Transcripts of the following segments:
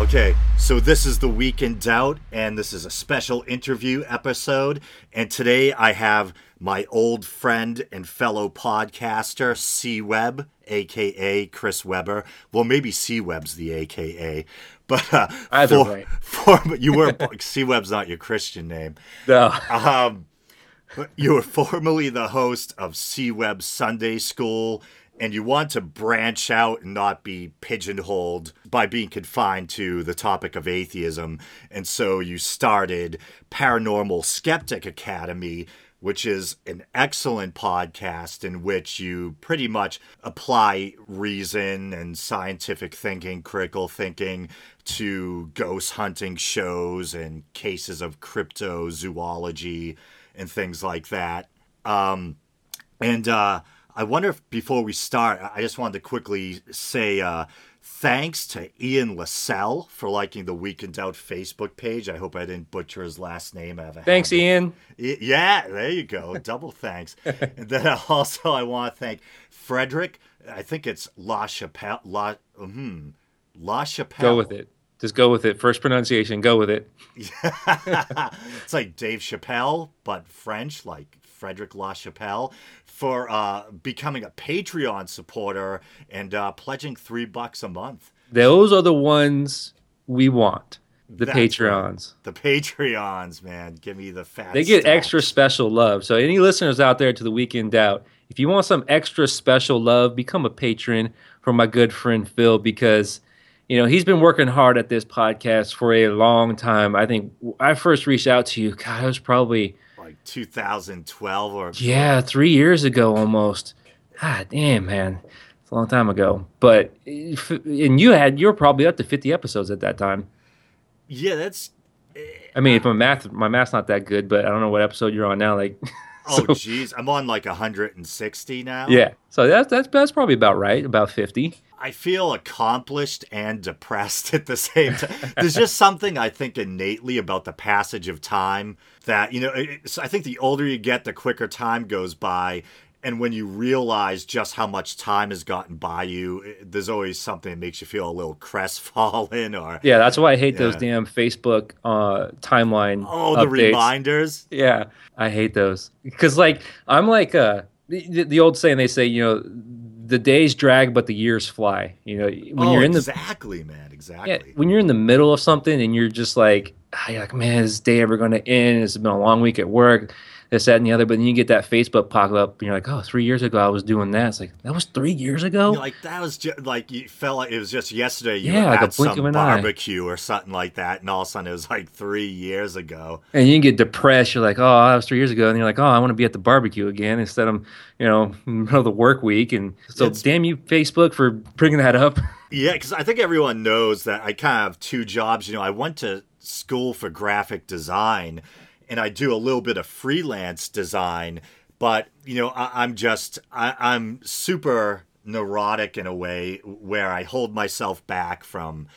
Okay, so this is the Week in Doubt, and this is a special interview episode. And today I have my old friend and fellow podcaster, CWebb, aka Chris Webber. Well, maybe CWebb's the AKA, but uh, Either for, way. for you were CWebb's not your Christian name. No. Um, you were formerly the host of CWebb Sunday School, and you want to branch out and not be pigeonholed by being confined to the topic of atheism. And so you started Paranormal Skeptic Academy, which is an excellent podcast in which you pretty much apply reason and scientific thinking, critical thinking to ghost hunting shows and cases of cryptozoology and things like that. Um, and uh, I wonder if before we start, I just wanted to quickly say uh, thanks to Ian Lascelle for liking the Week Out Facebook page. I hope I didn't butcher his last name. I have a Thanks, habit. Ian. Yeah, there you go. Double thanks. and then also I want to thank Frederick. I think it's La Chapelle. La, hmm, La Chapelle. Go with it. Just go with it. First pronunciation, go with it. it's like Dave Chappelle, but French, like Frederick La Chapelle, for uh, becoming a Patreon supporter and uh, pledging three bucks a month. Those are the ones we want. The That's Patreons. The Patreons, man, give me the fat. They get extra special love. So any listeners out there to the Week in Doubt, if you want some extra special love, become a patron for my good friend Phil because you know he's been working hard at this podcast for a long time. I think I first reached out to you. God, it was probably 2012 or Yeah, three years ago almost. God damn, man, it's a long time ago. But and you had you were probably up to fifty episodes at that time. yeah, that's eh, I mean, if my math my math's not that good, but I don't know what episode you're on now. Like, oh jeez, I'm on like 160 now. yeah, so that's that's that's probably about right, about fifty. I feel accomplished and depressed at the same time. There's just something I think innately about the passage of time that, you know, I think the older you get, the quicker time goes by. And when you realize just how much time has gotten by you, it- there's always something that makes you feel a little crestfallen or, Yeah, that's why I hate those damn Facebook uh, timeline. oh, the reminders. Yeah, I hate those because like I'm like uh the, the old saying they say you know the days drag but the years fly. You know when oh, you're in the exactly, man, exactly. Yeah, when you're in the middle of something and you're just like, Ah, you're like, man, is this day ever going to end? It's been a long week at work, this, that, and the other. But then you get that Facebook pop up, and you're like, oh, three years ago I was doing that. It's like that was three years ago. Like that was just like you felt like it was just yesterday. You Yeah, like a blink some of an eye. barbecue or something like that, and all of a sudden it was like three years ago. and you get depressed. You're like, oh, that was three years ago, and you're like, oh, I want to be at the barbecue again instead of you know middle of the work week. And so, It's- damn you, Facebook, for bringing that up. Yeah, because I think everyone knows that I kind of have two jobs. You know, I went to school for graphic design, and I do a little bit of freelance design. But you know, I, I'm just I, I'm super neurotic in a way where I hold myself back from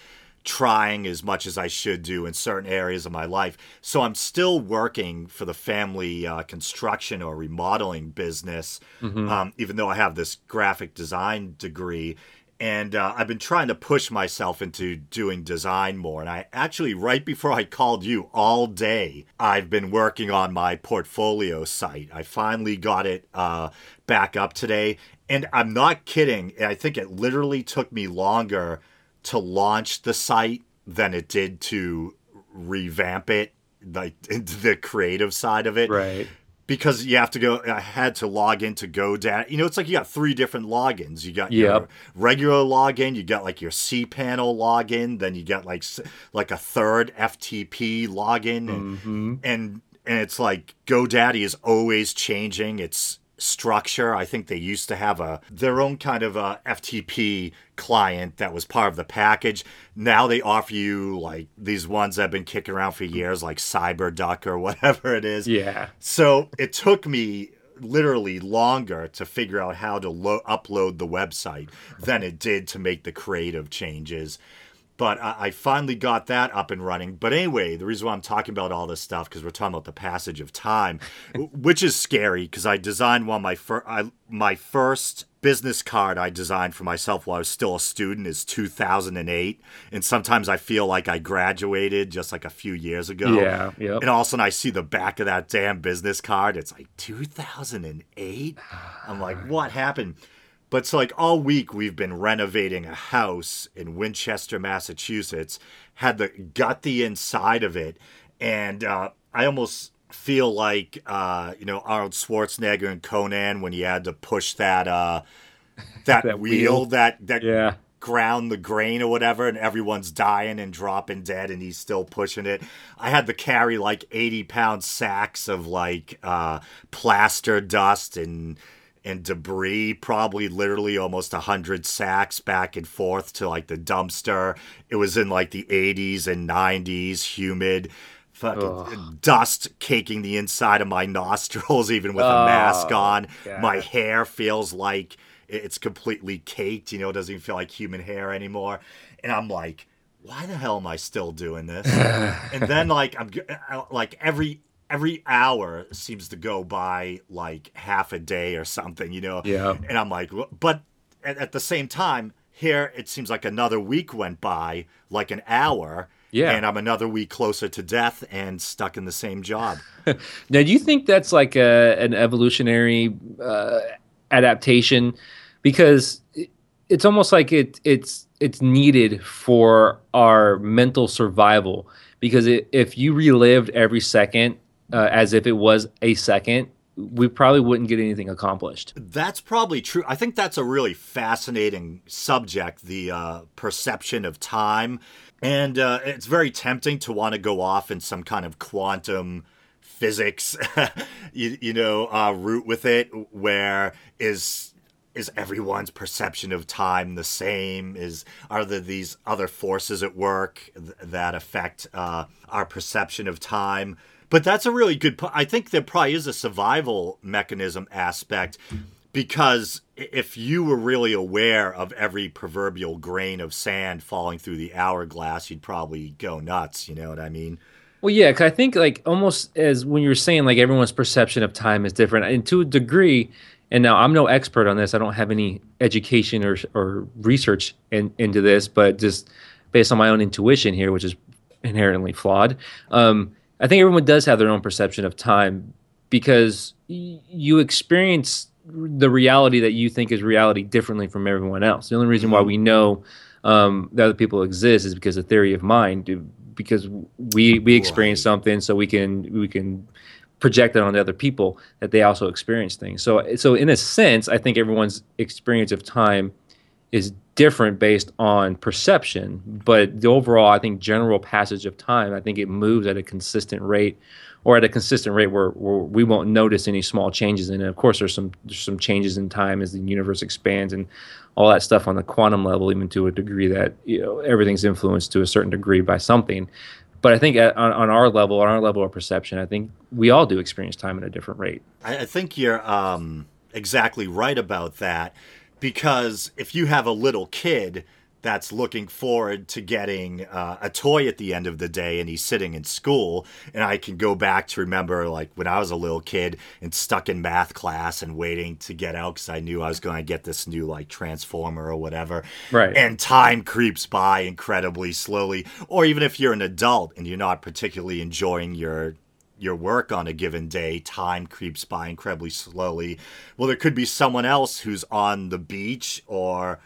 trying as much as I should do in certain areas of my life. So I'm still working for the family uh, construction or remodeling business, um, even though I have this graphic design degree. And uh, I've been trying to push myself into doing design more. And I actually, right before I called you all day, I've been working on my portfolio site. I finally got it uh, back up today. And I'm not kidding. I think it literally took me longer to launch the site than it did to revamp it, like into the creative side of it Right. Because you have to go i had to log into godaddy. You know it's like you got three different logins. You got your regular login you got like your cpanel login then you got like like a third ftp login and hmm and and it's like godaddy is always changing its structure i think they used to have a their own kind of a ftp client that was part of the package now they offer you like these ones that have been kicking around for years like cyberduck or whatever it is Yeah. so it took me literally longer to figure out how to lo- upload the website than it did to make the creative changes. But I, I finally got that up and running. But anyway, the reason why I'm talking about all this stuff because we're talking about the passage of time, which is scary because I designed one my first my first business card I designed for myself while I was still a student is 2008, and sometimes I feel like I graduated just like a few years ago. Yeah, yeah. And all of a sudden I see the back of that damn business card. It's like 2008. I'm like, what happened? But it's like all week we've been renovating a house in Winchester, Massachusetts. Had the got the inside of it, and uh, I almost feel like uh, you know Arnold Schwarzenegger and Conan when he had to push that uh, that, That wheel, wheel. that that Yeah. ground the grain or whatever, and everyone's dying and dropping dead, and he's still pushing it. I had to carry like eighty pound sacks of like uh, plaster dust and and debris, probably literally almost a hundred sacks back and forth to like the dumpster. It was in like the eighties and nineties, humid. Fucking dust caking the inside of my nostrils, even with a mask Oh, on. God. My hair feels like it's completely caked, you know, it doesn't even feel like human hair anymore. And I'm like, why the hell am I still doing this? and then like I'm uh, like every every hour seems to go by like half a day or something, you know. Yeah. And I'm like, but at, at the same time, here it seems like another week went by, like an hour. Yeah. And I'm another week closer to death and stuck in the same job. Now, do you think that's like a, an evolutionary uh, adaptation? Because it, it's almost like it, it's it's needed for our mental survival. Because it, if you relived every second uh, as if it was a second, we probably wouldn't get anything accomplished. That's probably true. I think that's a really fascinating subject, the uh, perception of time. And uh, it's very tempting to want to go off in some kind of quantum physics, you, you know, uh, route with it, where is is everyone's perception of time the same? Is are there these other forces at work th- that affect uh, our perception of time? But that's a really good. po- I think there probably is a survival mechanism aspect because if you were really aware of every proverbial grain of sand falling through the hourglass, you'd probably go nuts. You know what I mean? Well, yeah, because I think like almost as when you're saying like everyone's perception of time is different, and to a degree. And now I'm no expert on this. I don't have any education or or research in, into this, but just based on my own intuition here, which is inherently flawed. Um, I think everyone does have their own perception of time because y- you experience the reality that you think is reality differently from everyone else. The only reason why we know um, that other people exist is because of theory of mind, because we we experience Right. something, so we can we can project that on the other people that they also experience things. So so in a sense, I think everyone's experience of time is different based on perception, but the overall, I think, general passage of time, I think it moves at a consistent rate, or at a consistent rate where, where we won't notice any small changes. And of course, there's some there's some changes in time as the universe expands and all that stuff on the quantum level, even to a degree that you know everything's influenced to a certain degree by something. But I think at, on, on our level, on our level of perception, I think we all do experience time at a different rate. I, I think you're um, exactly right about that because if you have a little kid that's looking forward to getting uh, a toy at the end of the day and he's sitting in school and i can go back to remember like when i was a little kid and stuck in math class and waiting to get out because i knew i was going to get this new like transformer or whatever Right. and time creeps by incredibly slowly or even if you're an adult and you're not particularly enjoying your your work on a given day, time creeps by incredibly slowly. Well, there could be someone else who's on the beach or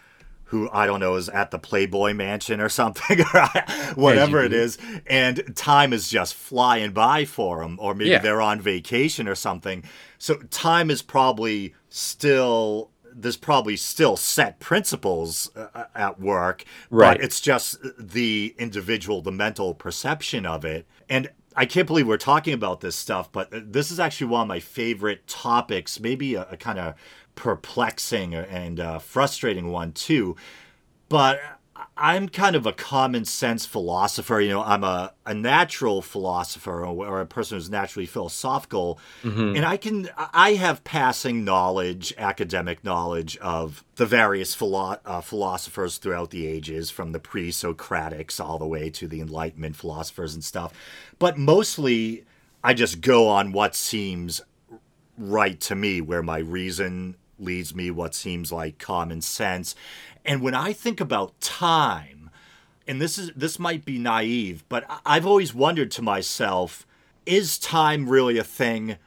who I don't know is at the Playboy Mansion or something, or whatever it is, and time is just flying by for them, or maybe Yeah. they're on vacation or something. So time is probably still there's probably still set principles uh, at work, Right. but it's just the individual, the mental perception of it. And I can't believe we're talking about this stuff, but this is actually one of my favorite topics, maybe a, a kind of perplexing and uh, frustrating one too. But I'm kind of a common sense philosopher. You know, I'm a, a natural philosopher or, a person who's naturally philosophical. Mm-hmm. And I can, I have passing knowledge, academic knowledge of the various philo- uh, philosophers throughout the ages, from the pre Socratics all the way to the Enlightenment philosophers and stuff. But mostly, I just go on what seems right to me, where my reason leads me, what seems like common sense. And when I think about time, and this is this might be naive, but I've always wondered to myself, is time really a thing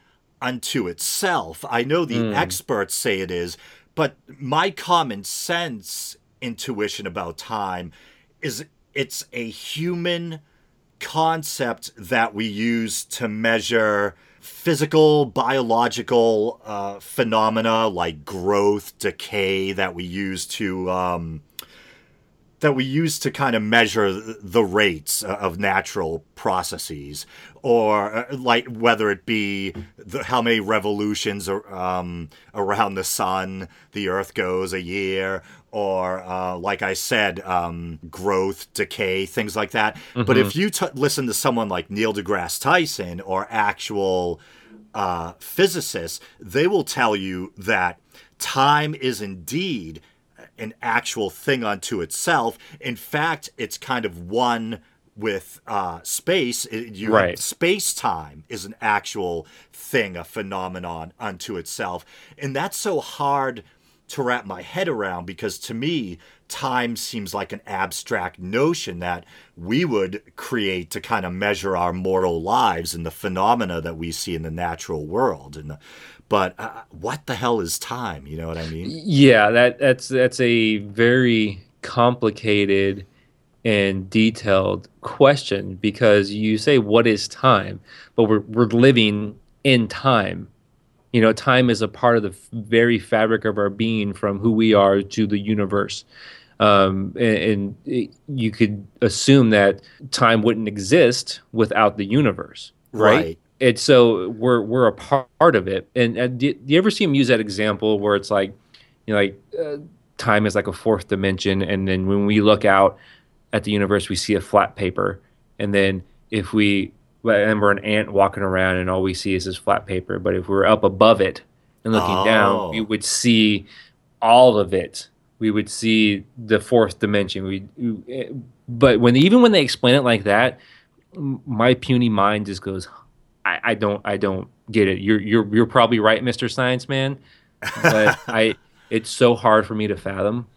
unto itself? I know the mm. experts say it is, but my common sense intuition about time is it's a human concept that we use to measure physical, biological uh, phenomena like growth, decay that we use to um, that we use to kind of measure the rates of natural processes, or uh, like whether it be the, how many revolutions um, around the sun the Earth goes a year, or uh, like I said, um, growth, decay, things like that. Mm-hmm. But if you t- listen to someone like Neil deGrasse Tyson or actual uh, physicists, they will tell you that time is indeed an actual thing unto itself. In fact, it's kind of one with uh, space. You, right. Space time is an actual thing, a phenomenon unto itself. And that's so hard to wrap my head around because to me, time seems like an abstract notion that we would create to kind of measure our mortal lives and the phenomena that we see in the natural world. And the, but uh, what the hell is time? You know what I mean? Yeah, that that's that's a very complicated and detailed question because you say what is time, but we're we're living in time you know, time is a part of the very fabric of our being from who we are to the universe. Um, and, and it, you could assume that time wouldn't exist without the universe, right? right. And so we're we're a part of it. And, and do, do, you ever see him use that example where it's like, you know, like uh, time is like a fourth dimension, and then when we look out at the universe, we see a flat paper, and then if we and we're an ant walking around and all we see is this flat paper. But if we are up above it and looking oh. down, we would see all of it. We would see the fourth dimension. We, but when even when they explain it like that, my puny mind just goes, I, I don't, I don't get it. You're, you're, you're probably right, Mister Science Man, but I, it's so hard for me to fathom.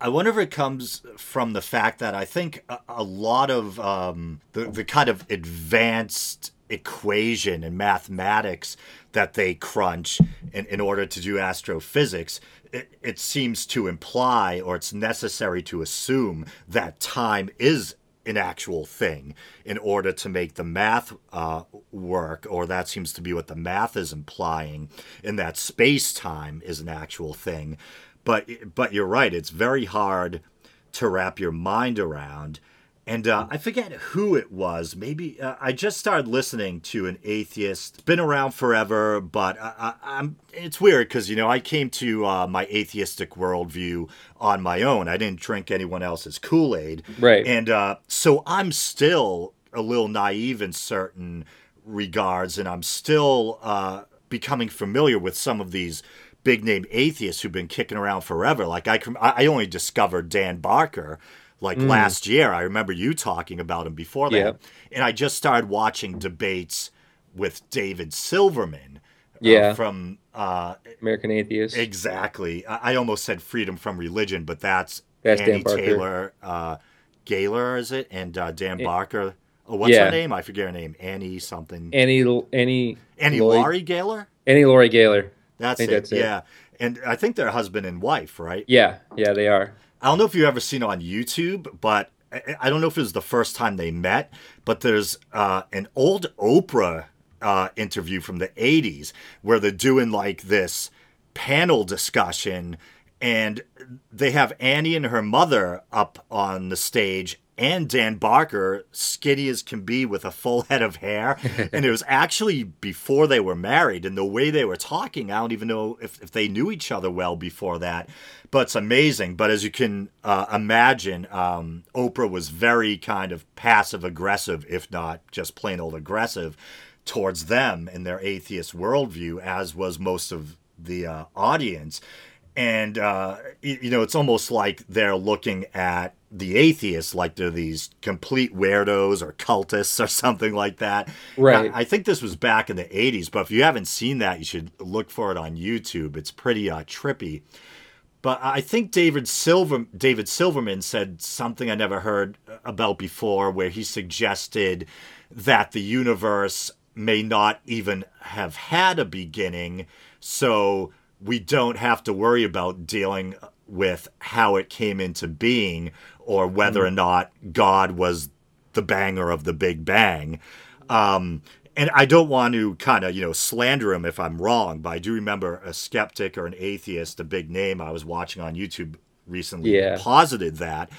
I wonder if it comes from the fact that I think a, a lot of um, the, the kind of advanced equation and mathematics that they crunch in, in order to do astrophysics, it, it seems to imply or it's necessary to assume that time is an actual thing in order to make the math uh, work, or that seems to be what the math is implying, in that space time is an actual thing. But but you're right. It's very hard to wrap your mind around. And uh, I forget who it was. Maybe uh, I just started listening to an atheist. It's been around forever, but I, am It's weird because you know I came to uh, my atheistic worldview on my own. I didn't drink anyone else's Kool Aid, right? And uh, so I'm still a little naive in certain regards, and I'm still uh, becoming familiar with some of these big name atheists who've been kicking around forever. Like I, I only discovered Dan Barker like mm. last year. I remember you talking about him before that, and I just started watching debates with David Silverman. Uh, yeah, uh, from uh, American Atheist. Exactly. I, I, almost said Freedom from Religion, but that's, that's Annie Taylor uh, Gaylor, is it? And uh, Dan Barker. Oh, what's yeah. her name? I forget her name. Annie something. Annie Annie Annie Laurie Gaylor. Annie Laurie Gaylor. That's it. That's yeah. And I think they're husband and wife, right? Yeah, yeah, they are. I don't know if you've ever seen it on YouTube, but I don't know if it was the first time they met, but there's uh, an old Oprah uh, interview from the 80s where they're doing like this panel discussion and they have Annie and her mother up on the stage and Dan Barker, skinny as can be with a full head of hair. and it was actually before they were married. And the way they were talking, I don't even know if, if they knew each other well before that. But it's amazing. But as you can uh, imagine, um, Oprah was very kind of passive aggressive, if not just plain old aggressive, towards them in their atheist worldview, as was most of the uh, audience. And, uh, you know, it's almost like they're looking at the atheists like they're these complete weirdos or cultists or something like that. Right. I, I think this was back in the 80s, but if you haven't seen that, you should look for it on YouTube. It's pretty uh, trippy. But I think David Silver David Silverman said something I never heard about before, where he suggested that the universe may not even have had a beginning, so we don't have to worry about dealing with how it came into being or whether mm. or not God was the banger of the Big Bang. Um, and I don't want to kind of, you know, slander him if I'm wrong, but I do remember a skeptic or an atheist, a big name I was watching on YouTube recently, yeah. posited that.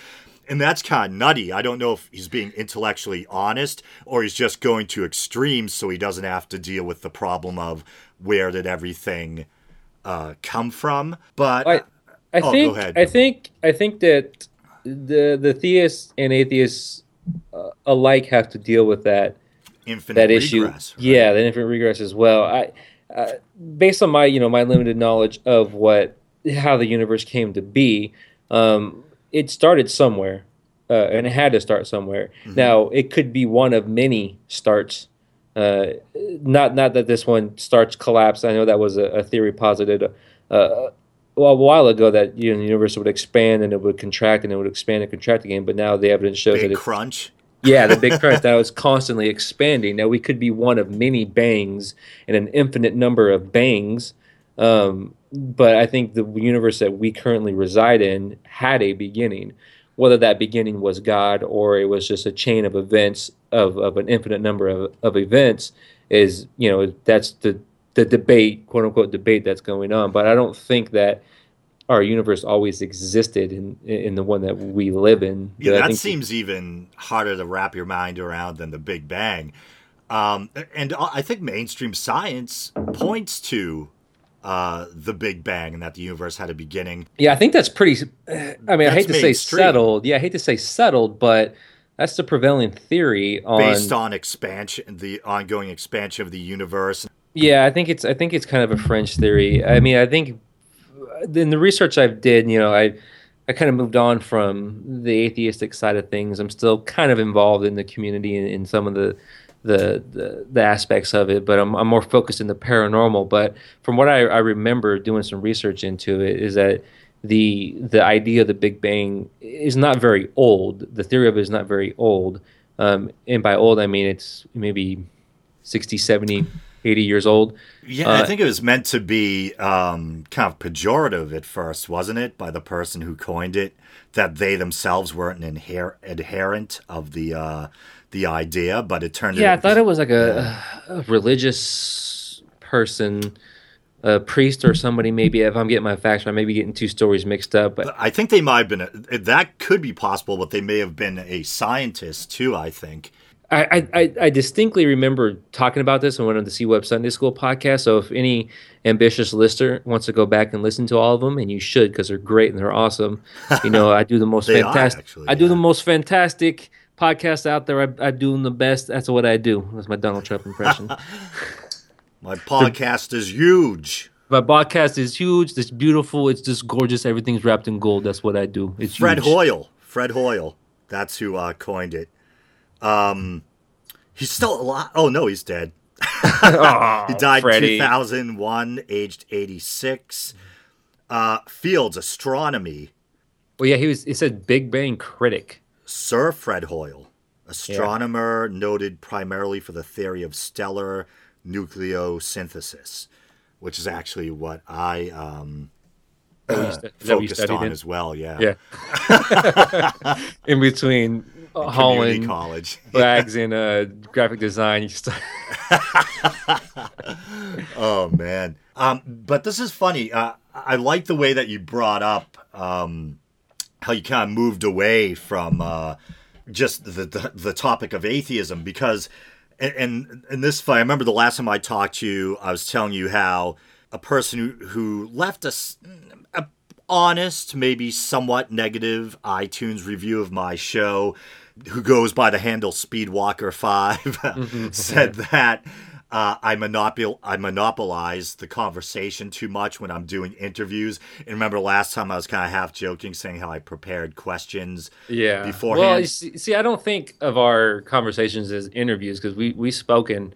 And that's kind of nutty. I don't know if he's being intellectually honest or he's just going to extremes so he doesn't have to deal with the problem of where did everything uh, come from. But I, I oh, think I think I think that the the theists and atheists uh, alike have to deal with that infinite that regress, issue. Right? Yeah, the infinite regress as well. I uh, based on my you know my limited knowledge of what how the universe came to be, um, it started somewhere, uh, and it had to start somewhere. Mm-hmm. Now it could be one of many starts. Uh, not not that this one starts collapse. I know that was a, a theory posited uh, well, a while ago that you know, the universe would expand and it would contract and it would expand and contract again, but now the evidence shows big that it crunch. Yeah, the big crunch that was constantly expanding. Now we could be one of many bangs and an infinite number of bangs. Um, but I think the universe that we currently reside in had a beginning. Whether that beginning was God or it was just a chain of events of, of an infinite number of, of events is, you know, that's the the debate, quote unquote debate that's going on. But I don't think that our universe always existed in in the one that we live in. Yeah, that seems even harder to wrap your mind around than the Big Bang. Um, and I think mainstream science points to uh, the Big Bang and that the universe had a beginning. Yeah, I think that's pretty. I mean, that's I hate to mainstream. say settled. Yeah, I hate to say settled, but that's the prevailing theory on based on expansion, the ongoing expansion of the universe. Yeah, I think it's I think it's kind of a French theory. I mean, I think uh, in the research I've did, you know, I I kind of moved on from the atheistic side of things. I'm still kind of involved in the community in, in some of the, the, the the aspects of it, but I'm I'm more focused in the paranormal. But from what I, I remember doing some research into it, is that the the idea of the Big Bang is not very old. The theory of it is not very old. Um, and by old, I mean it's maybe 60, 70 80 years old. Yeah, uh, I think it was meant to be um, kind of pejorative at first, wasn't it, by the person who coined it, that they themselves weren't an inher- adherent of the uh, the idea, but it turned. Yeah, I thought it was like a, yeah. a religious person a priest or somebody maybe if i'm getting my facts i may be getting two stories mixed up but i think they might have been a, that could be possible but they may have been a scientist too i think I, I, I distinctly remember talking about this on one of the CWebb Sunday School podcasts. So if any ambitious listener wants to go back and listen to all of them, and you should because they're great and they're awesome. You know, I do the most fantastic. Actually, I do the most fantastic podcast out there. I, I do them the best. That's what I do. That's my Donald Trump impression. my podcast is huge. My podcast is huge. It's beautiful. It's just gorgeous. Everything's wrapped in gold. That's what I do. It's Fred huge. Hoyle. Fred Hoyle. That's who uh, coined it. Um, he's still alive. Oh no, he's dead. oh, he died Freddie. 2001, aged 86. Uh, Fields Astronomy. Well, yeah, he was. He said Big Bang critic. Sir Fred Hoyle, astronomer yeah. noted primarily for the theory of stellar nucleosynthesis, which is actually what I um, uh, focused on in? as well. Yeah. Yeah. in between Holland College bags in uh, graphic design. oh man, um, but this is funny. Uh, I like the way that you brought up um, how you kind of moved away from uh, just the, the, the topic of atheism because and and in this fight, I remember the last time I talked to you, I was telling you how a person who, who left us a honest, maybe somewhat negative iTunes review of my show, who goes by the handle Speedwalker Five, mm-hmm. said that uh, I monopol I monopolize the conversation too much when I'm doing interviews. And remember last time I was kind of half joking, saying how I prepared questions. Yeah. Beforehand. Well, see, see, I don't think of our conversations as interviews because we we've spoken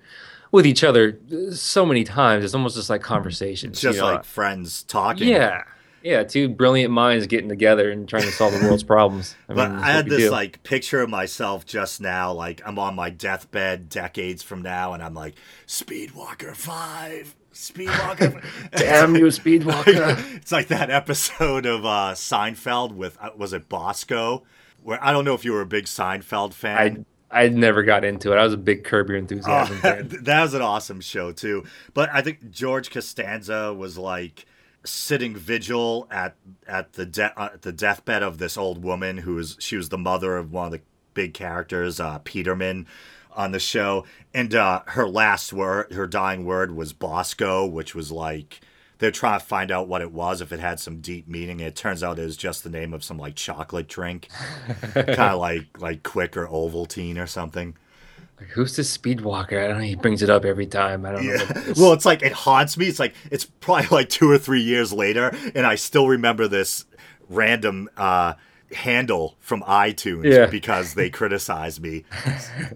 with each other so many times. It's almost just like conversations. Just you know? like friends talking. Yeah. Yeah, two brilliant minds getting together and trying to solve the world's problems. I but mean, I had this do. like picture of myself just now, like I'm on my deathbed decades from now, and I'm like Speedwalker Five, Speedwalker. Damn you, Speedwalker! it's like that episode of uh, Seinfeld with uh, was it Bosco? where I don't know if you were a big Seinfeld fan. I I never got into it. I was a big Curb Your Enthusiasm uh, fan. That was an awesome show too. But I think George Costanza was like sitting vigil at at the de- uh, the deathbed of this old woman who was she was the mother of one of the big characters, uh, Peterman, on the show, and uh, her last word, her dying word was Bosco, which was like they're trying to find out what it was if it had some deep meaning. It turns out it was just the name of some like chocolate drink, kind of like like Quik or Ovaltine or something. Like, who's this speedwalker? I don't know. He brings it up every time. I don't yeah. know. Well, it's like it haunts me. It's like it's probably like two or three years later, and I still remember this random uh, handle from iTunes yeah. because they criticized me.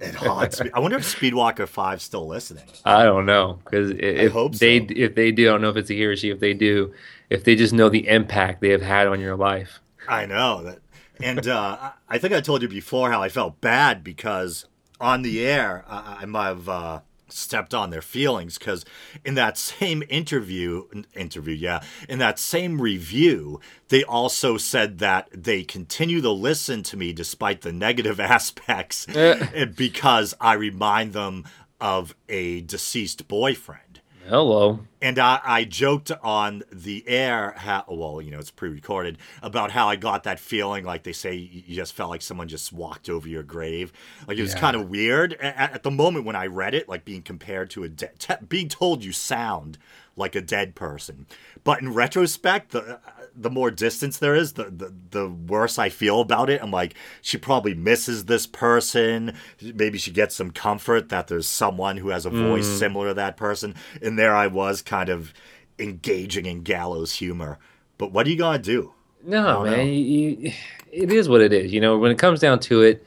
It haunts me. I wonder if Speedwalker Five still listening. I don't know because if they so. if they do, I don't know if it's a he or she. If they do, if they just know the impact they have had on your life. I know that, and uh, I think I told you before how I felt bad because on the air, I, I might have uh, stepped on their feelings because in that same interview, interview, yeah, in that same review, they also said that they continue to listen to me despite the negative aspects eh. because I remind them of a deceased boyfriend. Hello. And I, I joked on the air, how, well, you know, it's pre recorded, about how I got that feeling like they say you just felt like someone just walked over your grave. Like it was yeah. kind of weird. At, at, the moment when I read it, like being compared to a dead, te- being told you sound like a dead person. But in retrospect, the the more distance there is, the, the the worse I feel about it. I'm like, she probably misses this person. Maybe she gets some comfort that there's someone who has a voice mm. similar to that person. And there I was, kind of engaging in gallows humor. But what are you gonna do? No, man, you, it is what it is. You know, when it comes down to it,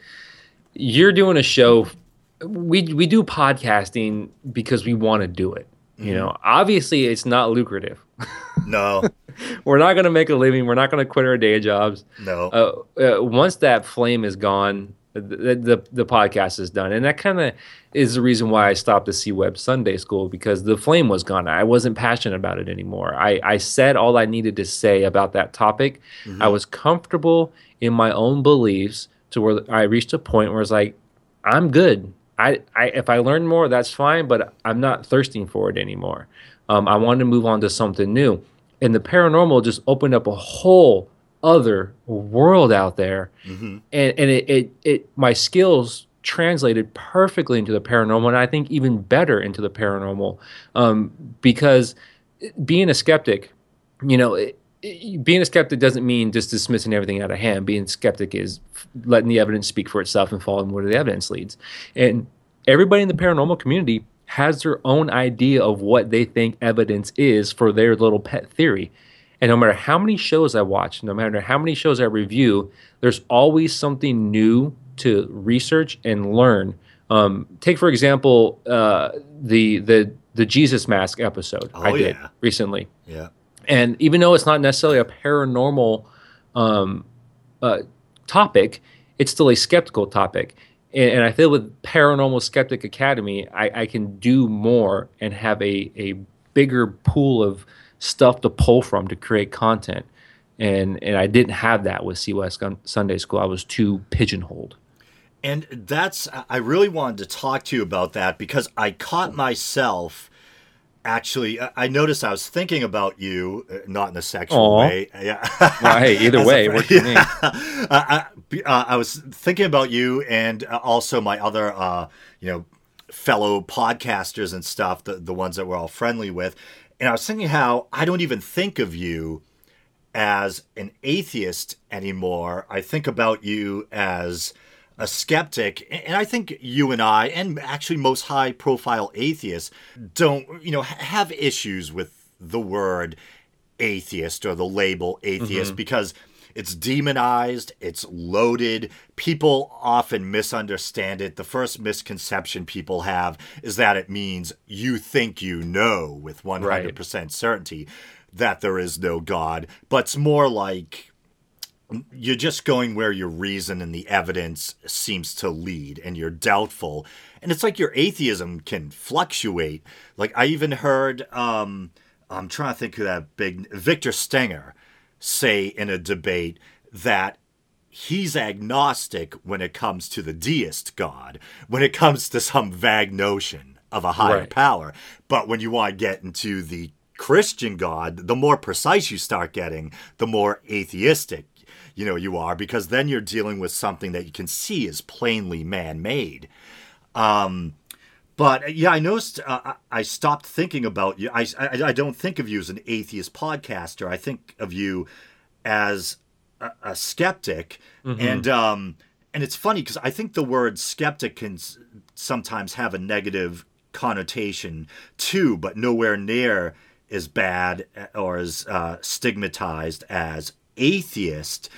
you're doing a show. We we do podcasting because we want to do it. You know, mm-hmm. obviously it's not lucrative. No. we're not going to make a living. We're not going to quit our day jobs. No. Uh, uh, once that flame is gone, the, the, the podcast is done. And that kind of is the reason why I stopped the CWebb Sunday School because the flame was gone. I wasn't passionate about it anymore. I, I said all I needed to say about that topic. Mm-hmm. I was comfortable in my own beliefs to where I reached a point where it's like, I'm good. I, I if I learn more, that's fine, but I'm not thirsting for it anymore. Um, I wanted to move on to something new, and the paranormal just opened up a whole other world out there, mm-hmm. and and it, it it my skills translated perfectly into the paranormal, and I think even better into the paranormal, um, because being a skeptic, you know. It, being a skeptic doesn't mean just dismissing everything out of hand. Being skeptic is letting the evidence speak for itself and following where the evidence leads. And everybody in the paranormal community has their own idea of what they think evidence is for their little pet theory. And no matter how many shows I watch, no matter how many shows I review, there's always something new to research and learn. Um, take for example uh, the the the Jesus mask episode oh, I did yeah. recently. Yeah. And even though it's not necessarily a paranormal um, uh, topic, it's still a skeptical topic and, and I feel with Paranormal Skeptic Academy, I, I can do more and have a, a bigger pool of stuff to pull from to create content. And and I didn't have that with CWebb Sunday School. I was too pigeonholed. And that's I really wanted to talk to you about that because I caught myself Actually, I noticed I was thinking about you, uh, not in a sexual Aw. way. Yeah. Well, hey, either way, what do you mean? I, I, uh, I was thinking about you and uh, also my other, uh, you know, fellow podcasters and stuff, the, the ones that we're all friendly with. And I was thinking how I don't even think of you as an atheist anymore. I think about you as a skeptic. And I think you and I, and actually most high profile atheists, don't, you know, have issues with the word atheist or the label atheist mm-hmm. because it's demonized, it's loaded. People often misunderstand it. The first misconception people have is that it means you think you know with 100% certainty that there is no God, but it's more like you're just going where your reason and the evidence seems to lead and you're doubtful. And it's like your atheism can fluctuate. Like i even heard um i'm trying to think who that big victor stenger say in a debate that he's agnostic when it comes to the deist god when it comes to some vague notion of a higher Right. power. But when you want to get into the christian god the more precise you start getting the more atheistic you know you are because then you're dealing with something that you can see is plainly man-made. Um but yeah i noticed uh, I- stopped thinking about you. I, I i don't think of you as an atheist podcaster. I think of you as a, a skeptic. And um and it's funny because i think the word skeptic can s- sometimes have a negative connotation too but nowhere near as bad uh, or as uh, stigmatized as atheist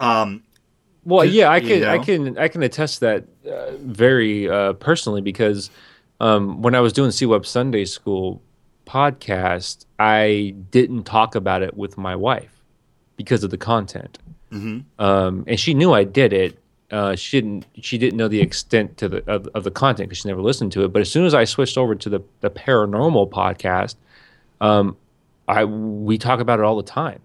um Well, yeah, I you can, I can, I can attest that uh, very uh, personally because um, when I was doing CWebb Sunday School podcast, I didn't talk about it with my wife because of the content, mm-hmm. um, and she knew I did it. Uh, she didn't. She didn't know the extent to the of, of the content because she never listened to it. But as soon as I switched over to the the paranormal podcast, um, I we talk about it all the time.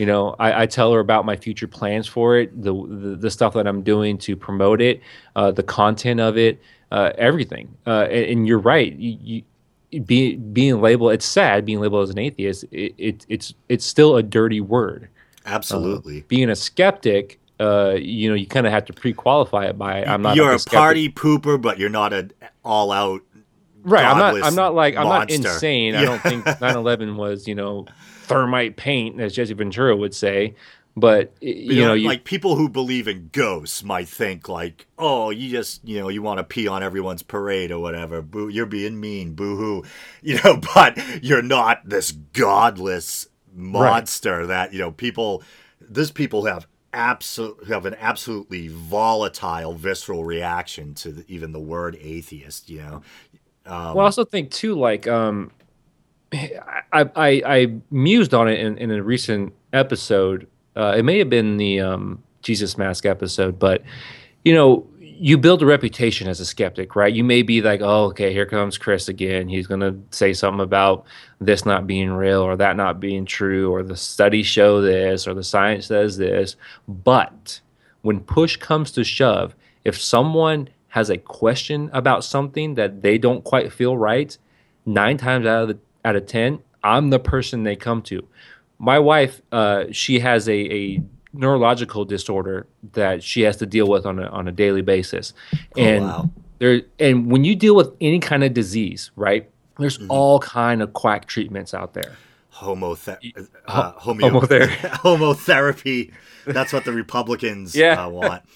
You know, I, I tell her about my future plans for it, the the, the stuff that I'm doing to promote it, uh, the content of it, uh, everything. Uh, and, and you're right. You, you, be, being labeled, it's sad being labeled as an atheist. It, it, it's it's still a dirty word. absolutely Being a skeptic, uh, you know, you kind of have to pre-qualify it by I'm not. you're a skeptic. party pooper, but you're not an all out. right i'm not i'm not like i'm not insane i don't think 9-11 was you know thermite paint as jesse ventura would say but you, You, know know, you, like people who believe in ghosts might think like, oh, you just, you know, you want to pee on everyone's parade or whatever. Boo, you're being mean. Boo hoo. You know, but you're not this godless monster that you know people. These people have absolute have an absolutely volatile, visceral reaction to the, even the word atheist. You know, Um, well, I also think too, like, um, I, I, I mused on it in, in a recent episode. Uh, it may have been the um, Jesus Mask episode, but you know, you build a reputation as a skeptic, right? You may be like, oh, okay, here comes Chris again. He's going to say something about this not being real or that not being true, or the studies show this or the science says this. But when push comes to shove, if someone has a question about something that they don't quite feel right, nine times out of the, out of ten, I'm the person they come to. My wife, uh, she has a, a neurological disorder that she has to deal with on a on a daily basis, and wow. there and when you deal with any kind of disease, right? There's all kind of quack treatments out there. homothe- uh, homeo- homother- homotherapy. That's what the Republicans Yeah. uh, want.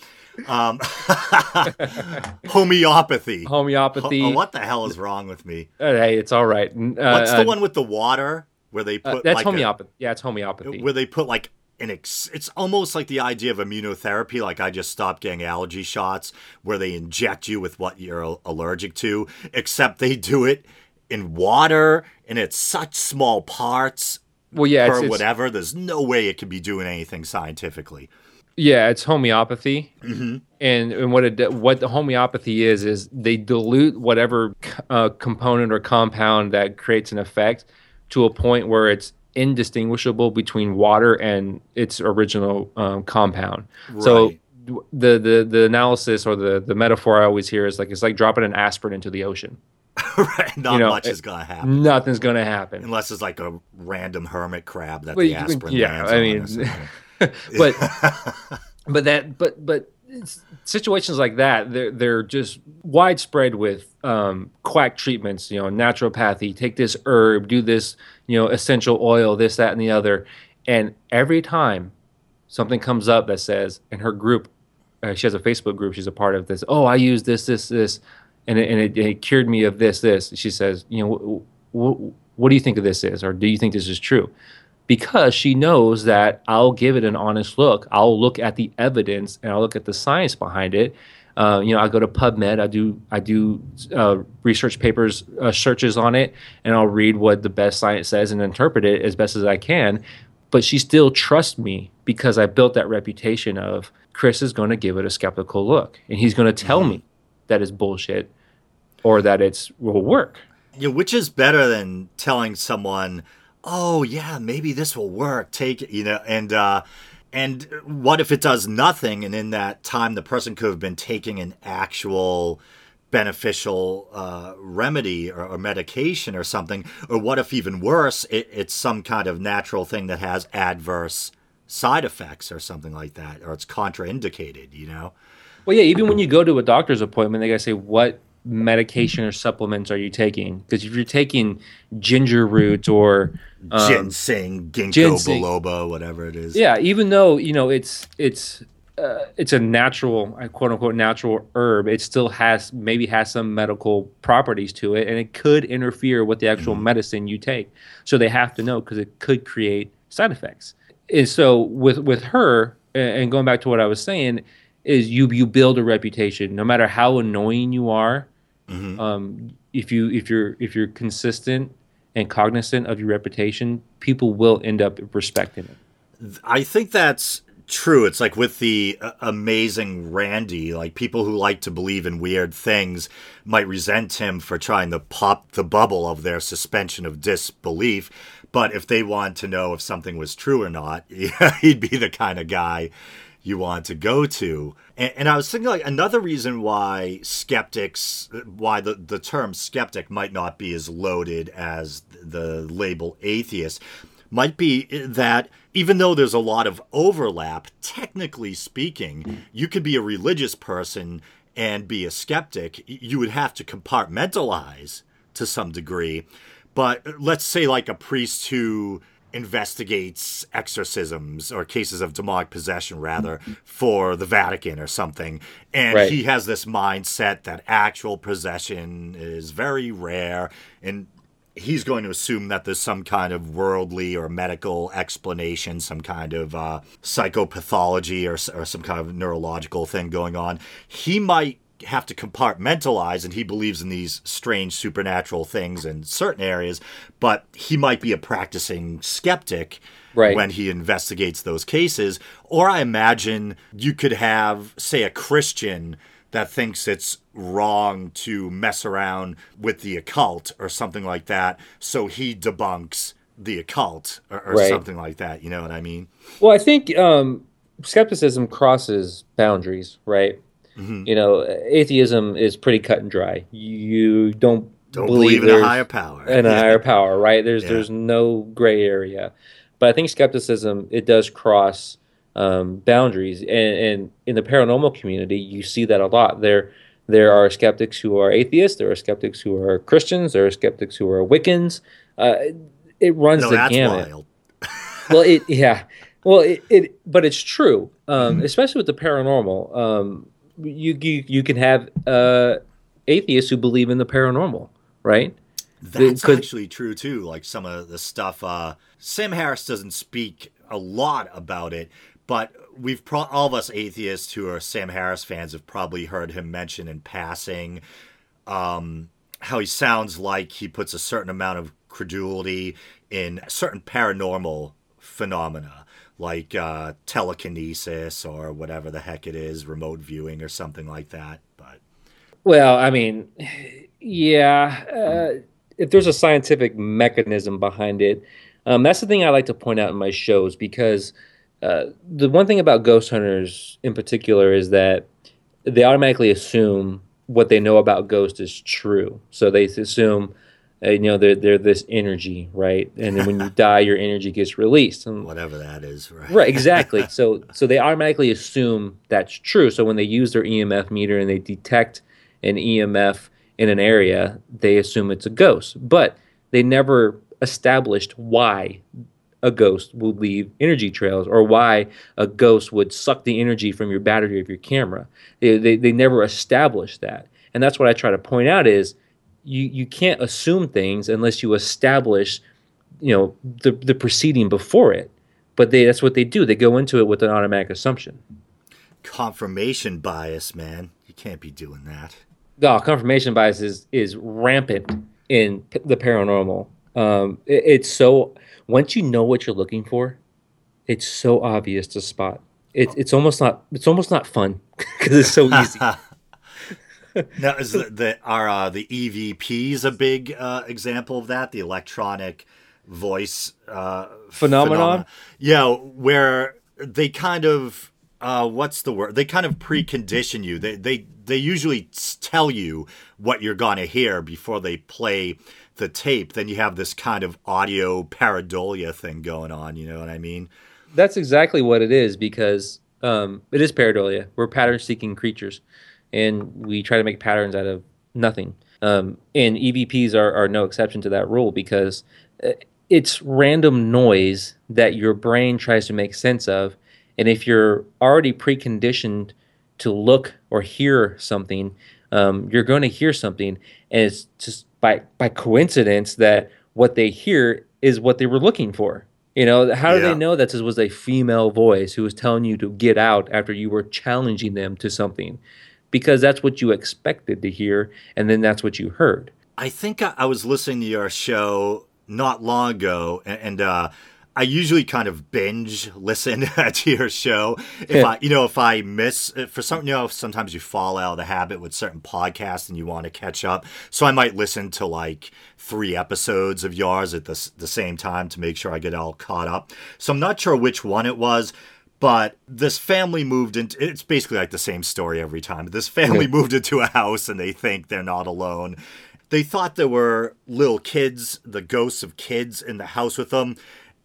Um, homeopathy. Homeopathy. Ho- oh, what the hell is wrong with me? Uh, hey, it's all right. Uh, What's the uh, one with the water where they uh, put that's like a- homeopathy. yeah, it's homeopathy. where they put like an ex- it's almost like the idea of immunotherapy like i just stopped getting allergy shots where they inject you with what you're allergic to except they do it in water and it's such small parts well, yeah, or whatever there's no way it could be doing anything scientifically Yeah, it's homeopathy, Mm-hmm. and and what it what the homeopathy is is they dilute whatever uh, component or compound that creates an effect to a point where it's indistinguishable between water and its original um, compound. So the, the the analysis or the the metaphor I always hear is like it's like dropping an aspirin into the ocean. right, not You know, much it- is gonna happen Nothing's going to happen. unless it's like a random hermit crab that Well, the aspirin yeah, I mean. but but that but but situations like that they're they're just widespread with um, quack treatments you know naturopathy take this herb do this you know essential oil this that and the other. And every time something comes up that says in her group uh, she has a facebook group she's a part of this oh i use this this this and it, and it, it cured me of this this she says you know wh- wh- what do you think of this is? Or do you think this is true because she knows that I'll give it an honest look. I'll look at the evidence and I'll look at the science behind it. Uh, you know, I go to PubMed. I do I do uh, research papers uh, searches on it, and I'll read what the best science says and interpret it as best as I can. But she still trusts me because I built that reputation of Chris is going to give it a skeptical look, and he's going to tell me that it's bullshit or that it's will work. Yeah, which is better than telling someone, "Oh, yeah, maybe this will work. Take it," you know, and uh and what if it does nothing? And in that time the person could have been taking an actual beneficial uh, remedy or, or medication or something. Or what if even worse it, it's some kind of natural thing that has adverse side effects or something like that or it's contraindicated you know? Well, yeah, even when you go to a doctor's appointment, they gotta say what medication or supplements are you taking? Because if you're taking ginger root or um, ginseng ginkgo ginseng. biloba whatever it is yeah, even though you know it's it's uh, it's a natural quote unquote natural herb, it still has maybe has some medical properties to it, and it could interfere with the actual medicine you take. So they have to know because it could create side effects. And so with with her, and going back to what I was saying, is you you build a reputation, no matter how annoying you are. Um, if you if you're if you're consistent and cognizant of your reputation, people will end up respecting it. I think that's true. It's like with the uh, amazing Randi, like people who like to believe in weird things might resent him for trying to pop the bubble of their suspension of disbelief. But if they want to know if something was true or not, he'd be the kind of guy you want to go to. And, and I was thinking like another reason why skeptics, why the, the term skeptic might not be as loaded as the label atheist might be eh, that even though there's a lot of overlap, technically speaking, you could be a religious person and be a skeptic. You would have to compartmentalize to some degree. But eh, let's say, like a priest who investigates exorcisms or cases of demonic possession, rather, for the Vatican or something. And Right. he has this mindset that actual possession is very rare. And he's going to assume that there's some kind of worldly or medical explanation, some kind of uh, psychopathology or, or some kind of neurological thing going on. He might have to compartmentalize, and he believes in these strange supernatural things in certain areas, but he might be a practicing skeptic Right. when he investigates those cases. Or I imagine you could have, say, a Christian that thinks it's wrong to mess around with the occult or something like that. So he debunks the occult or, or Right. something like that. You know what I mean? Well, I think um, skepticism crosses boundaries, right? Mm-hmm. You know, atheism is pretty cut and dry. You don't, Don't believe, in a higher power. in a Yeah. higher power, right? There's Yeah. there's no gray area, but I think skepticism it does cross um, boundaries, and, and in the paranormal community, you see that a lot. There there are skeptics who are atheists, there are skeptics who are Christians, there are skeptics who are Wiccans. Uh, it, it runs No, the that's gamut wild. well, it yeah, well, it, it but it's true, um, Mm-hmm. especially with the paranormal. Um, you you you can have uh, atheists who believe in the paranormal, right? That's could- actually true too. Like some of the stuff. Uh, Sam Harris doesn't speak a lot about it, but we've pro- all of us atheists who are Sam Harris fans have probably heard him mention in passing um, how he sounds like he puts a certain amount of credulity in certain paranormal phenomena. Like uh, telekinesis or whatever the heck it is, remote viewing or something like that. But Well, I mean, yeah, uh, if there's a scientific mechanism behind it, um, that's the thing I like to point out in my shows because uh, the one thing about ghost hunters in particular is that they automatically assume what they know about ghosts is true. So they assume, Uh, you know, they're they're this energy, right? And then when you die, your energy gets released. And, Whatever that is, right? right, exactly. so so they automatically assume that's true. So when they use their EMF meter and they detect an EMF in an area, they assume it's a ghost. But they never established why a ghost would leave energy trails or why a ghost would suck the energy from your battery of your camera. They, they, they never established that. And that's what I try to point out is you, you can't assume things unless you establish, you know, the, the proceeding before it. But they, that's what they do. They go into it with an automatic assumption. Confirmation bias, man. You can't be doing that. Oh, confirmation bias is, is rampant in p- the paranormal. Um, it, it's so once you know what you're looking for, it's so obvious to spot. It, it's almost not it's almost not fun because it's so easy. now, is the, the are uh, the EVPs a big uh, example of that? The electronic voice uh, Phenomenon? Yeah, where they kind of uh, what's the word? They kind of precondition you. They they they usually tell you what you're gonna hear before they play the tape. Then you have this kind of audio pareidolia thing going on. You know what I mean? That's exactly what it is because um, it is pareidolia. We're pattern seeking creatures, and we try to make patterns out of nothing. Um, and EVPs are, are no exception to that rule because uh, it's random noise that your brain tries to make sense of. And if you're already preconditioned to look or hear something, um, you're going to hear something, and it's just by by coincidence that what they hear is what they were looking for. You know, how do Yeah. they know that this was a female voice who was telling you to get out after you were challenging them to something? Because that's what you expected to hear, and then that's what you heard. I think I, was listening to your show not long ago, and, and uh, I usually kind of binge listen to your show. If I, you know, if I miss for some, you know, sometimes you fall out of the habit with certain podcasts and you want to catch up. So I might listen to like three episodes of yours at the the same time to make sure I get all caught up. So I'm not sure which one it was. But this family moved into it's basically like the same story every time. This family moved into a house and they think they're not alone. They thought there were little kids, the ghosts of kids in the house with them.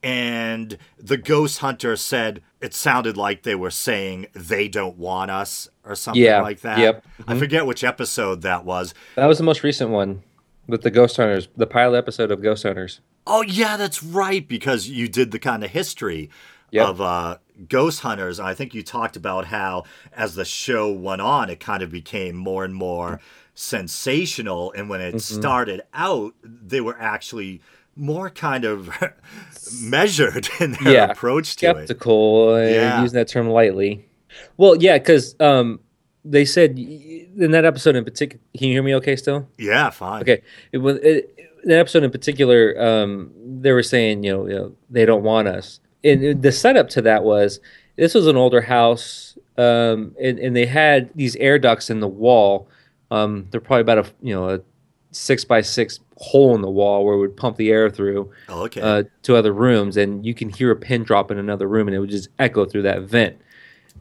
And the ghost hunter said it sounded like they were saying they don't want us or something Yeah, like that. yep. I mm-hmm. forget which episode that was. That was the most recent one with the Ghost Hunters, the pilot episode of Ghost Hunters. Oh yeah, that's right because you did the kind of history Yep. of uh, ghost hunters, and I think you talked about how as the show went on, it kind of became more and more sensational, and when it Mm-hmm. started out, they were actually more kind of measured in their Yeah, approach to it. skeptical, uh, Yeah. using that term lightly. Well, yeah, because um, they said in that episode in particular. Can you hear me? Okay, still. Yeah, fine. Okay, it was it, that episode in particular. Um, they were saying, you know, you know, they don't want us, and the setup to that was this was an older house, um, and, and they had these air ducts in the wall. Um, they're probably about a you know a six by six hole in the wall where it would pump the air through Oh, okay. uh, to other rooms, and you can hear a pin drop in another room, and it would just echo through that vent.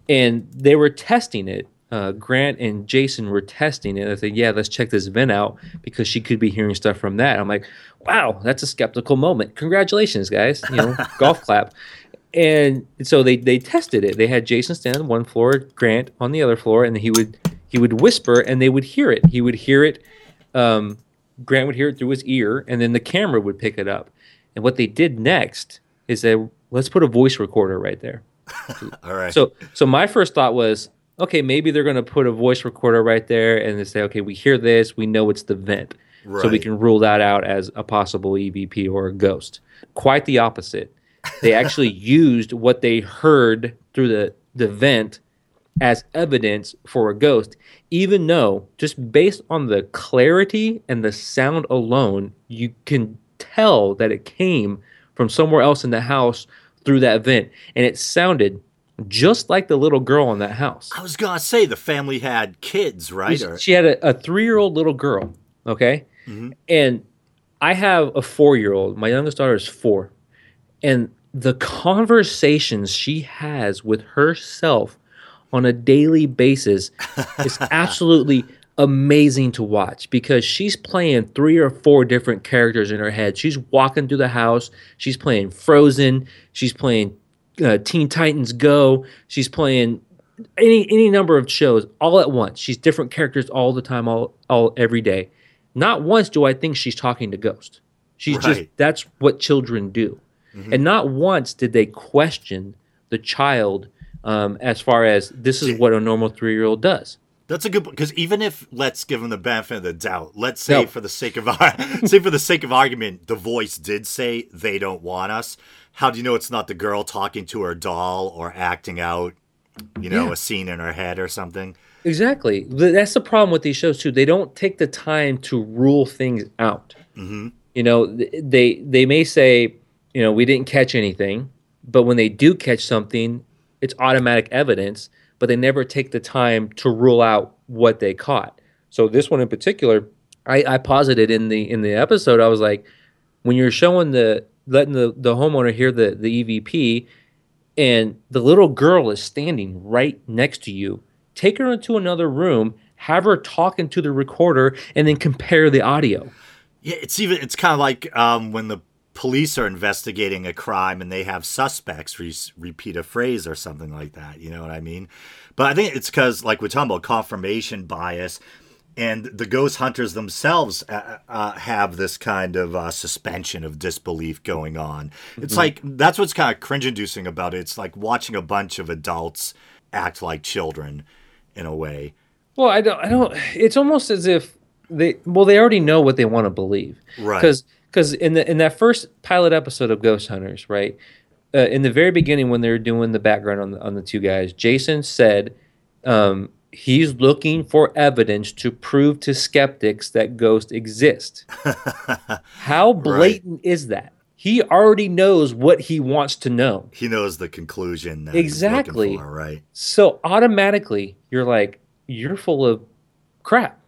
And they were testing it. Uh, Grant and Jason were testing it. I said, "Yeah, let's check this vent out because she could be hearing stuff from that." I'm like, "Wow, that's a skeptical moment. Congratulations, guys! You know, golf clap." And so they they tested it. They had Jason stand on one floor, Grant on the other floor, and he would he would whisper, and they would hear it. He would hear it. Um, Grant would hear it through his ear, and then the camera would pick it up. And what they did next is that let's put a voice recorder right there. All right. So, so my first thought was, okay, maybe they're going to put a voice recorder right there, and they say, okay, we hear this, we know it's the vent, so we can rule that out as a possible EVP or a ghost. Quite the opposite. They actually used what they heard through the the vent as evidence for a ghost, even though just based on the clarity and the sound alone, you can tell that it came from somewhere else in the house through that vent. And it sounded just like the little girl in that house. I was gonna say the family had kids, right? Or, She had a, a three year old little girl, okay? Mm-hmm. And I have a four year old. My youngest daughter is four. And the conversations she has with herself on a daily basis is absolutely amazing to watch because she's playing three or four different characters in her head. She's walking through the house. She's playing Frozen. She's playing uh, Teen Titans Go. She's playing any any number of shows all at once. She's different characters all the time, all all every day. Not once do I think she's talking to Ghost. She's right. just that's what children do, mm-hmm. and not once did they question the child um, as far as this is what a normal three year old does. That's a good because even if let's give them the benefit of the doubt, let's say no. for the sake of say for the sake of argument, the voice did say they don't want us. How do you know it's not the girl talking to her doll or acting out, you know, yeah. a scene in her head or something? Exactly. That's the problem with these shows too. They don't take the time to rule things out. Mm-hmm. You know, they they may say, you know, we didn't catch anything, but when they do catch something, it's automatic evidence but they never take the time to rule out what they caught. So this one in particular, I, I posited in the in the episode, I was like, when you're showing the letting the, the homeowner hear the, the EVP and the little girl is standing right next to you, take her into another room, have her talk into the recorder, and then compare the audio. Yeah, it's even it's kind of like um, when the police are investigating a crime and they have suspects re- repeat a phrase or something like that. You know what I mean? But I think it's because, like we're talking about confirmation bias, and the ghost hunters themselves uh, uh, have this kind of uh, suspension of disbelief going on. It's mm-hmm. like that's what's kind of cringe inducing about it. It's like watching a bunch of adults act like children in a way. Well, I don't. I don't. It's almost as if they. Well, they already know what they want to believe, right? Because because in the in that first pilot episode of Ghost Hunters, right, uh, in the very beginning when they were doing the background on the, on the two guys, Jason said um, he's looking for evidence to prove to skeptics that ghosts exist. How blatant right. is that? He already knows what he wants to know. He knows the conclusion. exactly. For, right. So automatically, you're like, you're full of crap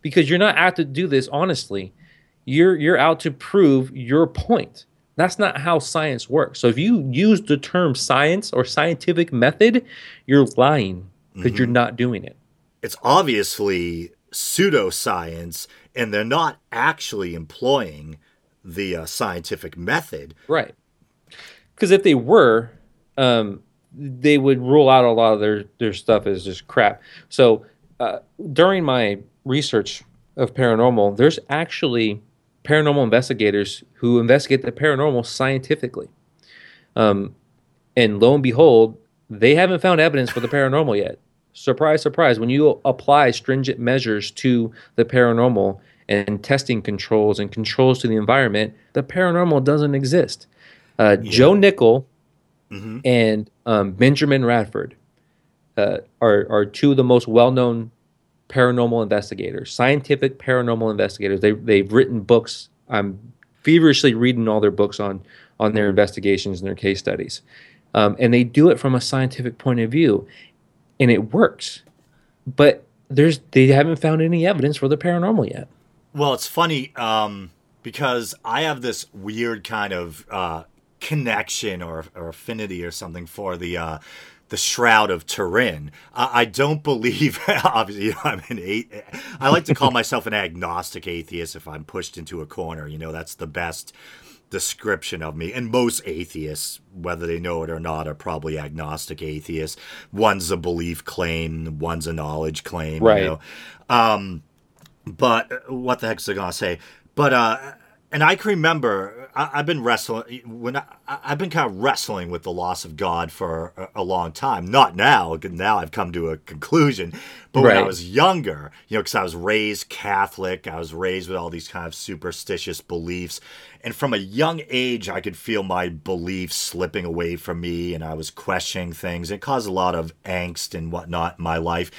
because you're not out to do this honestly you're you're out to prove your point. That's not how science works. So if you use the term science or scientific method, you're lying because mm-hmm. you're not doing it. It's obviously pseudoscience, and they're not actually employing the uh, scientific method. Right. Because if they were, um, they would rule out a lot of their, their stuff as just crap. So uh, during my research of paranormal, there's actually paranormal investigators who investigate the paranormal scientifically. Um, and lo and behold, they haven't found evidence for the paranormal yet. Surprise, surprise. When you apply stringent measures to the paranormal and testing controls and controls to the environment, the paranormal doesn't exist. Uh, yeah. Joe Nickell mm-hmm. and um, Benjamin Radford uh, are, are two of the most well known paranormal investigators, scientific paranormal investigators. They they've written books. I'm feverishly reading all their books on on their investigations and their case studies, um, and they do it from a scientific point of view, and it works. But there's they haven't found any evidence for the paranormal yet. Well, it's funny um, because I have this weird kind of uh, connection or, or affinity or something for the uh, the Shroud of Turin. I, I don't believe, obviously, you know, I'm an eight. I like to call myself an agnostic atheist if I'm pushed into a corner. You know, that's the best description of me. And most atheists, whether they know it or not, are probably agnostic atheists. One's a belief claim, one's a knowledge claim. Right. You know? um, but what the heck's I gonna say? But uh, and I can remember I, have been wrestling when I, have been kind of wrestling with the loss of God for a, a, long time. Not now. Now I've come to a conclusion. But right. when I was younger, you know, because I was raised Catholic, I was raised with all these kind of superstitious beliefs, and from a young age, I could feel my beliefs slipping away from me, and I was questioning things. It caused a lot of angst and whatnot in my life.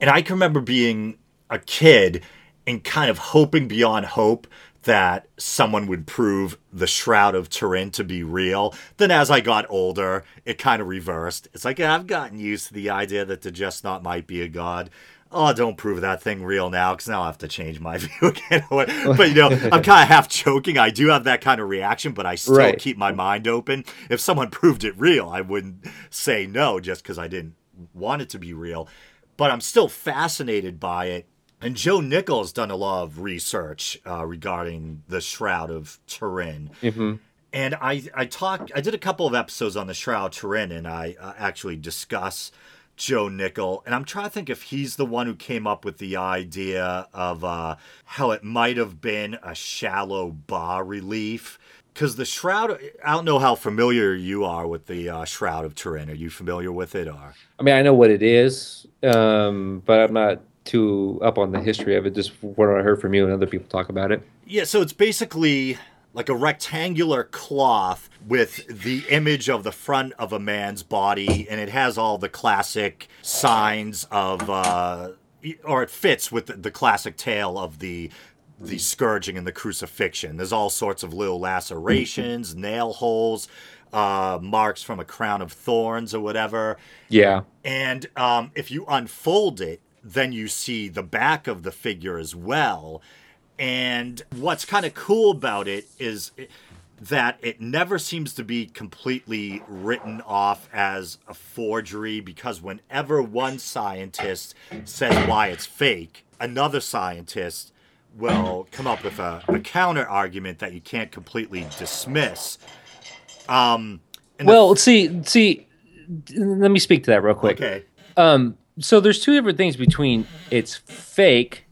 And I can remember being a kid and kind of hoping beyond hope that someone would prove the Shroud of Turin to be real. Then as I got older, it kind of reversed. It's like I've gotten used to the idea that the just not might be a god. Oh, don't prove that thing real now, because now I have to change my view again. but you know, I'm kind of half joking. I do have that kind of reaction, but I still right. keep my mind open. If someone proved it real, I wouldn't say no just because I didn't want it to be real. But I'm still fascinated by it And Joe Nickell's done a lot of research uh, regarding the Shroud of Turin. Mm-hmm. And I, I talked, I did a couple of episodes on the Shroud of Turin, and I uh, actually discuss Joe Nickell. And I'm trying to think if he's the one who came up with the idea of uh, how it might have been a shallow bas relief. Because the Shroud, I don't know how familiar you are with the uh, Shroud of Turin. Are you familiar with it? Or I mean, I know what it is, um, but I'm not too up on the history of it. Just what I heard from you and other people talk about it. Yeah, so it's basically like a rectangular cloth with the image of the front of a man's body, and it has all the classic signs of, uh, or it fits with the, the classic tale of the the scourging and the crucifixion. There's all sorts of little lacerations, nail holes, uh, marks from a crown of thorns or whatever. Yeah. And um, if you unfold it, then you see the back of the figure as well. And what's kind of cool about it is that it never seems to be completely written off as a forgery because whenever one scientist says why it's fake, another scientist will come up with a, a counter argument that you can't completely dismiss. Um, and the- Well, see, see, let me speak to that real quick. okay. Um, so there's two different things between it's fake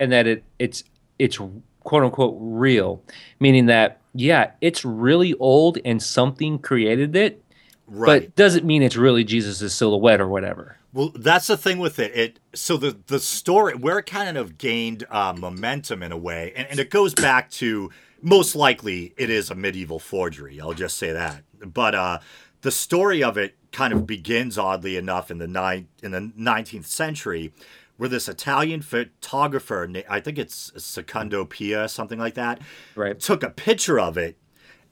and that it it's it's quote unquote real, meaning that yeah, it's really old and something created it, Right. but doesn't mean it's really Jesus' silhouette or whatever. Well, that's the thing with it. It so the the story where it kind of gained uh, momentum in a way, and, and it goes back to most likely it is a medieval forgery. I'll just say that. But uh, the story of it kind of begins oddly enough in the nine in the nineteenth century, where this Italian photographer, I think it's Secondo Pia, something like that, Right. took a picture of it.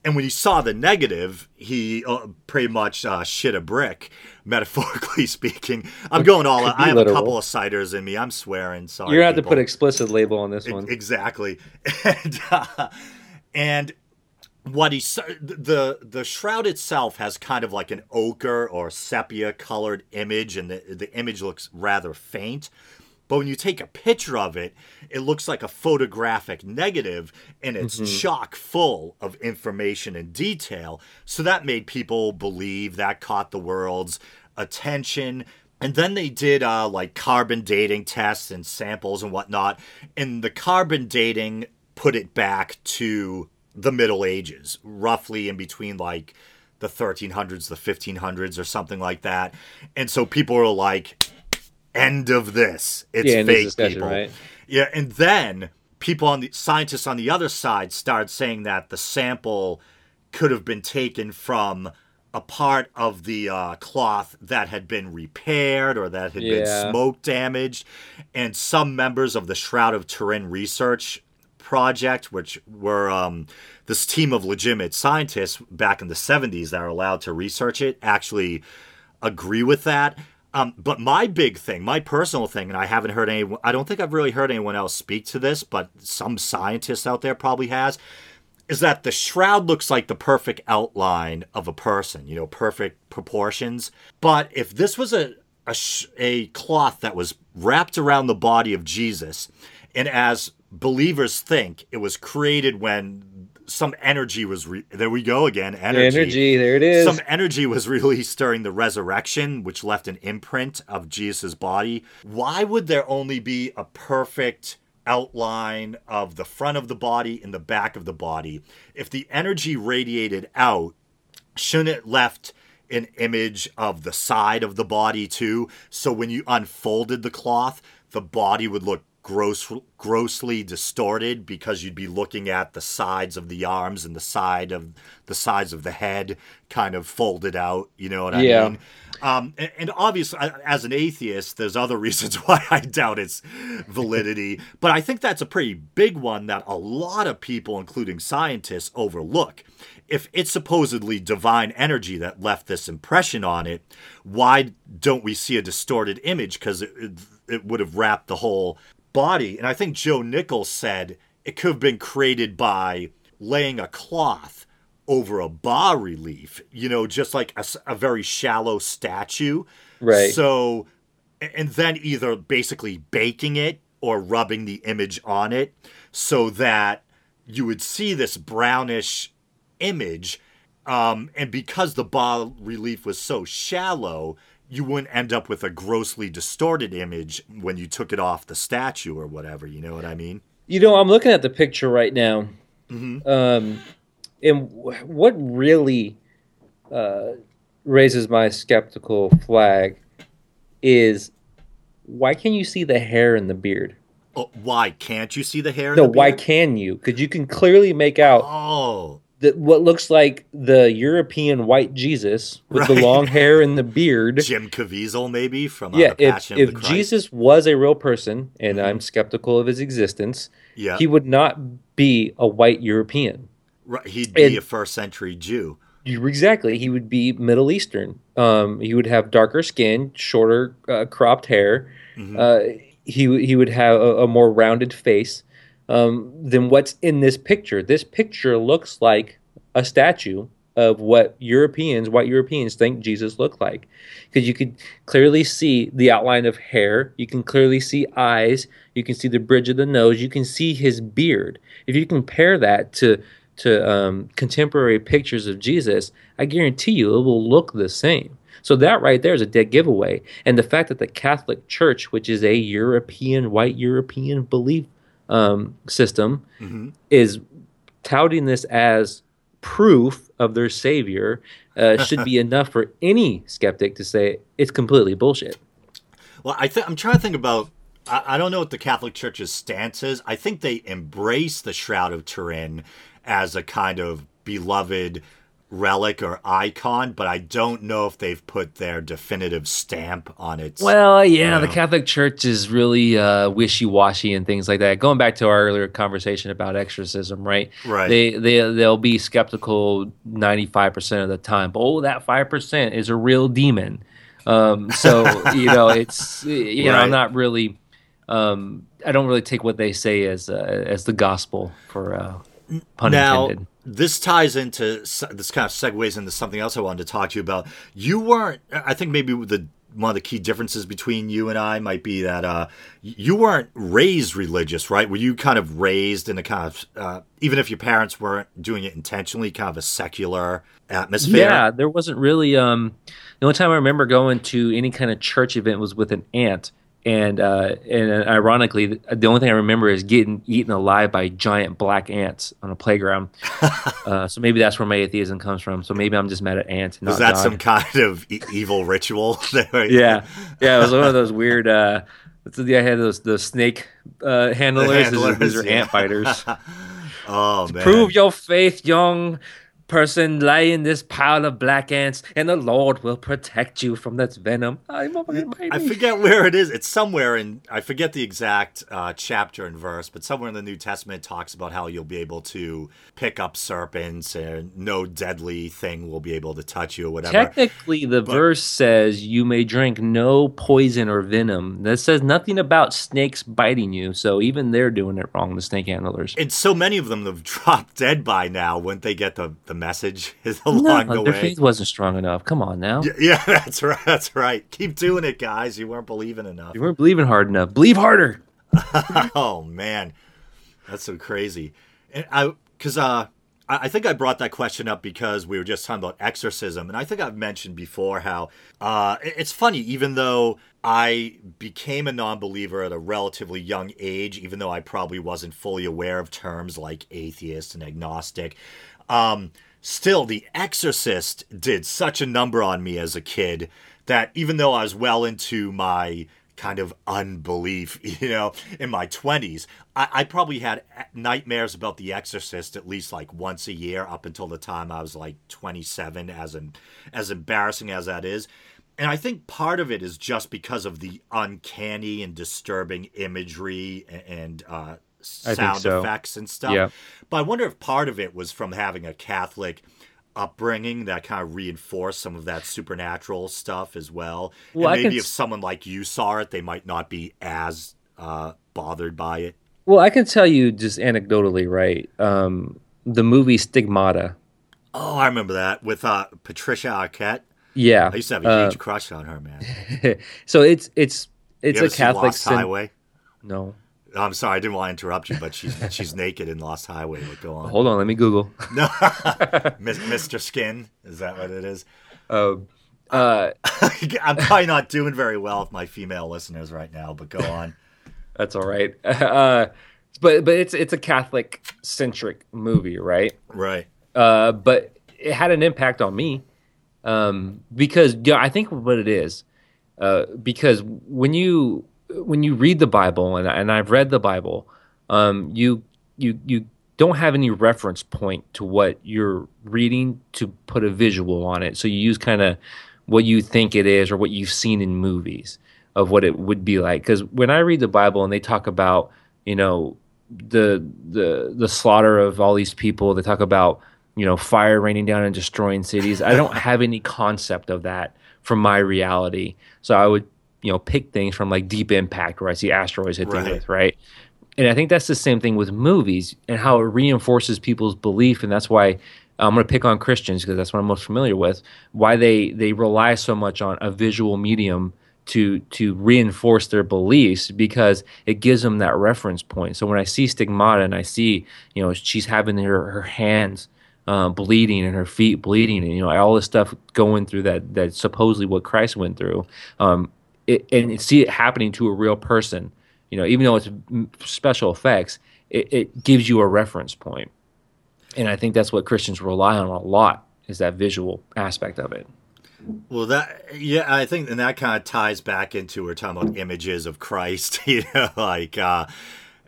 And when he saw the negative, he uh, pretty much uh, shit a brick, metaphorically speaking. I'm going all. Be I have a couple of ciders in me. I'm swearing. Sorry. You're gonna have to put explicit label on this one. Exactly. And, uh, and what he the the shroud itself has kind of like an ochre or sepia colored image, and the the image looks rather faint. But when you take a picture of it, it looks like a photographic negative, and it's chock full of information and detail. So that made people believe that caught the world's attention. And then they did uh, like carbon dating tests and samples and whatnot. And the carbon dating put it back to the Middle Ages, roughly in between like the 1300s, the 1500s, or something like that. And so people were like, end of this. It's Yeah, fake people. right? Yeah, and then people on the scientists on the other side started saying that the sample could have been taken from a part of the uh, cloth that had been repaired or that had been smoke damaged, and some members of the Shroud of Turin research project, which were um, this team of legitimate scientists back in the 70s that are allowed to research it, actually agree with that. Um, but my big thing, my personal thing, and I haven't heard any, I don't think I've really heard anyone else speak to this, but some scientist out there probably has, is that the shroud looks like the perfect outline of a person, you know, perfect proportions. But if this was a, a, sh- a cloth that was wrapped around the body of Jesus, and as believers think, it was created when some energy was, re- there we go again, energy Energy, there it is. some energy was released during the resurrection, which left an imprint of Jesus' body. Why would there only be a perfect outline of the front of the body and the back of the body? If the energy radiated out, shouldn't it left an image of the side of the body too? So when you unfolded the cloth, the body would look gross, grossly distorted because you'd be looking at the sides of the arms and the side of the sides of the head kind of folded out. You know what I Yeah. mean? Um, and, and obviously, as an atheist, there's other reasons why I doubt its validity. But I think that's a pretty big one that a lot of people, including scientists, overlook. If it's supposedly divine energy that left this impression on it, why don't we see a distorted image? Because it, it, it would have wrapped the whole body. And I think Joe Nickell's said it could have been created by laying a cloth over a bas relief, you know, just like a very shallow statue. Right. So, and then either basically baking it or rubbing the image on it so that you would see this brownish image. Um, and because the bas relief was so shallow, you wouldn't end up with a grossly distorted image when you took it off the statue or whatever. You know what I mean? You know, I'm looking at the picture right now. Mm-hmm. Um, and wh- what really uh, raises my skeptical flag is why can't you see the hair and the beard? Oh, why can't you see the hair? in No, the why can you? Because you can clearly make out Oh, the, what looks like the European white Jesus with the long hair and the beard. Jim Caviezel maybe from uh, yeah, the if, Passion if of the Christ. Jesus was a real person, and I'm skeptical of his existence, yeah, he would not be a white European. right, he'd be and- a first century Jew. Exactly. He would be Middle Eastern. Um, he would have darker skin, shorter uh, cropped hair. Mhm. Uh, he he would have a, a more rounded face um, than what's in this picture. This picture looks like a statue of what Europeans, white Europeans, think Jesus looked like, because you could clearly see the outline of hair. You can clearly see eyes. You can see the bridge of the nose. You can see his beard. If you compare that to to um, contemporary pictures of Jesus, I guarantee you it will look the same. So that right there is a dead giveaway. And the fact that the Catholic Church, which is a European, white European belief um, system, Mhm. is touting this as proof of their savior, uh, should be enough for any skeptic to say it's completely bullshit. Well, I think I'm trying to think about. I, I don't know what the Catholic Church's stance is. I think they embrace the Shroud of Turin as a kind of beloved relic or icon, but I don't know if they've put their definitive stamp on it. Well, yeah, the Catholic Church is really uh, wishy-washy and things like that. Going back to our earlier conversation about exorcism, right? Right. They they they'll be skeptical ninety-five percent of the time. But oh, that five percent is a real demon. Um, so you know, it's you know, Right. I'm not really. Um, I don't really take what they say as uh, as the gospel for uh, pun now, intended. This ties into this kind of segues into something else I wanted to talk to you about. You weren't. I think maybe the one of the key differences between you and I might be that uh, you weren't raised religious, right? Were you kind of raised in a kind of, uh, even if your parents weren't doing it intentionally, kind of a secular atmosphere? Yeah, there wasn't really. Um, the only time I remember going to any kind of church event was with an aunt, and uh, and ironically, the only thing I remember is getting eaten alive by giant black ants on a playground. uh, so maybe that's where my atheism comes from. So maybe I'm just mad at ants. And Was that God. some kind of e- evil ritual? Yeah, yeah. It was one of those weird. Uh, I had those the snake uh, handlers. These are- These are yeah. ant fighters. Oh man. Prove your faith, young person. Lay in this pile of black ants, and the Lord will protect you from this venom. Motherfucking I forget where it is. It's somewhere in I forget the exact uh, chapter and verse, but somewhere in the New Testament it talks about how you'll be able to pick up serpents and no deadly thing will be able to touch you or whatever. Technically, the verse says you may drink no poison or venom. That says nothing about snakes biting you. So even they're doing it wrong. The snake handlers. and so many of them have dropped dead by now. Wouldn't they get the, the message is along No, the their way? faith wasn't strong enough. Come on now. Y- Yeah, that's right. That's right. Keep doing it, guys. You weren't believing enough. You weren't believing hard enough. Believe harder. oh man, that's so crazy. And I, because uh, I I think I brought that question up because we were just talking about exorcism, and I think I've mentioned before how uh, it- it's funny. Even though I became a non-believer at a relatively young age, even though I probably wasn't fully aware of terms like atheist and agnostic. Um, still, The Exorcist did such a number on me as a kid that even though I was well into my kind of unbelief, you know, in my 20s, I, I probably had nightmares about The Exorcist at least like once a year up until the time I was like 27, as, in, as embarrassing as that is. And I think part of it is just because of the uncanny and disturbing imagery a- and uh, sound so. effects and stuff. Yeah. But I wonder if part of it was from having a Catholic upbringing that kind of reinforced some of that supernatural stuff as well. Well, and can maybe if someone like you saw it, they might not be as uh, bothered by it. Well, I can tell you just anecdotally, right? Um, the movie Stigmata. Oh, I remember that with uh, Patricia Arquette. Yeah. I used to have a Uh, huge crush on her, man. so it's it's it's a Catholic cen- Highway? No. I'm sorry, I didn't want to interrupt you, but she's she's naked in Lost Highway. Go on. Hold on, let me Google. No, Mr. Skin, is that what it is? Um, uh, I'm probably not doing very well with my female listeners right now, but go on. that's all right. Uh, but but it's it's a Catholic centric movie, right? Right. Uh, but it had an impact on me um, because yeah, I think what it is uh, because when you when you read the Bible and and I've read the Bible, um, you you you don't have any reference point to what you're reading to put a visual on it. So you use kind of what you think it is or what you've seen in movies of what it would be like. Because when I read the Bible and they talk about you know the the the slaughter of all these people, they talk about you know fire raining down and destroying cities. I don't have any concept of that from my reality. So I would you know pick things from like Deep Impact where I see asteroids hit Right. the earth, right? And I think that's the same thing with movies and how it reinforces people's belief, and that's why I'm going to pick on Christians because that's what I'm most familiar with. Why they they rely so much on a visual medium to to reinforce their beliefs because it gives them that reference point. So when I see stigmata and I see you know she's having her her hands uh, bleeding and her feet bleeding and you know all this stuff going through that that supposedly what Christ went through, um, it, and see it happening to a real person. You know, even though it's special effects, it, it gives you a reference point, and I think that's what Christians rely on a lot is that visual aspect of it. Well, that yeah, I think, and that kind of ties back into we're talking about images of Christ. You know, like uh,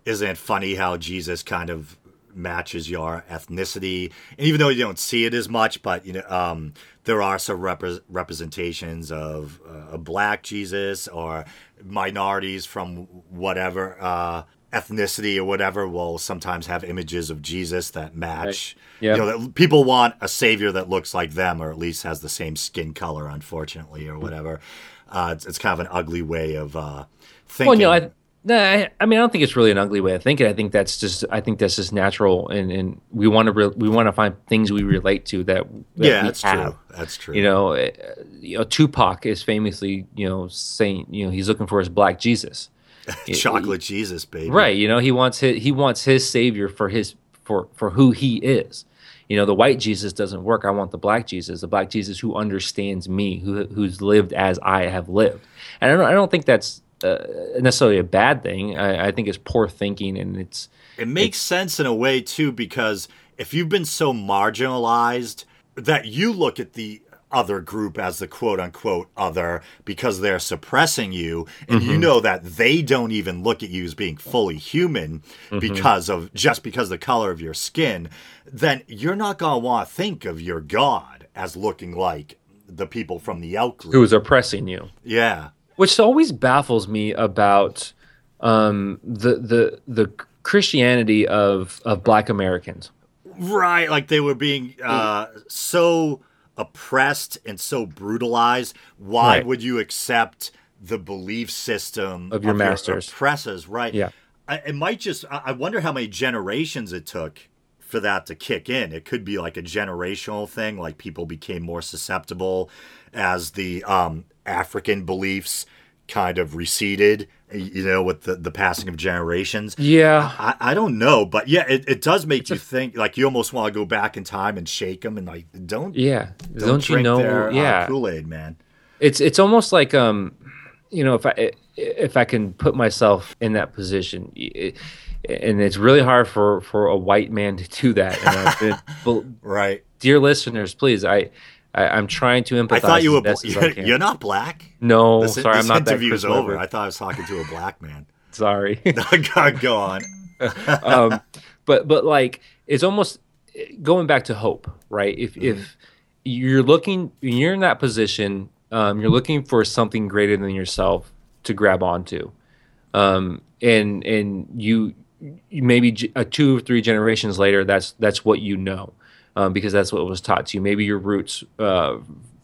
isn't it funny how Jesus kind of matches your ethnicity, and even though you don't see it as much, but you know, um, there are some repre- representations of uh, a black Jesus or minorities from whatever uh, ethnicity or whatever will sometimes have images of Jesus that match. Yeah. You know, that people want a savior that looks like them or at least has the same skin color, unfortunately, or whatever. Uh, it's, it's kind of an ugly way of uh, thinking. Well, you know, I, nah, I, I mean, I don't think it's really an ugly way of thinking. I think that's just, I think that's just natural, and, and we want to, re- we want to find things we relate to that. that yeah, that's have. true. That's true. You know, uh, you know, Tupac is famously, you know, saying, you know, he's looking for his black Jesus. chocolate Jesus, baby. Right. You know, he wants his, he wants his savior for his for for who he is. You know, the white Jesus doesn't work. I want the black Jesus, the black Jesus who understands me, who who's lived as I have lived. And I don't I don't think that's uh, necessarily a bad thing. I, I think it's poor thinking, and it's It makes sense in a way too because if you've been so marginalized that you look at the other group as the quote unquote other because they're suppressing you and you know that they don't even look at you as being fully human because of just because of the color of your skin then you're not going to want to think of your god as looking like the people from the out group who's oppressing you. yeah which always baffles me about um, the the the Christianity of of Black Americans. Right, like they were being uh, so oppressed and so brutalized. Why Right. would you accept the belief system Of your masters. oppressors? Right. Yeah. I, it might just. I I wonder how many generations it took for that to kick in. It could be like a generational thing, like people became more susceptible as the um, African beliefs kind of receded. You know, with the, the passing of generations. Yeah, I, I don't know, but yeah, it, it does make you think. Like you almost want to go back in time and shake them and like don't yeah. don't, Don't, you know? their, uh, yeah, Kool Aid, man. it's it's almost like um, you know, if I if I can put myself in that position. It, and it's really hard for, for a white man to do that. And I've been- Right. dear listeners, please, I, I I'm trying to empathize. I thought you were. I You're, you're not black. no, This, sorry, this I'm not that interview is over. I thought I was talking to a black man. Sorry. go, go on. um, but but like it's almost going back to hope, right? If if you're looking, you're in that position, um, you're looking for something greater than yourself to grab onto, um, and and you, you maybe j- uh, two or three generations later, that's that's what you know, um, because that's what was taught to you. Maybe your roots. Uh,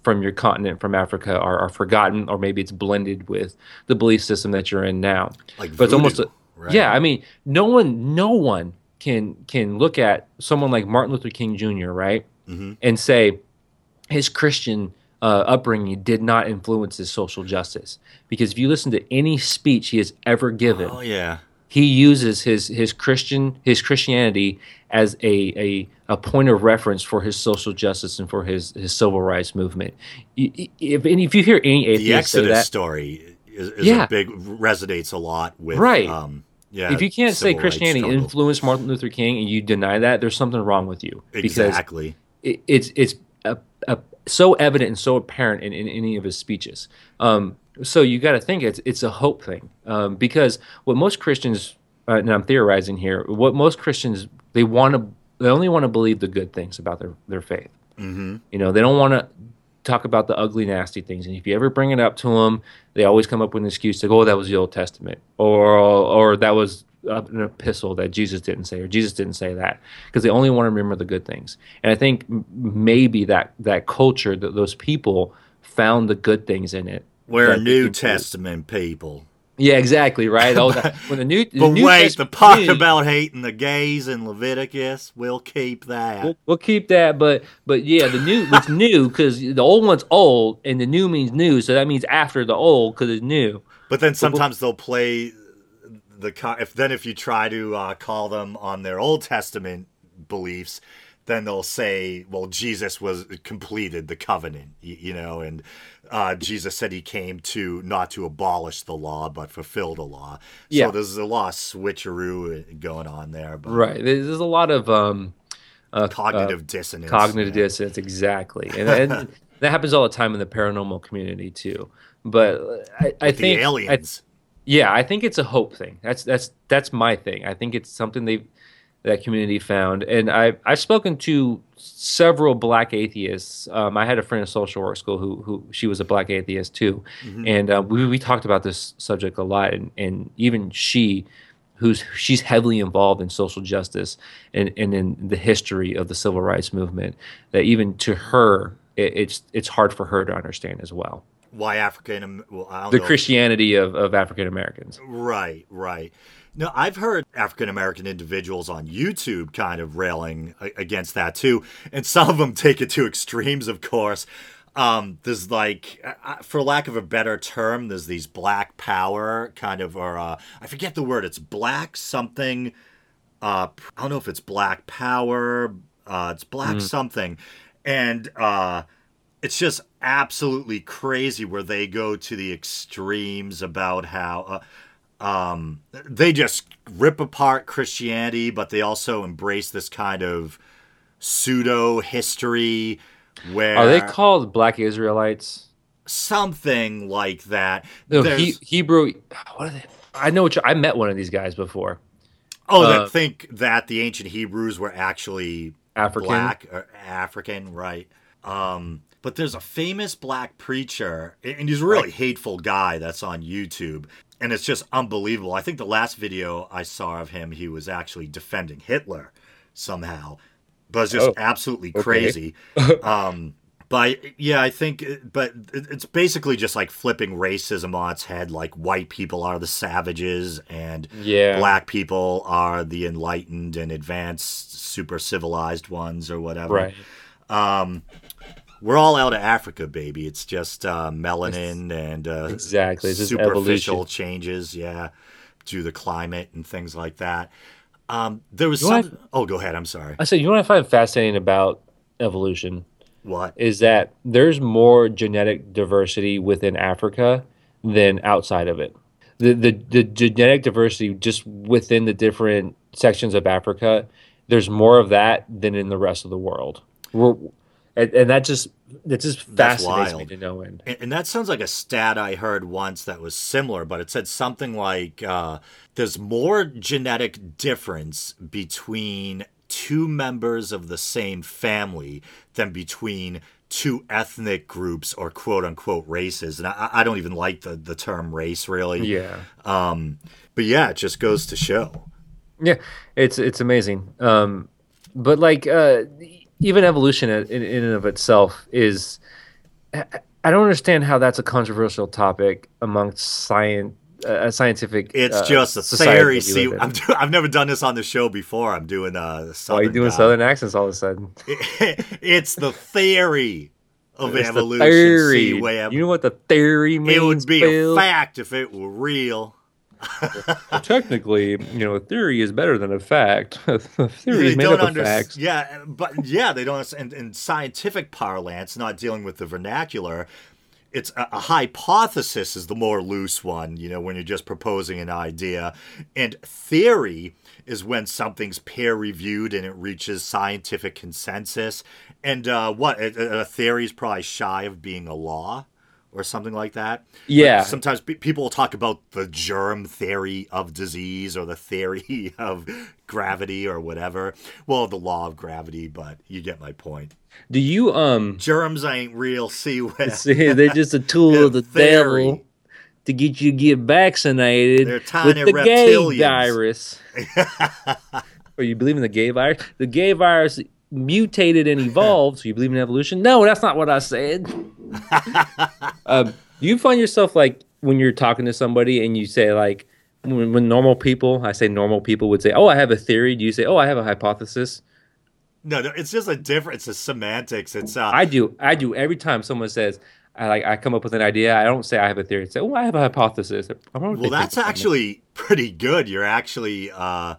from your continent, from Africa, are, are forgotten, or maybe it's blended with the belief system that you're in now. Like but it's almost a, right? yeah. I mean, no one, no one can can look at someone like Martin Luther King Jr. right Mm-hmm. and say his Christian uh, upbringing did not influence his social justice because if you listen to any speech he has ever given, Oh yeah. He uses his his Christian his Christianity as a, a a point of reference for his social justice and for his his civil rights movement. If if you hear any atheist the Exodus say that, story is, is Yeah. a big resonates a lot with Right. Um, yeah, if you can't say Christianity influenced Martin Luther King and you deny that, there's something wrong with you exactly. it, it's it's a, a, so evident and so apparent in, in any of his speeches. Um, so you got to think it's it's a hope thing um, because what most Christians, uh, and I'm theorizing here, what most Christians they want to they only want to believe the good things about their their faith. hmm You know, they don't want to talk about the ugly, nasty things. And if you ever bring it up to them, they always come up with an excuse to go, "Oh, that was the Old Testament," or or that was an epistle that Jesus didn't say, or Jesus didn't say that, because they only want to remember the good things. And I think m- maybe that that culture, that those people found the good things in it. We're they New Testament people. Yeah, exactly. Right. That, when the new, the But New wait, Testament the part about hating the gays in Leviticus, we'll keep that. We'll, we'll keep that, but but yeah, the new it's new because the old one's old, and the new means new, so that means after the old because it's new. But then sometimes they'll play the if then if you try to uh, call them on their Old Testament beliefs, then they'll say, "Well, Jesus was completed the covenant," you, you know, and uh, Jesus said he came to not to abolish the law but fulfill the law. Yeah. So there's a lot of switcheroo going on there, but Right. There's, a lot of um, uh, cognitive dissonance. cognitive yeah. dissonance, exactly, and, and that happens all the time in the paranormal community too. But I, I think I- aliens. Yeah, I think it's a hope thing. That's that's that's my thing. I think it's something they that community found, and I I've spoken to several black atheists. Um, I had a friend in social work school who who she was a black atheist too, Mm-hmm. and uh, we we talked about this subject a lot, and and even she. Who's she's heavily involved in social justice and, and in the history of the civil rights movement. That even to her, it, it's it's hard for her to understand as well. Why African? Well, The know. Christianity of, of African Americans. Right, right. No, I've heard African American individuals on YouTube kind of railing against that too, and some of them take it to extremes. Of course, um, there's like, uh, uh, for lack of a better term, there's these Black Power kind of, or uh, I forget the word. It's Black something. Uh, I don't know if it's Black Power. Uh, it's Black something, and uh, it's just absolutely crazy where they go to the extremes about how uh, um, they just rip apart Christianity, but they also embrace this kind of pseudo history where Are they called Black Israelites? something like that. No, he, Hebrew. What are they? I know what I met one of these guys before. oh, uh, that think that the ancient Hebrews were actually African. black or African, right? Um, but there's a famous black preacher, and he's a really hateful guy that's on YouTube, and it's just unbelievable. I think the last video I saw of him, he was actually defending Hitler somehow, but it's just Oh, absolutely okay. crazy. um, but yeah, I think, but it's basically just like flipping racism on its head. Like white people are the savages, and Yeah. black people are the enlightened and advanced, super civilized ones, or whatever. Right. Um, we're all out of Africa, baby. It's just uh, melanin and uh, Exactly. It's superficial changes, yeah, to the climate and things like that. Um, there was You some. Oh, go ahead. I'm sorry. I said, you know what I find fascinating about evolution What? is that there's more genetic diversity within Africa than outside of it. The, the the genetic diversity just within the different sections of Africa, there's more of that than in the rest of the world. We're, and, and that just that just fascinates me to no end. And, and that sounds like a stat I heard once that was similar, but it said something like uh, there's more genetic difference between two members of the same family than between two ethnic groups or quote unquote races. And I, I don't even like the, the term race really. Yeah. Um, but yeah, it just goes to show. Yeah, it's it's amazing. Um, but like uh, even evolution in, in and of itself is, I don't understand how that's a controversial topic amongst science, uh, scientific. It's uh, just a theory. See. I'm do- I've never done this on the show before. I'm doing uh, Why are southern you doing southern accents all of a sudden? it's the theory of It's the evolution. theory. See, You know what the theory means? it would be Bill? a fact if it were real. Well, technically, you know, a theory is better than a fact. a theory is made up of facts. Yeah, but yeah, they don't. In, in scientific parlance, not dealing with the vernacular, it's a, a, hypothesis is the more loose one. You know, when you're just proposing an idea, and theory is when something's peer reviewed and it reaches scientific consensus. And uh, what a, a theory is probably shy of being a law or something like that. Yeah. Sometimes people will talk about the germ theory of disease or the theory of gravity or whatever. Well, the law of gravity, but you get my point. Do you um germs ain't real? See, see they're just a tool of the theory. devil to get you get vaccinated with the reptilians. gay virus. or you believe in the gay virus? The gay virus mutated and evolved. so you believe in evolution? No, that's not what I said. um, do you find yourself like when you're talking to somebody and you say like when, when, normal people, I say normal people would say, "Oh, I have a theory." Do you say, "Oh, I have a hypothesis"? No, no, it's just a different. It's a semantics. It's uh, I do. I do every time someone says. I like I come up with an idea. I don't say I have a theory. I say, "Oh, I have a hypothesis." well, that's actually pretty good. You're actually uh,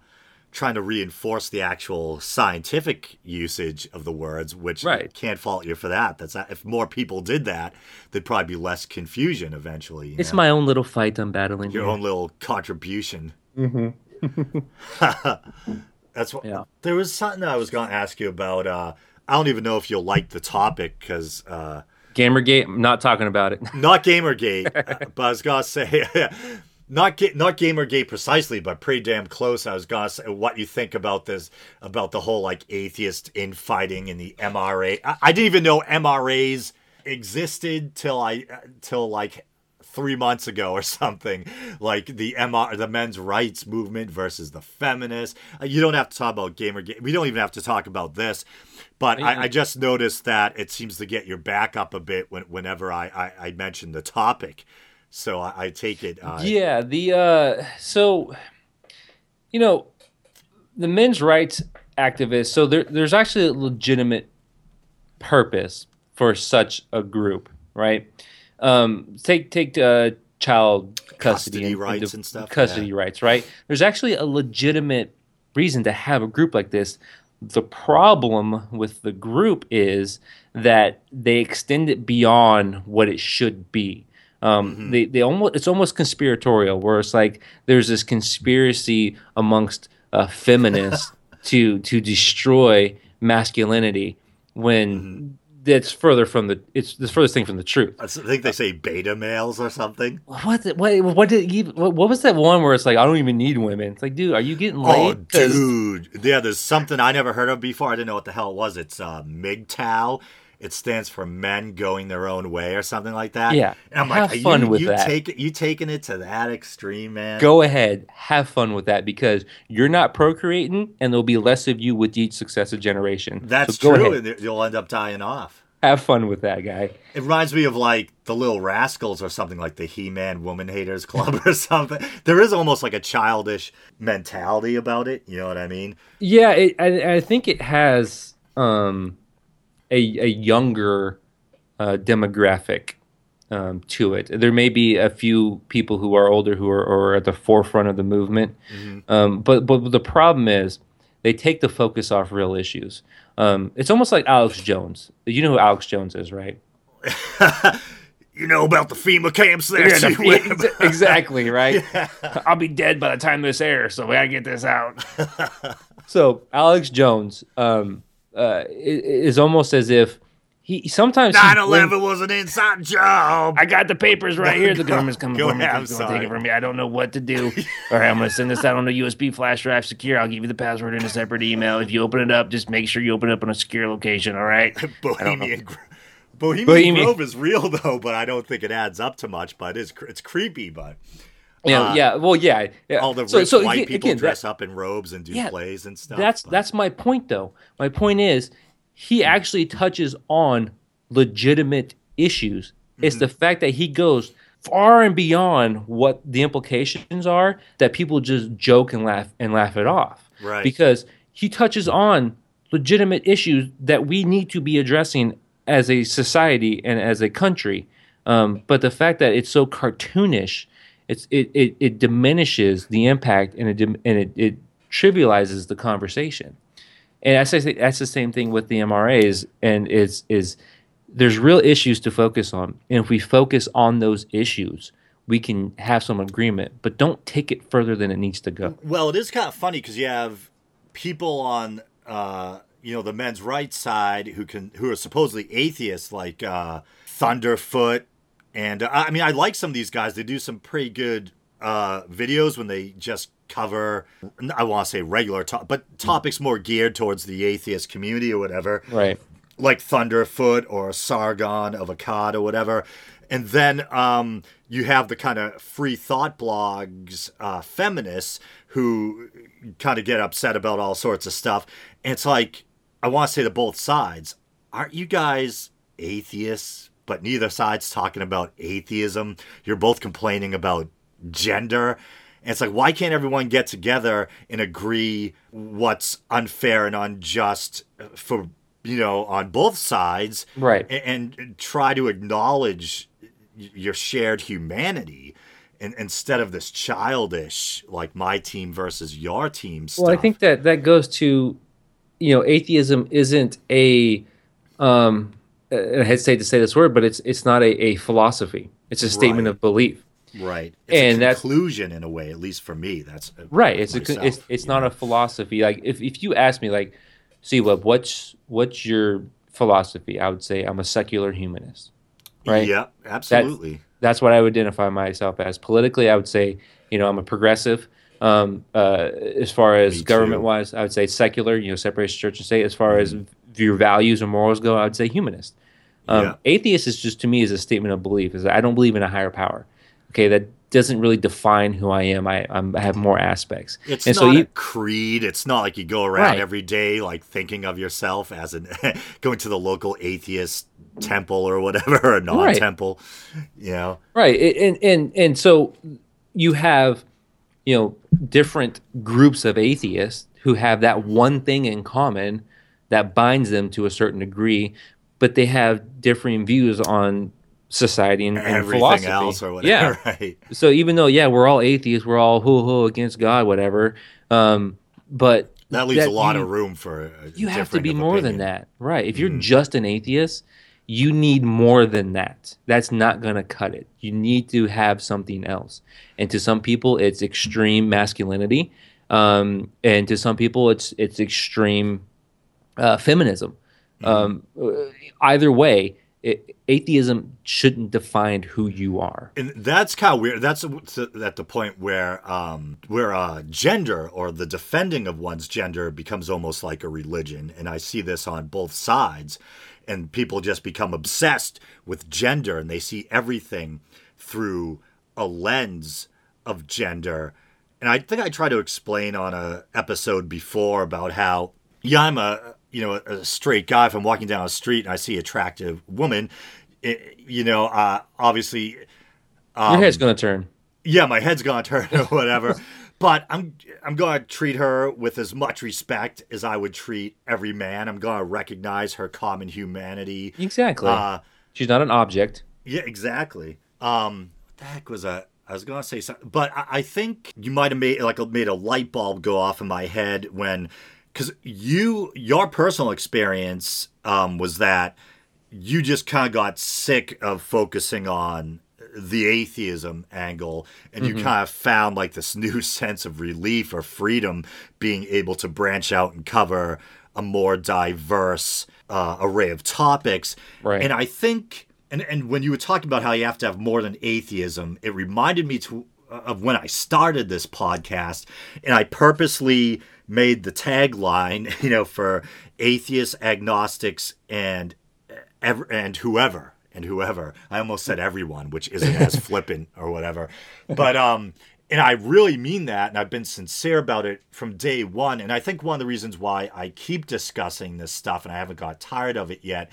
trying to reinforce the actual scientific usage of the words, which right. can't fault you for that. That's if more people did that, there'd probably be less confusion eventually. It's know? my own little fight I'm battling. Your here. own little contribution. Mm-hmm. That's what. Yeah. There was something I was going to ask you about. Uh, I don't even know if you'll like the topic because. Uh, Gamergate. I'm not talking about it. not Gamergate, but I was gonna say not ga- not gamergate precisely, but pretty damn close. I was gonna say what you think about this about the whole like atheist infighting in the MRA. I, I didn't even know MRAs existed till I till like three months ago or something. Like the MR the men's rights movement versus the feminists. Uh, you don't have to talk about gamergate. We don't even have to talk about this. But I, I, just noticed that it seems to get your back up a bit when, whenever I, I, I mention the topic. So I, I take it. Uh, yeah. The uh, so you know the men's rights activists. So there, there's actually a legitimate purpose for such a group, right? Um, take take uh, child custody, custody and, rights and, stuff. Custody yeah. rights, right? There's actually a legitimate reason to have a group like this. The problem with the group is that they extend it beyond what it should be. Um, mm-hmm. they, they almost it's almost conspiratorial, where it's like there's this conspiracy amongst uh, feminists to to destroy masculinity when mm-hmm. that's further from the it's the furthest thing from the truth. I think they say beta males or something. What what what did what, what was that one where it's like I don't even need women? It's like, dude, are you getting laid? Oh, dude, yeah. There's something I never heard of before. I didn't know what the hell it was. It's uh, MGTOW it stands for men going their own way or something like that. Yeah, and I'm have like, fun you, with you that. Take, you taking it to that extreme, man? Go ahead, have fun with that because you're not procreating, and there'll be less of you with each successive generation. That's so true, and you'll end up dying off. Have fun with that guy. It reminds me of like the Little Rascals or something like the He-Man Woman Haters Club or something. There is almost like a childish mentality about it. You know what I mean? Yeah, it, I, I think it has um, a, a younger uh, demographic um, to it. There may be a few people who are older who are, are at the forefront of the movement, mm-hmm. um, but but the problem is they take the focus off real issues. Um, it's almost like Alex Jones. You know who Alex Jones is, right? you know about the FEMA camps there. Yeah, the, exactly, right? Yeah. I'll be dead by the time this airs, so we gotta get this out. so Alex Jones um, uh, is almost as if he sometimes 9/11 was an inside job. I got the papers right here. The government's coming for me. I'm take it from me. I don't know what to do. All right, I'm going to send this out on a USB flash drive, secure. I'll give you the password in a separate email. If you open it up, just make sure you open it up in a secure location. All right. Bohemian. Bohemian, Bohemian Grove is real though, but I don't think it adds up to much. But it's it's creepy. But yeah, uh, yeah, well, yeah, yeah. All the rich so, so, white again, people dress that, up in robes and do yeah, plays and stuff. That's but. that's my point, though. My point is he actually touches on legitimate issues. Mm-hmm. It's the fact that he goes far and beyond what the implications are that people just joke and laugh and laugh it off. Right. Because he touches on legitimate issues that we need to be addressing as a society and as a country. Um, but the fact that it's so cartoonish it's it it, it diminishes the impact and it and it, it trivializes the conversation. And that's that's the same thing with the MRAs, and is is there's real issues to focus on, and if we focus on those issues, we can have some agreement. But don't take it further than it needs to go. Well, it is kind of funny because you have people on uh, you know the men's right side who can who are supposedly atheists, like uh, Thunderfoot, and uh, I mean I like some of these guys. They do some pretty good uh, videos when they just cover I want to say regular to- but topics more geared towards the atheist community or whatever. Right. Like Thunderfoot or Sargon of Akkad or whatever. And then um, you have the kind of free thought blogs, uh, feminists who kind of get upset about all sorts of stuff. And it's like, I want to say to both sides, aren't you guys atheists? But neither side's talking about atheism. You're both complaining about gender. And it's like, why can't everyone get together and agree what's unfair and unjust for, you know, on both sides? Right. And, and try to acknowledge your shared humanity and, instead of this childish, like my team versus your team stuff. Well, I think that that goes to, you know, atheism isn't a, um, I hesitate to say this word, but it's it's not a, a philosophy. It's a statement Right. of belief. Right. It's And a that's- conclusion in a way, at least for me. That's uh, Right. It's a, it's it's not know? a philosophy. Like if, if you ask me, like, CWebb, what's what's your philosophy? I would say I'm a secular humanist. Right. Yeah, absolutely. That's what I would identify myself as. Politically, I would say, you know, I'm a progressive. Um, uh, as far as government wise, I would say secular. You know, separation church and state. As far as your values or morals go, I would say humanist. Um, Yeah. Atheist is just to me is a statement of belief. Is that I don't believe in a higher power. Okay, that doesn't really define who I am. I I'm, I have more aspects. It's and not so a creed. It's not like you go around Right. every day like thinking of yourself as an going to the local atheist temple or whatever, or non-temple. You know, Right, and and and so you have, you know, different groups of atheists who have that one thing in common that binds them to a certain degree, but they have differing views on society and, and everything philosophy. else or whatever. Yeah. Right. So even though yeah, we're all atheists, we're all hoo hoo against God, whatever. Um, but That leaves a lot you- of room for. A you have to be more than that right if you're Mm. just an atheist you need more than that that's not going to cut it you need to have something else and to some people it's extreme masculinity um, and to some people it's it's extreme uh, feminism Mm-hmm. um, uh, either way it, atheism shouldn't define who you are and that's kind of weird. That's at the point where um, where uh, gender or the defending of one's gender becomes almost like a religion, and I see this on both sides. And people just become obsessed with gender, and they see everything through a lens of gender. And I think I tried to explain on a episode before about how yeah, I'm a you know a straight guy. If I'm walking down a street and I see attractive woman, it, you know, uh, obviously your Um, head's going to turn yeah, my head's gonna turn or whatever. but I'm I'm gonna treat her with as much respect as I would treat every man. I'm gonna recognize her common humanity. exactly Uh, she's not an object yeah, exactly. Um, what the heck was a? I was gonna say something, but I, I think you might have made like made a light bulb go off in my head when, because you your personal experience um, was that you just kind of got sick of focusing on the atheism angle and you kind of found like this new sense of relief or freedom being able to branch out and cover a more diverse uh, array of topics Right. and i think and, and when you were talking about how you have to have more than atheism it reminded me to of when i started this podcast and i purposely made the tagline you know for atheists agnostics and ev- and whoever and whoever. I almost said everyone, which isn't as flippant or whatever. But um and I really mean that and I've been sincere about it from day 1 and I think one of the reasons why I keep discussing this stuff and I haven't got tired of it yet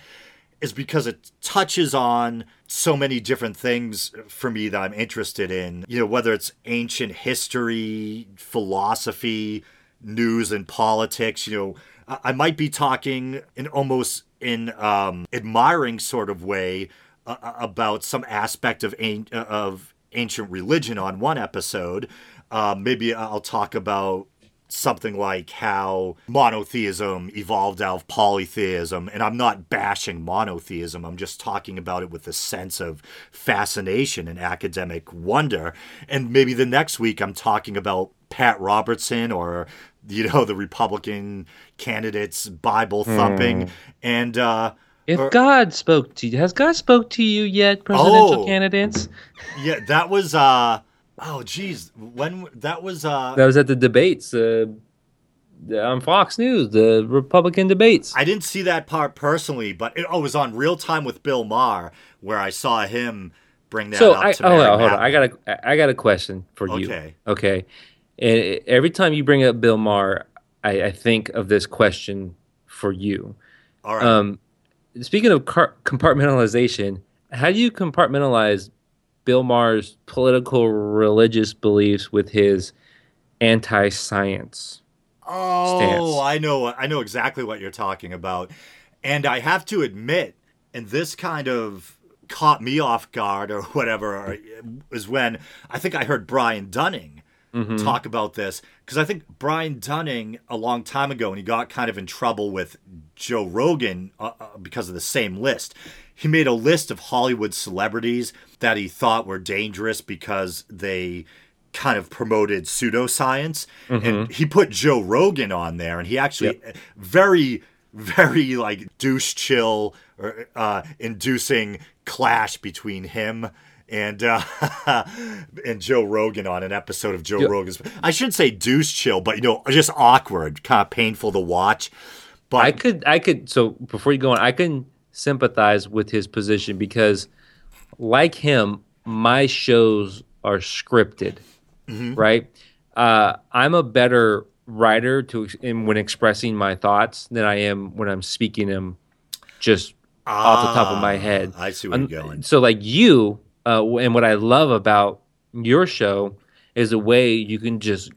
is because it touches on so many different things for me that I'm interested in. You know, whether it's ancient history, philosophy, news and politics, you know, I might be talking in almost in um, admiring sort of way uh, about some aspect of an- of ancient religion on one episode. Um, maybe I'll talk about something like how monotheism evolved out of polytheism. And I'm not bashing monotheism, I'm just talking about it with a sense of fascination and academic wonder. And maybe the next week I'm talking about Pat Robertson or you know the Republican candidates Bible thumping mm. and uh if or, God spoke to you, has God spoke to you yet, presidential oh, candidates? Yeah, that was uh Oh, geez, when that was uh that was at the debates uh, on Fox News, the Republican debates. I didn't see that part personally, but it, oh, it was on Real Time with Bill Maher where I saw him bring that so up. I, to oh, hold on, I got a I got a question for you. Okay, okay. And every time you bring up Bill Maher, I, I think of this question for you. All right. Um, speaking of car- compartmentalization, how do you compartmentalize Bill Maher's political religious beliefs with his anti-science. Oh, stance. I know I know exactly what you're talking about. And I have to admit, and this kind of caught me off guard or whatever is when I think I heard Brian Dunning mm-hmm. talk about this because I think Brian Dunning a long time ago and he got kind of in trouble with Joe Rogan uh, uh because of the same list he made a list of Hollywood celebrities that he thought were dangerous because they kind of promoted pseudoscience. Mm-hmm. And he put Joe Rogan on there, and he actually yep. very, very like douche chill or uh, inducing clash between him and uh, and Joe Rogan on an episode of Joe yep. Rogan's. I shouldn't say douche chill, but you know, just awkward, kind of painful to watch. But I could, I could. So before you go on, I can sympathize with his position because, like him, my shows are scripted, mm-hmm. right? Uh, I'm a better writer to in, when expressing my thoughts than I am when I'm speaking them just ah, off the top of my ah, head. I see where you're going. So, like you, uh, and what I love about your show is a way you can just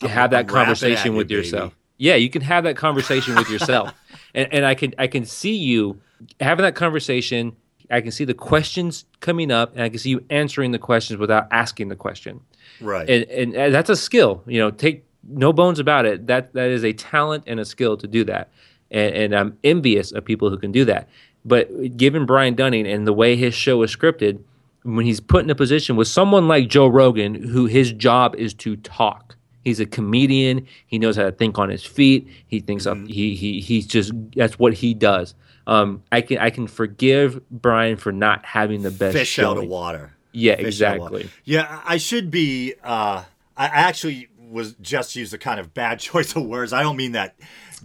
have that conversation with yourself. Baby. Yeah, you can have that conversation with yourself, and, and I can I can see you having that conversation. I can see the questions coming up, and I can see you answering the questions without asking the question. Right, and, and, and that's a skill. You know, take no bones about it. That that is a talent and a skill to do that, and, and I'm envious of people who can do that. But given Brian Dunning and the way his show is scripted, when he's put in a position with someone like Joe Rogan, who his job is to talk. He's a comedian. He knows how to think on his feet. He thinks mm-hmm. up. He he he's just that's what he does. Um, I can I can forgive Brian for not having the best fish showing. out of water. Yeah, fish exactly. Yeah, I should be. Uh, I actually was just used a kind of bad choice of words. I don't mean that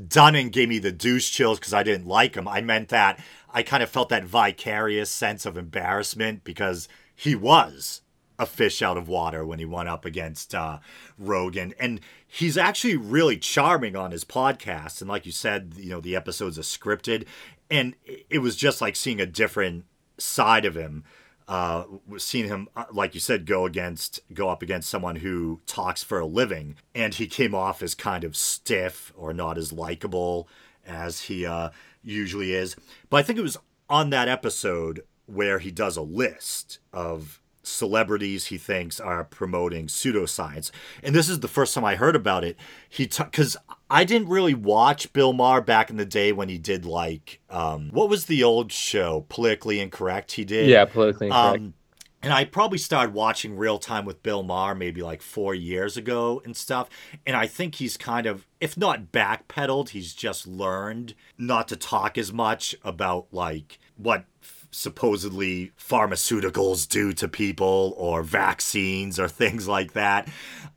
Dunning gave me the douche chills because I didn't like him. I meant that I kind of felt that vicarious sense of embarrassment because he was a fish out of water when he went up against uh, Rogan. And he's actually really charming on his podcast. And like you said, you know, the episodes are scripted. And it was just like seeing a different side of him. Uh, seeing him, uh, like you said, go against, go up against someone who talks for a living, and he came off as kind of stiff or not as likable as he uh, usually is. But I think it was on that episode where he does a list of celebrities he thinks are promoting pseudoscience. And this is the first time I heard about it. He took because t- I didn't really watch Bill Maher back in the day when he did like um, what was the old show Politically Incorrect. He did yeah, Politically Incorrect. Um, and I probably started watching Real Time with Bill Maher maybe like four years ago and stuff. And I think he's kind of, if not backpedaled, he's just learned not to talk as much about like what supposedly pharmaceuticals do to people or vaccines or things like that.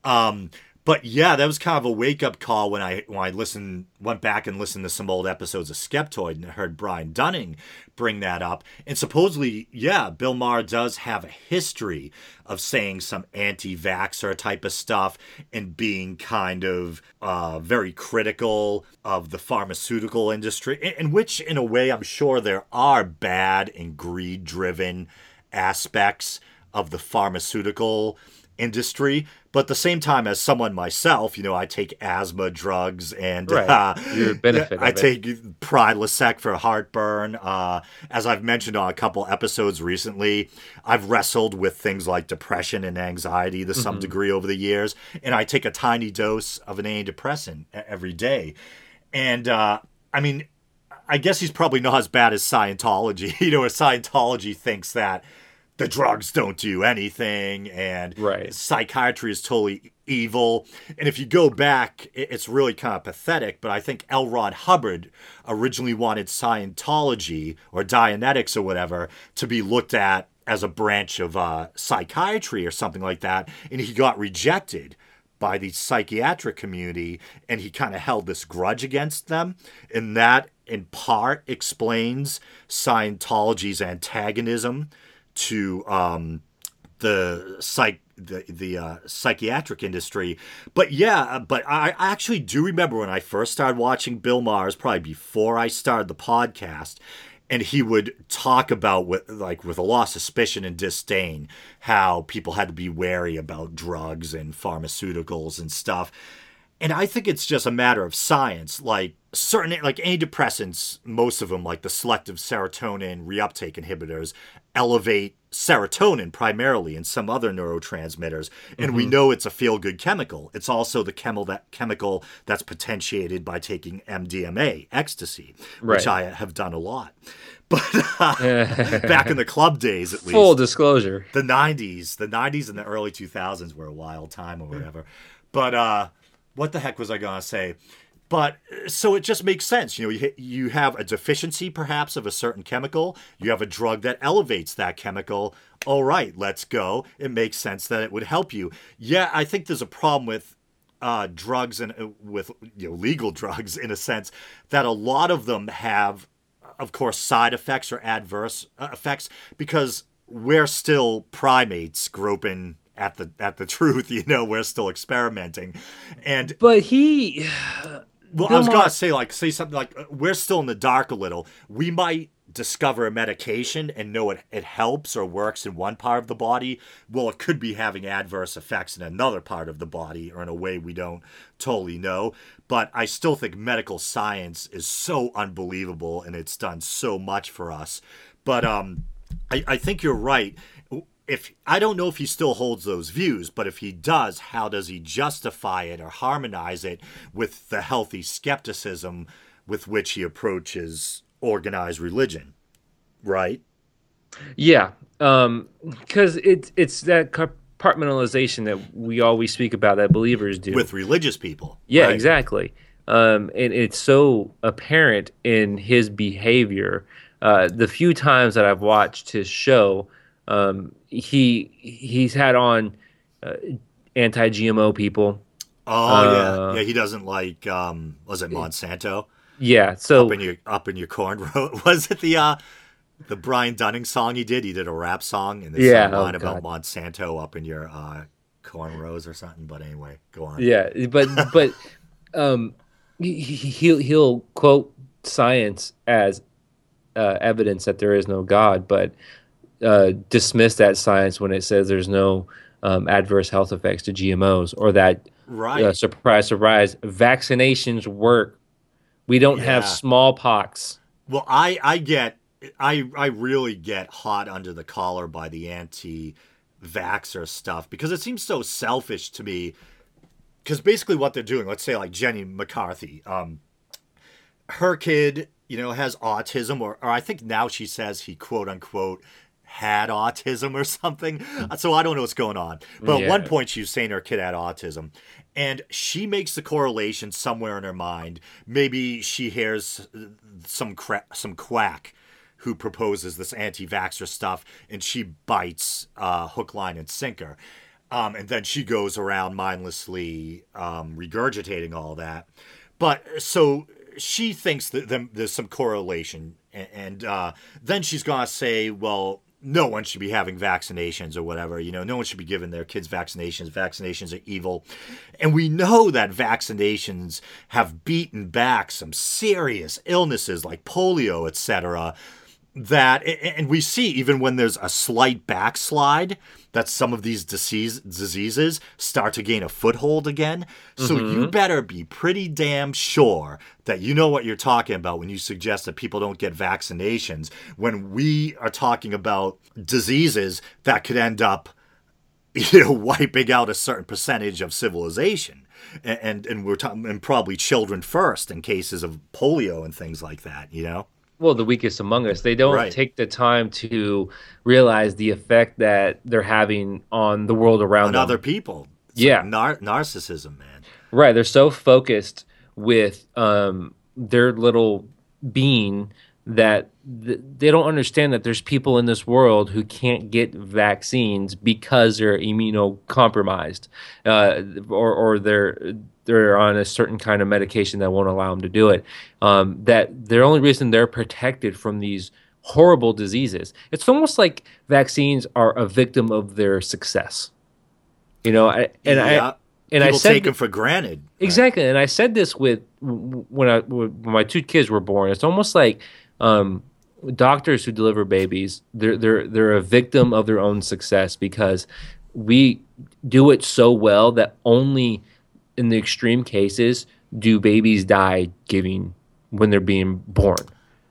Um, but yeah, that was kind of a wake up call when I when I listened went back and listened to some old episodes of Skeptoid and heard Brian Dunning bring that up. And supposedly, yeah, Bill Maher does have a history of saying some anti-vaxxer type of stuff and being kind of uh, very critical of the pharmaceutical industry, in, in which, in a way, I'm sure there are bad and greed-driven aspects of the pharmaceutical industry. But at the same time, as someone myself, you know, I take asthma drugs and Right. uh, benefit I it. take Prilosec for heartburn. Uh, as I've mentioned on a couple episodes recently, I've wrestled with things like depression and anxiety to Mm-hmm. some degree over the years, and I take a tiny dose of an antidepressant every day. And uh, I mean, I guess he's probably not as bad as Scientology. you know, Scientology thinks that the drugs don't do anything and Right. psychiatry is totally evil. And if you go back, it's really kind of pathetic, but I think L. Ron Hubbard originally wanted Scientology or Dianetics or whatever to be looked at as a branch of uh, psychiatry or something like that. And he got rejected by the psychiatric community and he kind of held this grudge against them and that in part explains scientology's antagonism to um, the psych the the uh, psychiatric industry but yeah but I, I actually do remember when i first started watching Bill Maher's probably before i started the podcast and he would talk about with like with a lot of suspicion and disdain how people had to be wary about drugs and pharmaceuticals and stuff and I think it's just a matter of science. Like certain, like antidepressants, most of them, like the selective serotonin reuptake inhibitors, elevate serotonin primarily and some other neurotransmitters. And we know it's a feel good chemical. It's also the chemical that chemical that's potentiated by taking MDMA, ecstasy, which I have done a lot. But uh, back in the club days, at least Full disclosure. the 90s the 90s and the early 2000s were a wild time or whatever but uh what the heck was i gonna say but uh, so it just makes sense you know you, you have a deficiency perhaps of a certain chemical you have a drug that elevates that chemical all right let's go it makes sense that it would help you. Yeah i think there's a problem with uh, drugs and uh, with you know legal drugs in a sense that a lot of them have of course side effects or adverse uh, effects because we're still primates groping at the at the truth you know we're still experimenting. And But he, well, Bill I was gonna say like say something like uh, we're still in the dark a little. We might discover a medication and know it it helps or works in one part of the body. Well, it could be having adverse effects in another part of the body or in a way we don't totally know. But I still think medical science is so unbelievable and it's done so much for us. But um, I, I think you're right. If I don't know if he still holds those views, but if he does, how does he justify it or harmonize it with the healthy skepticism with which he approaches organized religion? Right? yeah, um, because it's it's that compartmentalization that we always speak about that believers do. With religious people. Yeah, right? exactly. Um, and it's so apparent in his behavior. Uh, the few times that I've watched his show, um, he he's had on uh, anti-GMO people. Oh Uh, yeah, yeah. He doesn't like um, was it Monsanto Yeah, so up in your up in your corn row? Was it the uh, the Brian Dunning song he did? He did a rap song and there's Yeah, some oh, line about Monsanto up in your uh, corn rows or something. But anyway, go on. yeah, but but um, he- he'll he'll quote science as uh, evidence that there is no God, but uh, dismiss that science when it says there's no um, adverse health effects to GMOs or that Right. uh, surprise, surprise, vaccinations work. We don't have smallpox. Well, I I get I I really get hot under the collar by the anti-vaxxer stuff because it seems so selfish to me. Because basically, what they're doing, let's say like Jenny McCarthy, um, her kid, you know, has autism, or or I think now she says he quote unquote had autism or something. So I don't know what's going on. But at one point, she was saying her kid had autism. And she makes the correlation somewhere in her mind. Maybe she hears uh, some cra- some quack who proposes this anti-vaxxer stuff, and she bites uh, hook, line, and sinker. Um, and then she goes around mindlessly um, regurgitating all that. But so she thinks that there's some correlation, and, and uh, then she's gonna say, well, no one should be having vaccinations or whatever. You know, no one should be giving their kids vaccinations. Vaccinations are evil, and we know that vaccinations have beaten back some serious illnesses like polio, etc. that and we see even when there's a slight backslide that some of these disease, diseases start to gain a foothold again. So mm-hmm. you better be pretty damn sure that you know what you're talking about when you suggest that people don't get vaccinations when we are talking about diseases that could end up you know wiping out a certain percentage of civilization. And and, and we're talking and probably children first in cases of polio and things like that you know well the weakest among us they don't right. take the time to realize the effect that they're having on the world around on them. other people it's yeah like nar- narcissism man right they're so focused with um, their little being that th- they don't understand that there's people in this world who can't get vaccines because they're immunocompromised uh, or, or they're they're on a certain kind of medication that won't allow them to do it. Um, that the only reason they're protected from these horrible diseases. It's almost like vaccines are a victim of their success. You know, I, and yeah. I and People I said take them for granted. Exactly, right? and I said this with when I when my two kids were born. It's almost like um, doctors who deliver babies. They're they're they're a victim of their own success because we do it so well that only in the extreme cases do babies die giving when they're being born.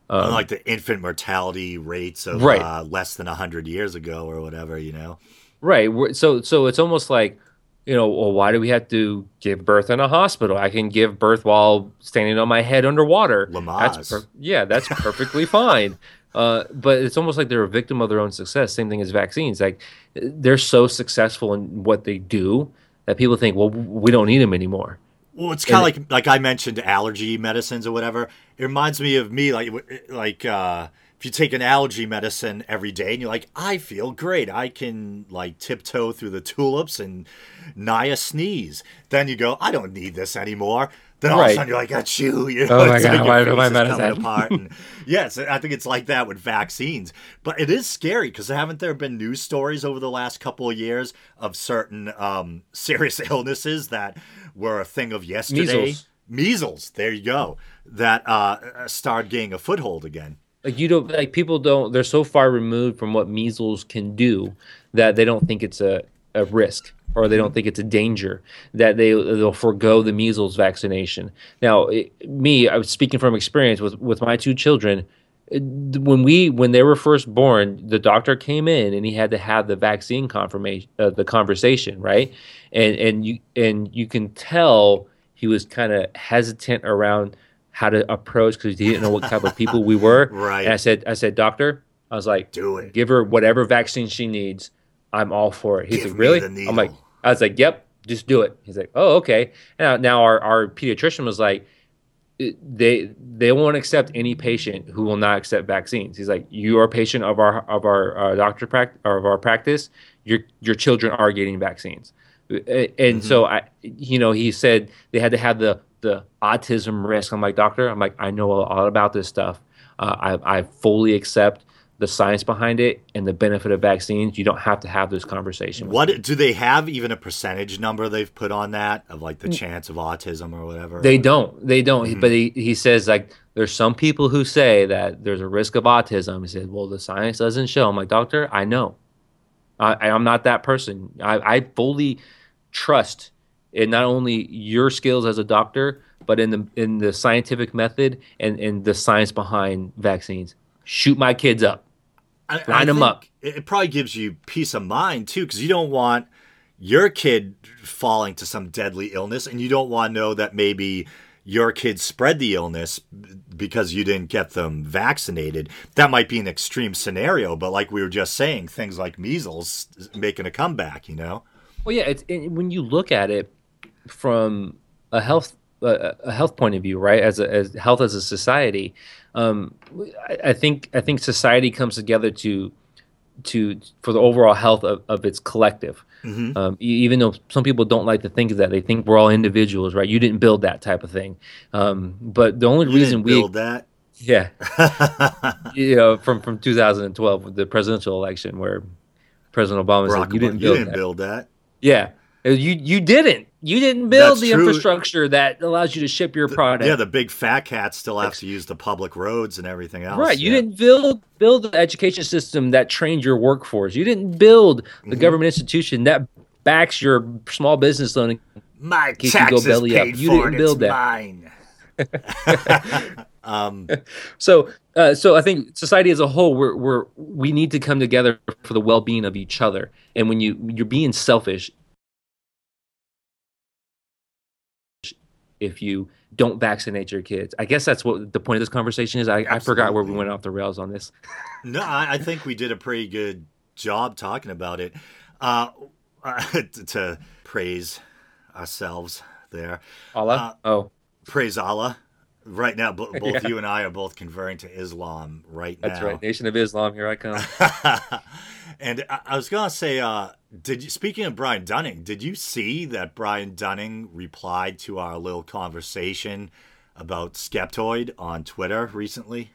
Um, like the infant mortality rates of right. uh, less than hundred years ago or whatever, you know. Right. So so it's almost like you know, well, why do we have to give birth in a hospital? I can give birth while standing on my head underwater. Lamaze. That's per- yeah, that's perfectly fine. Uh, but it's almost like they're a victim of their own success. Same thing as vaccines. Like they're so successful in what they do that people think, well, we don't need them anymore. Well, it's kind of like like I mentioned allergy medicines or whatever. It reminds me of me like like uh, if you take an allergy medicine every day and you're like, I feel great, I can like tiptoe through the tulips and nigh a sneeze. Then you go, I don't need this anymore. Then all right. of a sudden you're like, achoo, you know, oh my god, like why my medicine apart? And yes, I think it's like that with vaccines. But it is scary because haven't there been news stories over the last couple of years of certain um, serious illnesses that were a thing of yesterday? Measles. Measles. There you go. That uh, started gaining a foothold again. Like you don't like people don't. They're so far removed from what measles can do that they don't think it's a, a risk or they don't think it's a danger that they they'll forego the measles vaccination. Now, it, me, I was speaking from experience with with my two children. When we when they were first born, the doctor came in and he had to have the vaccine confirmation, uh, the conversation, right? And and you and you can tell he was kind of hesitant around how to approach because he didn't know what type of people we were. Right. And I said, I said, doctor, I was like, do it. Give her whatever vaccine she needs. I'm all for it. He's Give like, really? I'm like, I was like, yep, just do it. He's like, oh, okay. Now, now our, our pediatrician was like, they they won't accept any patient who will not accept vaccines. He's like, you are a patient of our of our uh, doctor practice or of our practice. Your your children are getting vaccines, and mm-hmm. so I, you know, he said they had to have the the autism risk. I'm like, doctor, I'm like, I know a lot about this stuff. Uh, I I fully accept the science behind it and the benefit of vaccines, you don't have to have this conversation. What do they have even a percentage number they've put on that of like the mm. chance of autism or whatever? They don't. They don't. Mm-hmm. But he, he says like there's some people who say that there's a risk of autism. He said, well, the science doesn't show. I'm like, doctor, I know. I, I'm not that person. I, I fully trust in not only your skills as a doctor, but in the in the scientific method and, and the science behind vaccines. Shoot my kids up. I, Line I them up. It probably gives you peace of mind too, because you don't want your kid falling to some deadly illness, and you don't want to know that maybe your kid spread the illness because you didn't get them vaccinated. That might be an extreme scenario, but like we were just saying, things like measles making a comeback. You know. Well, yeah. It's it, when you look at it from a health a health point of view, right? As a, as health as a society, um, I, I, think I think society comes together to to for the overall health of, of its collective. Mm-hmm. Um, even though some people don't like to think of that, they think we're all individuals, right? You didn't build that type of thing. Um, but the only you reason we build that, yeah, you know, from from 2012 with the presidential election where President Obama Barack said you didn't build you didn't that. build that. Yeah, you you didn't. You didn't build That's the true. infrastructure that allows you to ship your product. Yeah, the big fat cats still have to use the public roads and everything else. Right. You yeah. didn't build build the education system that trained your workforce. You didn't build the Mm-hmm. government institution that backs your small business loan. My you taxes belly up. paid You for didn't build it's that. mine. um, So, uh, so I think society as a whole, we're, we're we need to come together for the well being of each other. And when you you're being selfish, if you don't vaccinate your kids, I guess that's what the point of this conversation is. I, I forgot where we went off the rails on this. no, I, I think we did a pretty good job talking about it. Uh, to, to praise ourselves there. Allah. Uh, oh, Praise Allah. Right now, bo- both Yeah. you and I are both converting to Islam right now. that's right. Nation of Islam. Here I come. and I, I was gonna say, uh, did you? Speaking of Brian Dunning, did you see that Brian Dunning replied to our little conversation about Skeptoid on Twitter recently?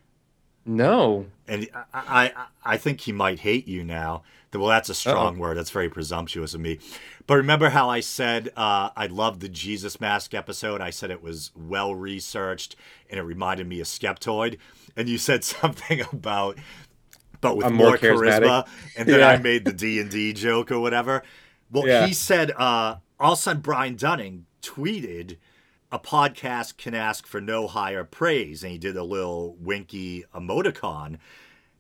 No. And I, I, I think he might hate you now. Well, that's a strong word. That's very presumptuous of me. But remember how I said uh, I loved the Jesus Mask episode? I said it was well researched and it reminded me of Skeptoid. And you said something about, but with I'm more, more charisma. And then Yeah. I made the D and D joke or whatever. Well, Yeah. he said, uh, all of a sudden Brian Dunning tweeted a podcast can ask for no higher praise. And he did a little winky emoticon.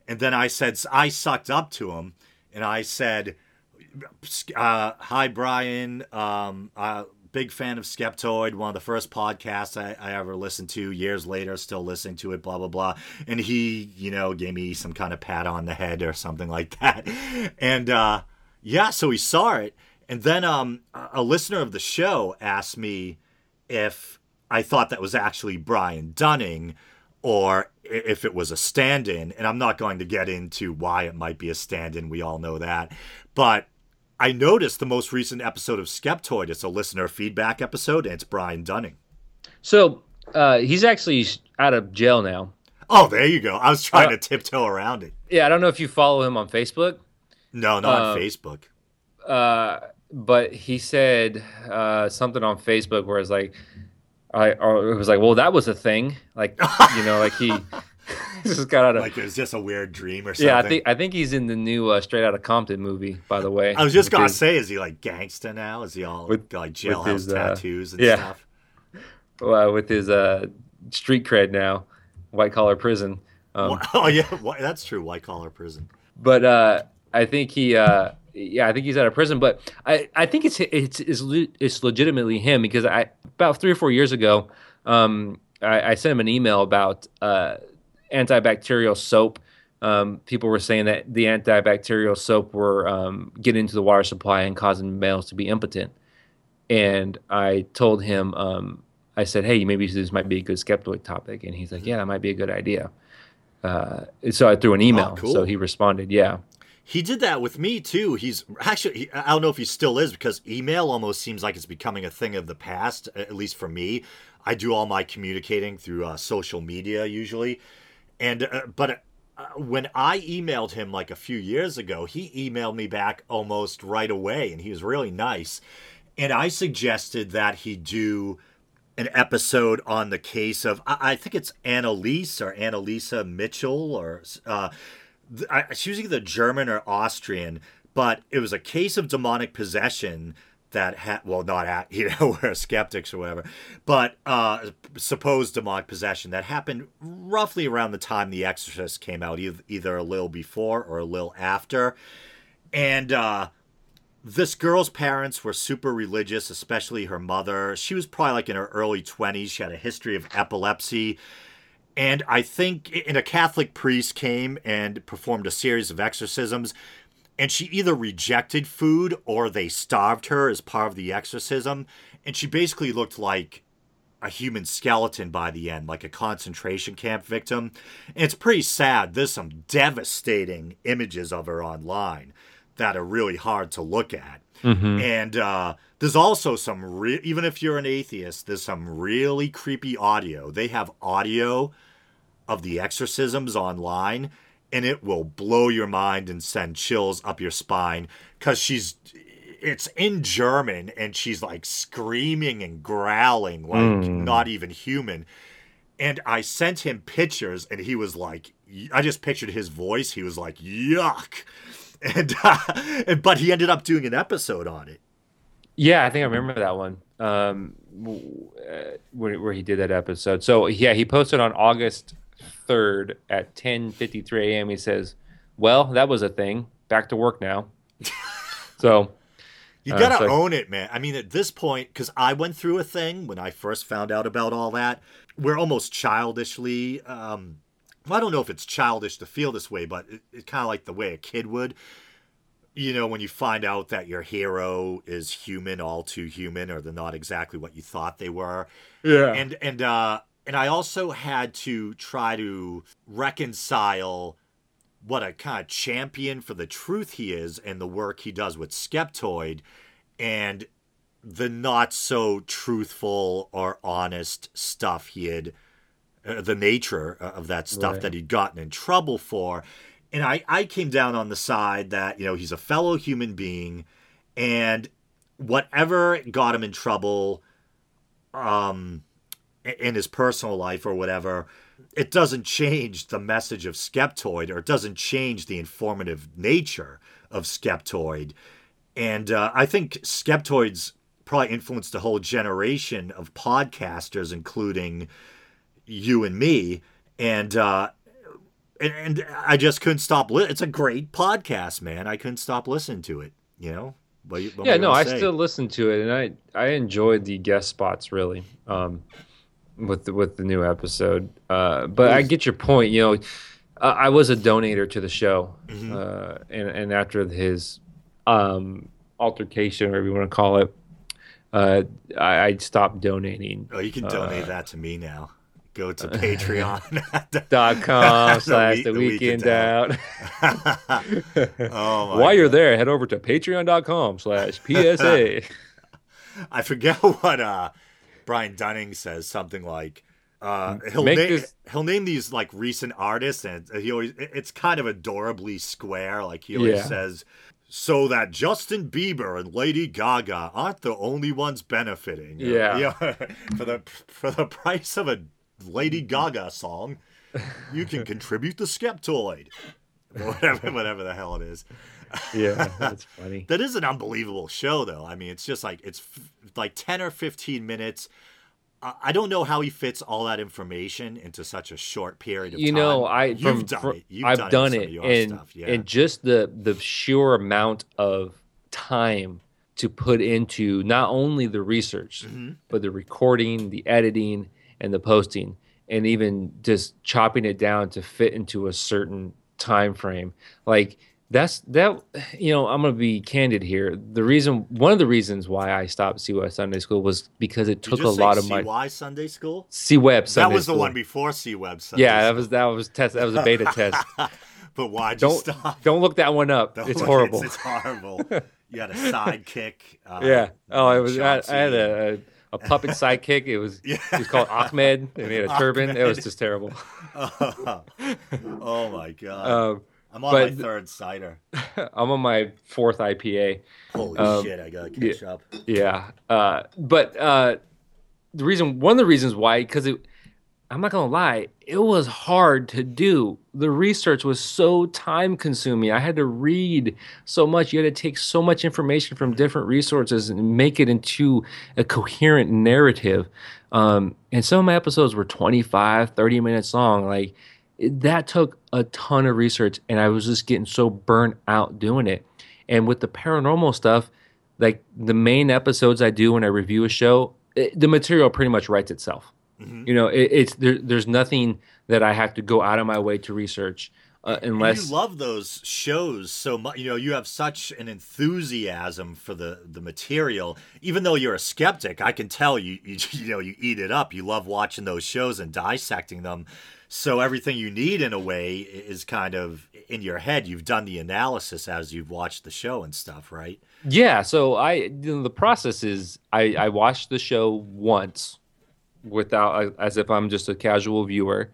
And then I said, I sucked up to him and I said, uh, Hi, Brian. Um, uh, big fan of Skeptoid, one of the first podcasts I, I ever listened to. Years later, still listening to it, blah, blah, blah. And he, you know, gave me some kind of pat on the head or something like that. And uh, yeah, so he saw it. And then um, a listener of the show asked me if I thought that was actually Brian Dunning or if it was a stand in. And I'm not going to get into why it might be a stand in. We all know that. But I noticed the most recent episode of Skeptoid. It's a listener feedback episode, and it's Brian Dunning. So uh, he's actually out of jail now. Oh, there you go. I was trying Uh, to tiptoe around it. Yeah, I don't know if you follow him on Facebook. No, not uh, on Facebook. uh, but he said uh, something on Facebook where it's like, I or it was like, well, that was a thing, like you know, like he just got out of. Like it was just a weird dream or something. yeah, I think I think he's in the new uh, Straight Outta Compton movie. By the way, I was just gonna his- say, is he like gangsta now? Is he all With- like jailhouse his, uh, tattoos and yeah. stuff? uh, with his uh, street cred now, white collar prison. Um, oh yeah, that's true. White collar prison. but uh, I think he, uh, yeah, I think he's out of prison. But I, I think it's it's it's, it's legitimately him because I about three or four years ago, um, I, I sent him an email about uh, antibacterial soap. Um, people were saying that the antibacterial soap were um, getting into the water supply and causing males to be impotent. And I told him, um, I said, "Hey, maybe this might be a good skeptoid topic." And he's like, "Yeah, that might be a good idea." Uh, so I threw an email. cool. So he responded, "Yeah." He did that with me too. He's actually, he, I don't know if he still is because email almost seems like it's becoming a thing of the past, at least for me. I do all my communicating through uh, social media usually. And, uh, but uh, when I emailed him like a few years ago, he emailed me back almost right away and he was really nice. And I suggested that he do an episode on the case of I, I think it's Annalise or Annalisa Mitchell or uh, I, she was either German or Austrian, but it was a case of demonic possession that had well not at you know we're skeptics or whatever, but uh, supposed demonic possession that happened roughly around the time The Exorcist came out, either, either a little before or a little after, and. uh this girl's parents were super religious, especially her mother. She was probably like in her early 20s. She had a history of epilepsy. And I think and a Catholic priest came and performed a series of exorcisms. And she either rejected food or they starved her as part of the exorcism. And she basically looked like a human skeleton by the end, like a concentration camp victim. And it's pretty sad. There's some devastating images of her online that are really hard to look at. And uh, there's also some, re- even if you're an atheist, there's some really creepy audio. They have audio of the exorcisms online, and it will blow your mind and send chills up your spine because she's it's in German and she's like screaming and growling like Mm. not even human. And I sent him pictures and he was like I just pictured his voice. He was like yuck. And uh, and- but he ended up doing an episode on it. Yeah, I think I remember that one. Um, uh, where, where he did that episode. So yeah, he posted on August third at ten fifty three a.m. He says, "Well, that was a thing. Back to work now." so You Uh, gotta so- own it, man. I mean, at this point, because I went through a thing when I first found out about all that. We're almost childishly. Um, well, I don't know if it's childish to feel this way, but it, it's kind of like the way a kid would. You know, when you find out that your hero is human, all too human, or they're not exactly what you thought they were yeah, and and uh and I also had to try to reconcile what a kind of champion for the truth he is and the work he does with Skeptoid and the not so truthful or honest stuff he had uh, the nature of that stuff Right. that he'd gotten in trouble for and I I came down on the side that you know he's a fellow human being and whatever got him in trouble um in his personal life or whatever it doesn't change the message of skeptoid or it doesn't change the informative nature of skeptoid and uh, i think skeptoid's probably influenced a whole generation of podcasters including you and me and uh and, and i just couldn't stop li- it's a great podcast man i couldn't stop listening to it you know what, what yeah. No, I still listen to it, and I I enjoyed the guest spots really. Um, with the, with the new episode, uh, but I get your point. You know, uh, I was a donator to the show, Mm-hmm. uh, and and after his um, altercation, whatever you want to call it, uh, I, I stopped donating. Oh, you can donate Uh, that to me now. Go to Patreon. Dot com slash the Week in Doubt. oh my While you're God. there, head over to patreon.com slash PSA. I forget what uh, Brian Dunning says. Something like uh, he'll Make name this- he'll name these like recent artists, and he always it's kind of adorably square. Like he always Yeah. says. So that Justin Bieber and Lady Gaga aren't the only ones benefiting. Yeah. You know, for the for the price of a Lady Gaga song, you can contribute to Skeptoid. Whatever whatever the hell it is. yeah, that's funny. That is an unbelievable show, though. I mean, it's just like it's f- like ten or fifteen minutes. I I don't know how he fits all that information into such a short period of you time. know i you've from, done fr- it. You've i've done, done it, it, some of your and stuff. Yeah. and just the the sheer amount of time to put into not only the research Mm-hmm. but the recording the editing and the posting and even just chopping it down to fit into a certain time frame like that's that you know i'm gonna be candid here the reason one of the reasons why i stopped CY sunday school was because it took a lot of my CY Sunday School. c web that was the one before CWebb Sunday. yeah that was that was test that was a beta test But you don't stop? don't look that one up. Don't it's look, horrible. It's, horrible. You had a sidekick. Uh, yeah. Oh, it was. I, I had a, a, a puppet sidekick. It was. Yeah. it was called Ahmed. And he had a turban. It was just terrible. oh my god! Um, I'm on but- my third cider. I'm on my fourth IPA. Holy um, shit! I gotta catch up. Yeah. Uh, but uh, the reason, one of the reasons why, because it, I'm not gonna lie, it was hard to do. The research was so time consuming. I had to read so much. You had to take so much information from different resources and make it into a coherent narrative. Um, and some of my episodes were 25, 30 minutes long. Like that took a ton of research, and I was just getting so burnt out doing it. And with the paranormal stuff, like the main episodes I do when I review a show, it, the material pretty much writes itself. You know, it, it's there, there's nothing that I have to go out of my way to research uh, And unless you love those shows so much. You know, you have such an enthusiasm for the the material. Even though you're a skeptic, I can tell you, you you know, you eat it up. You love watching those shows and dissecting them. So everything you need, in a way, is kind of in your head. You've done the analysis as you've watched the show and stuff, right? Yeah, so I you know, the process is I I watched the show once without as if I'm just a casual viewer,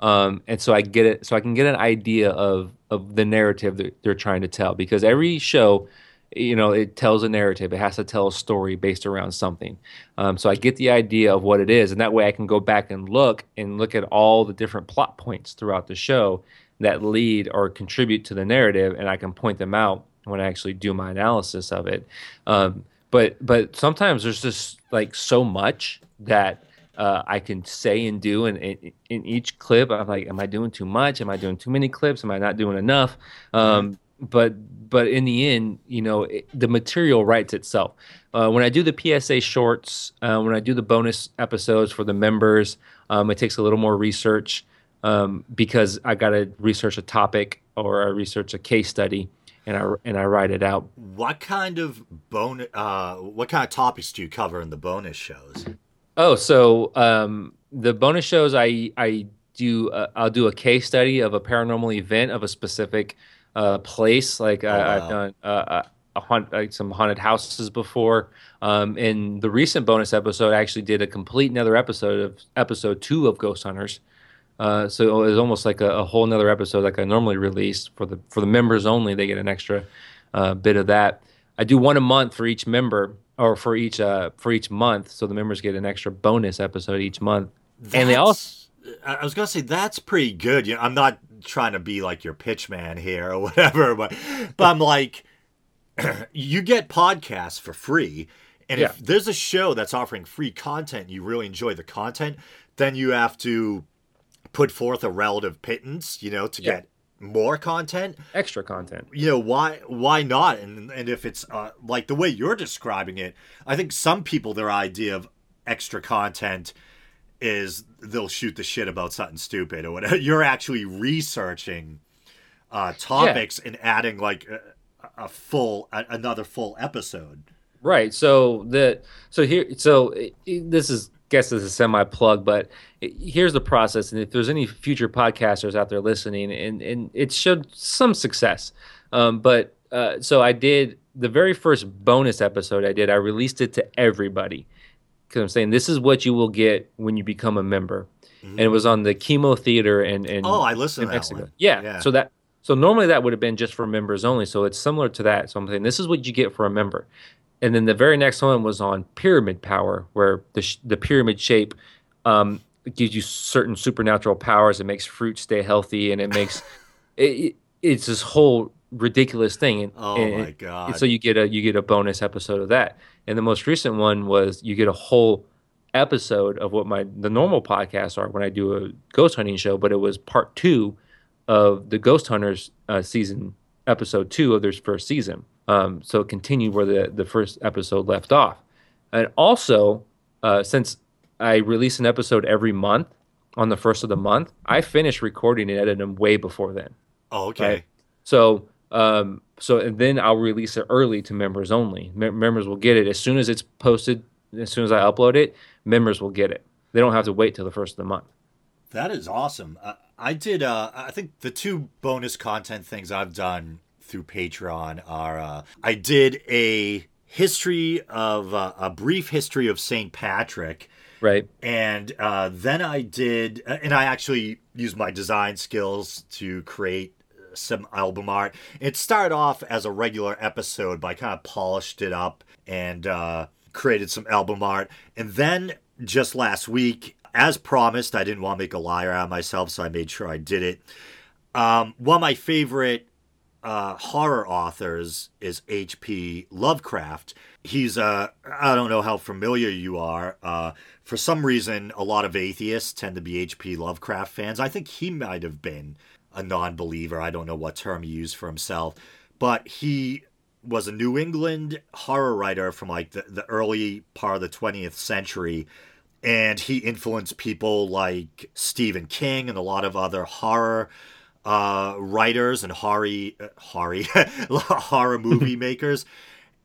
um, and so I get it so I can get an idea of of the narrative that they're trying to tell because every show you know it tells a narrative it has to tell a story based around something um, so i get the idea of what it is and that way i can go back and look and look at all the different plot points throughout the show that lead or contribute to the narrative and i can point them out when i actually do my analysis of it um, but but sometimes there's just like so much that uh, I can say and do in, in, in each clip. I'm like, am I doing too much? Am I doing too many clips? Am I not doing enough? Um, but but in the end, you know, it, the material writes itself. Uh, when I do the PSA shorts, uh, when I do the bonus episodes for the members, um, it takes a little more research um, because I got to research a topic or I research a case study and I and I write it out. What kind of bonus? Uh, what kind of topics do you cover in the bonus shows? Oh, so um, the bonus shows I I do uh, I'll do a case study of a paranormal event of a specific uh, place. Like oh, I, have done uh, a haunt, like some haunted houses before. Um, in the recent bonus episode, I actually did a complete another episode of episode two of Ghost Hunters. Uh, so it was almost like a, a whole another episode, like I normally release for the for the members only. They get an extra uh, bit of that. I do one a month for each member, or for each uh, for each month, so the members get an extra bonus episode each month. That's, and they also, I was gonna say that's pretty good. You know, I'm not trying to be like your pitch man here or whatever, but but I'm like, you get podcasts for free. And yeah. if there's a show that's offering free content, you really enjoy the content, then you have to put forth a relative pittance, you know, to yeah. get more content, extra content. You know why? Why not? And and if it's uh, like the way you're describing it, I think some people their idea of extra content is they'll shoot the shit about something stupid or whatever. You're actually researching uh, topics yeah. and adding like a, a full a, another full episode. Right. So the so here so it, this is guess this is a semi plug, but here's the process. And if there's any future podcasters out there listening, and, and it showed some success. Um, but uh, so I did the very first bonus episode I did, I released it to everybody. Because I'm saying this is what you will get when you become a member. Mm-hmm. And it was on the KiMo Theater and and oh, I listened to Mexico. Yeah, yeah. So that so normally that would have been just for members only. So it's similar to that. So I'm saying this is what you get for a member. And then the very next one was on pyramid power, where the sh- the pyramid shape um, gives you certain supernatural powers. It makes fruit stay healthy, and it makes it, it's this whole ridiculous thing. And, oh and, my god! And so you get a you get a bonus episode of that. And the most recent one was you get a whole episode of what my the normal podcasts are when I do a ghost hunting show, but it was part two of the Ghost Hunters uh, season episode two of their first season. Um, so it continued where the the first episode left off. And also, uh, since I release an episode every month on the first of the month. I finish recording and editing them way before then. Oh, okay. Right? So, um, so and then I'll release it early to members only. Mem- members will get it as soon as it's posted. As soon as I upload it, members will get it. They don't have to wait till the first of the month. That is awesome. Uh, I did. Uh, I think the two bonus content things I've done through Patreon are uh, I did a history of uh, a brief history of St. Patrick Right. And uh, then I did, uh, and I actually used my design skills to create some album art. It started off as a regular episode, but I kind of polished it up and uh, created some album art. And then just last week, as promised, I didn't want to make a liar out of myself, so I made sure I did it. Um, one of my favorite uh, horror authors is H.P. Lovecraft. He's uh, I don't know how familiar you are. Uh, for some reason, a lot of atheists tend to be H.P. Lovecraft fans. I think he might have been a non believer. I don't know what term he used for himself. But he was a New England horror writer from like the, the early part of the 20th century. And he influenced people like Stephen King and a lot of other horror uh, writers and horror, uh, horror, horror movie makers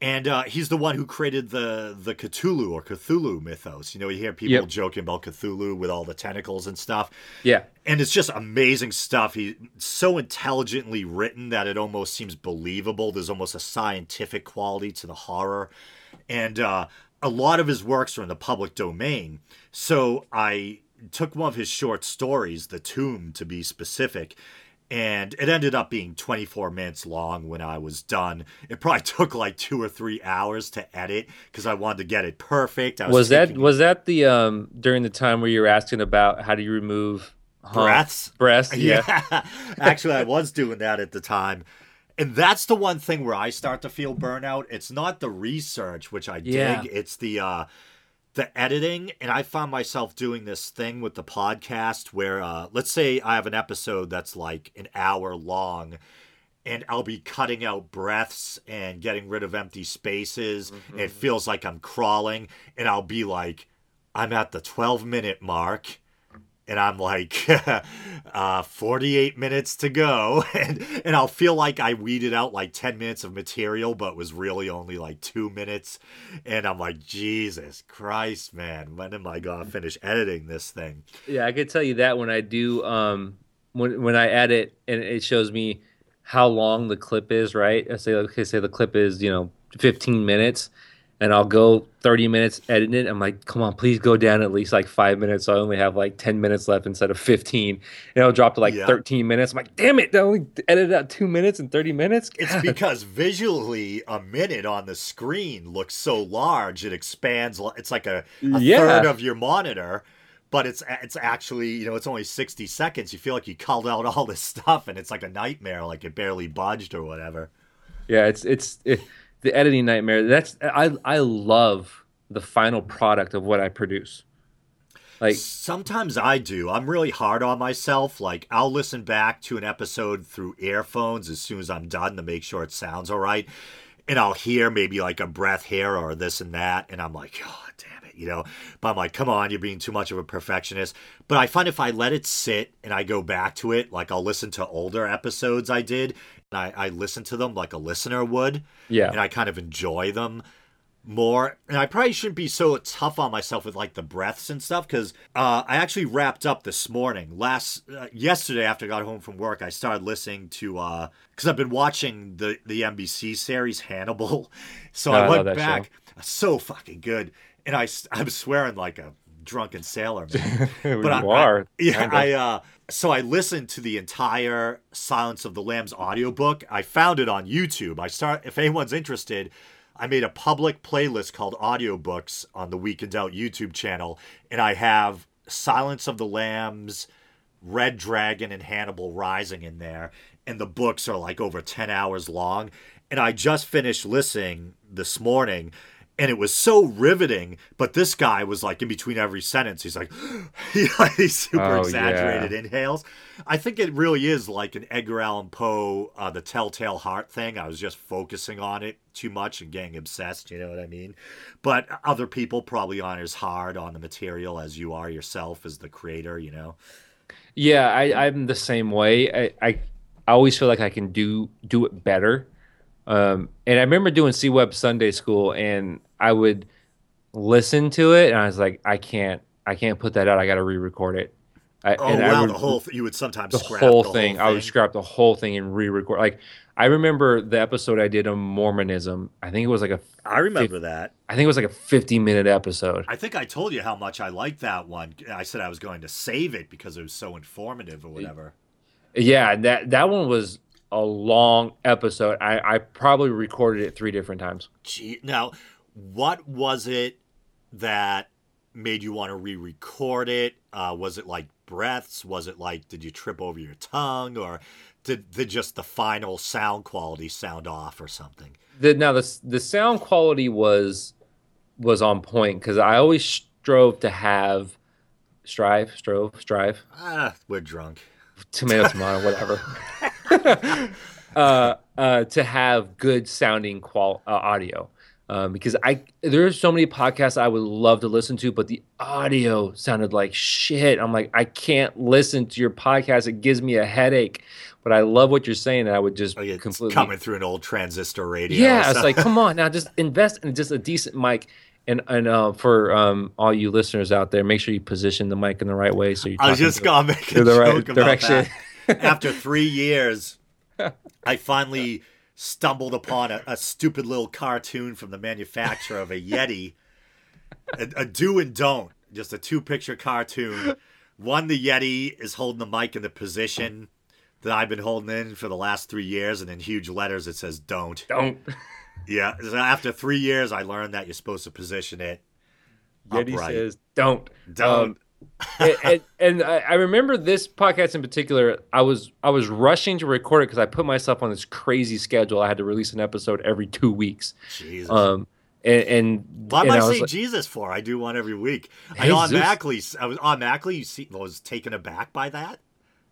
and uh, he's the one who created the the Cthulhu or Cthulhu mythos. You know, you hear people yep. joking about Cthulhu with all the tentacles and stuff. Yeah, and it's just amazing stuff. He's so intelligently written that it almost seems believable. There's almost a scientific quality to the horror, and uh, a lot of his works are in the public domain. So I took one of his short stories, The Tomb, to be specific, and it ended up being 24 minutes long when I was done. It probably took like two or three hours to edit because I wanted to get it perfect. was, was that was that the um during the time where you were asking about how do you remove breaths? Breaths, yeah. yeah. Actually, I was doing that at the time. And that's the one thing where I start to feel burnout. It's not the research, which I dig. Yeah. It's the uh the editing and i found myself doing this thing with the podcast where uh, let's say i have an episode that's like an hour long and i'll be cutting out breaths and getting rid of empty spaces mm-hmm. it feels like i'm crawling and i'll be like i'm at the 12 minute mark and I'm like, uh, 48 minutes to go. And, and I'll feel like I weeded out like 10 minutes of material, but was really only like two minutes. And I'm like, Jesus Christ, man, when am I going to finish editing this thing? Yeah, I could tell you that when I do, um, when, when I edit and it shows me how long the clip is, right? I say, okay, say the clip is, you know, 15 minutes and I'll go 30 minutes editing it. I'm like, come on, please go down at least like five minutes. So I only have like 10 minutes left instead of 15. And it'll drop to like yeah. 13 minutes. I'm like, damn it, I only edited out two minutes and 30 minutes. God. It's because visually a minute on the screen looks so large, it expands. It's like a, a yeah. third of your monitor. But it's it's actually you know it's only sixty seconds. You feel like you culled out all this stuff, and it's like a nightmare. Like it barely budged or whatever. Yeah, it's it's it, the editing nightmare. That's I I love the final product of what I produce. Like sometimes I do. I'm really hard on myself. Like I'll listen back to an episode through earphones as soon as I'm done to make sure it sounds all right. And I'll hear maybe like a breath here or this and that, and I'm like, oh you know. But I'm like, come on, you're being too much of a perfectionist. But I find if I let it sit and I go back to it, like I'll listen to older episodes I did, I, I listen to them like a listener would. Yeah. And I kind of enjoy them more. And I probably shouldn't be so tough on myself with like the breaths and stuff because uh, I actually wrapped up this morning. Last uh, yesterday after I got home from work, I started listening to because uh, I've been watching the the NBC series Hannibal. So oh, I, I went back. Show. So fucking good. And I I'm swearing like a drunken sailor. man. but you I, are. I, yeah, I uh, so I listened to the entire Silence of the Lambs audiobook. I found it on YouTube. I start if anyone's interested, I made a public playlist called Audiobooks on the Week in Doubt YouTube channel, and I have Silence of the Lambs, Red Dragon, and Hannibal Rising in there. And the books are like over 10 hours long. And I just finished listening this morning and it was so riveting. But this guy was like in between every sentence, he's like, he's super oh, exaggerated yeah. inhales. I think it really is like an Edgar Allan Poe, uh, the Telltale Heart thing. I was just focusing on it too much and getting obsessed. You know what I mean? But other people probably aren't as hard on the material as you are yourself as the creator. You know? Yeah, I, I'm the same way. I, I I always feel like I can do do it better. Um, and I remember doing CWebb Sunday School, and I would listen to it, and I was like, I can't, I can't put that out. I got to re-record it. I, oh and wow, would, the whole you would sometimes the whole the thing. Whole I would scrap the whole thing and re-record. Like I remember the episode I did on Mormonism. I think it was like a. I remember 50, that. I think it was like a fifty-minute episode. I think I told you how much I liked that one. I said I was going to save it because it was so informative or whatever. Yeah, that that one was a long episode. I, I probably recorded it three different times. Gee, now, what was it that made you want to re-record it? Uh, was it like breaths? Was it like did you trip over your tongue, or did, did just the final sound quality sound off or something? The, now the the sound quality was was on point because I always strove to have strive, strove, strive. Ah, we're drunk. Tomato, tomato, whatever. uh, uh, to have good sounding qual uh, audio. Um, because I there's so many podcasts I would love to listen to, but the audio sounded like shit. I'm like, I can't listen to your podcast. It gives me a headache. But I love what you're saying. and I would just oh, completely coming through an old transistor radio. Yeah, so. it's like, come on now, just invest in just a decent mic. And and uh, for um, all you listeners out there, make sure you position the mic in the right way. So you I was just gonna make a the right direction. After three years, I finally stumbled upon a, a, stupid little cartoon from the manufacturer of a Yeti, a, a do and don't, just a two picture cartoon. One, the Yeti is holding the mic in the position that I've been holding in for the last three years, and in huge letters it says "Don't." Don't. Yeah. So after three years, I learned that you're supposed to position it Yeti upright. says don't. Don't. Um, and and, and I, I remember this podcast in particular. I was I was rushing to record it because I put myself on this crazy schedule. I had to release an episode every two weeks. Jesus. Um, and, and Why am and I saying like- Jesus for? I do one every week. I automatically, I was automatically you see, I was taken aback by that.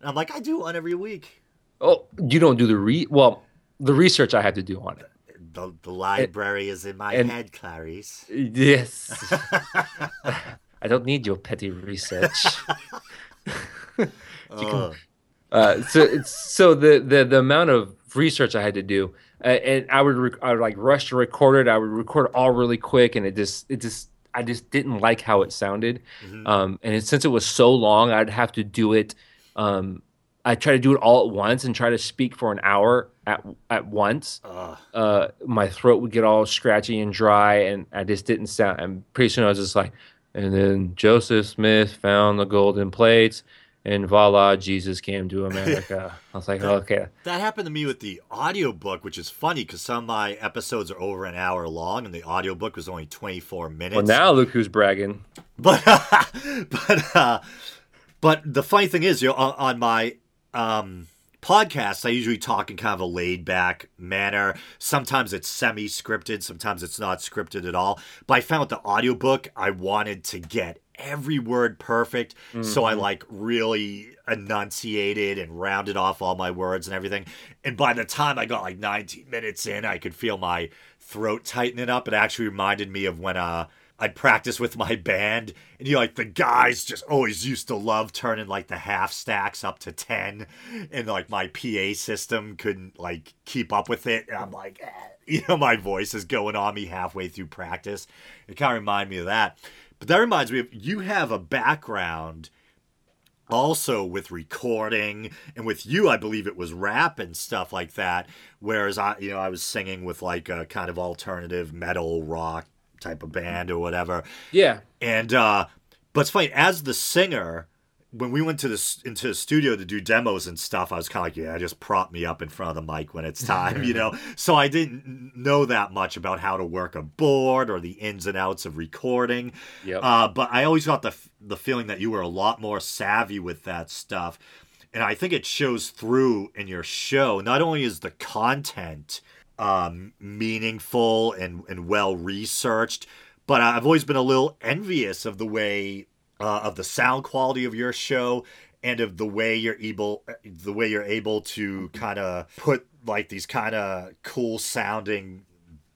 And I'm like, I do one every week. Oh, you don't do the re well the research I had to do on it. The, the library is in my and- head, Clarice. Yes. I don't need your petty research. Ugh. Uh, so it's so the, the the amount of research I had to do, uh, and I would rec- I would like rush to record it. I would record it all really quick, and it just it just I just didn't like how it sounded. Um, and it, since it was so long, I'd have to do it. Um, I try to do it all at once and try to speak for an hour at at once. Uh, my throat would get all scratchy and dry, and I just didn't sound. And pretty soon I was just like, and then Joseph Smith found the golden plates, and voila, Jesus came to America. I was like, okay, That happened to me with the audiobook, which is funny because some of my episodes are over an hour long and the audiobook was only 24 minutes. well now look who's bragging. but but uh, but the funny thing is, you know, on, on my um, podcast, I usually talk in kind of a laid back manner. Sometimes it's semi scripted, sometimes it's not scripted at all. But I found with the audiobook, I wanted to get every word perfect, so I like really enunciated and rounded off all my words and everything. And by the time I got like 19 minutes in, I could feel my throat tightening up. It actually reminded me of when uh I'd practice with my band, and you know, like the guys just always used to love turning like the half stacks up to ten, and like my PA system couldn't like keep up with it. And I'm like, eh. you know, my voice is going on me halfway through practice. It kind of reminded me of that. But that reminds me of you have a background also with recording and with you i believe it was rap and stuff like that whereas i you know i was singing with like a kind of alternative metal rock type of band or whatever. Yeah, and uh but it's funny as the singer when we went to this into the studio to do demos and stuff i was kind of like yeah just prop me up in front of the mic when it's time you know? So i didn't know that much about how to work a board or the ins and outs of recording. Yep. uh, but i always got the the feeling that you were a lot more savvy with that stuff. And i think it shows through in your show. Not only is the content um, meaningful and, and well researched. But I've always been a little envious of the way uh, of the sound quality of your show and of the way you're able the way you're able to kind of put like these kind of cool sounding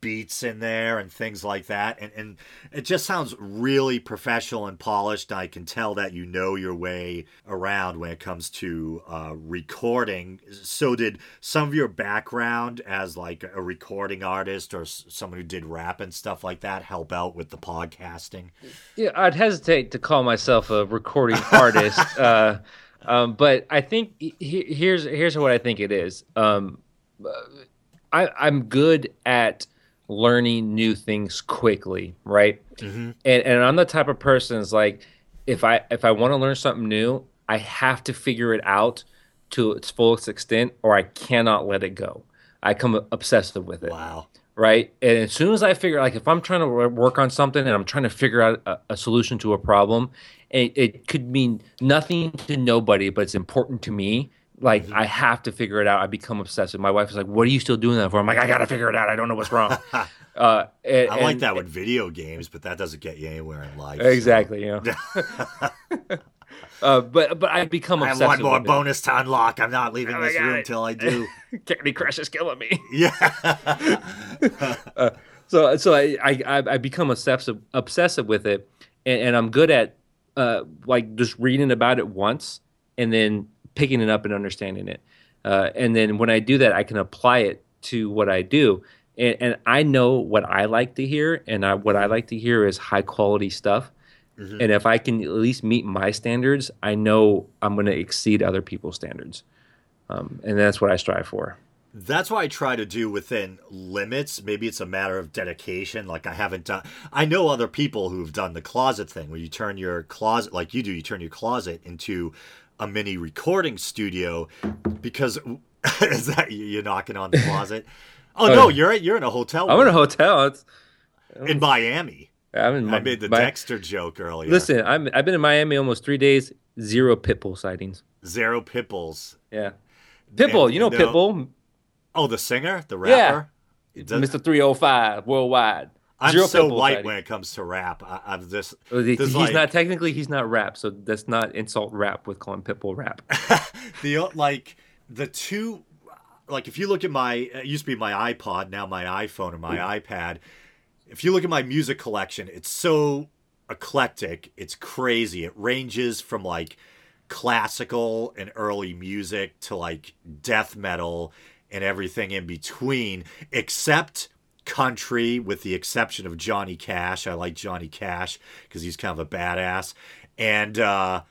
beats in there and things like that and and it just sounds really professional and polished i can tell that you know your way around when it comes to uh, recording so did some of your background as like a recording artist or someone who did rap and stuff like that help out with the podcasting yeah. I'd hesitate to call myself a recording artist, uh, um, but I think he- he- here's here's what I think it is. Um, I, I'm good at learning new things quickly, right? Mm-hmm. And and I'm the type of person is like, if I if I want to learn something new, I have to figure it out to its fullest extent, or I cannot let it go. I come obsessive with it wow right? And as soon as I figure, like, if I'm trying to work on something and I'm trying to figure out a, a solution to a problem, it, it could mean nothing to nobody, but it's important to me. Like, I have to figure it out. I become obsessive. My wife is like, "What are you still doing that for?" I'm like, "I gotta figure it out. I don't know what's wrong." uh, and, i like and- that with video games but that doesn't get you anywhere in life Exactly. You know. uh, but but I become i have one more bonus to unlock i'm not leaving Oh, this room until i do Candy Crush is killing me. yeah so so I I, I I become obsessive obsessive with it, and, and I'm good at uh, like just reading about it once and then picking it up and understanding it, uh, and then when I do that, I can apply it to what I do, and, and I know what I like to hear, and I, what I like to hear is high quality stuff. And if I can at least meet my standards, I know I'm going to exceed other people's standards, um, and that's what I strive for. That's what I try to do within limits. Maybe it's a matter of dedication. Like I haven't done. I know other people who've done the closet thing, where you turn your closet, like you do, you turn your closet into a mini recording studio. because is that you- you're knocking on the closet? Oh, oh, no, you're you're in a hotel. I'm in a hotel. It's, in Miami. I'm in I made the my- Dexter joke earlier. Listen, I'm I've been in Miami almost three days. Zero pitbull sightings. Zero Pitbulls. Yeah, pitbull. And- you know no. pitbull, Oh, the singer, the rapper. Does- Mr. 305 worldwide. I'm Zero so light sighting. when it comes to rap. I, I'm just Oh, he- there's He's like- not technically he's not rap, so that's not insult rap with calling pitbull rap. the like the two like if you look at my it used to be my iPod, now my iPhone or my iPad. If you look at my music collection, it's so eclectic. It's crazy. It ranges from like classical and early music to like death metal and everything in between, except country, with the exception of Johnny Cash. I like Johnny Cash because he's kind of a badass. And uh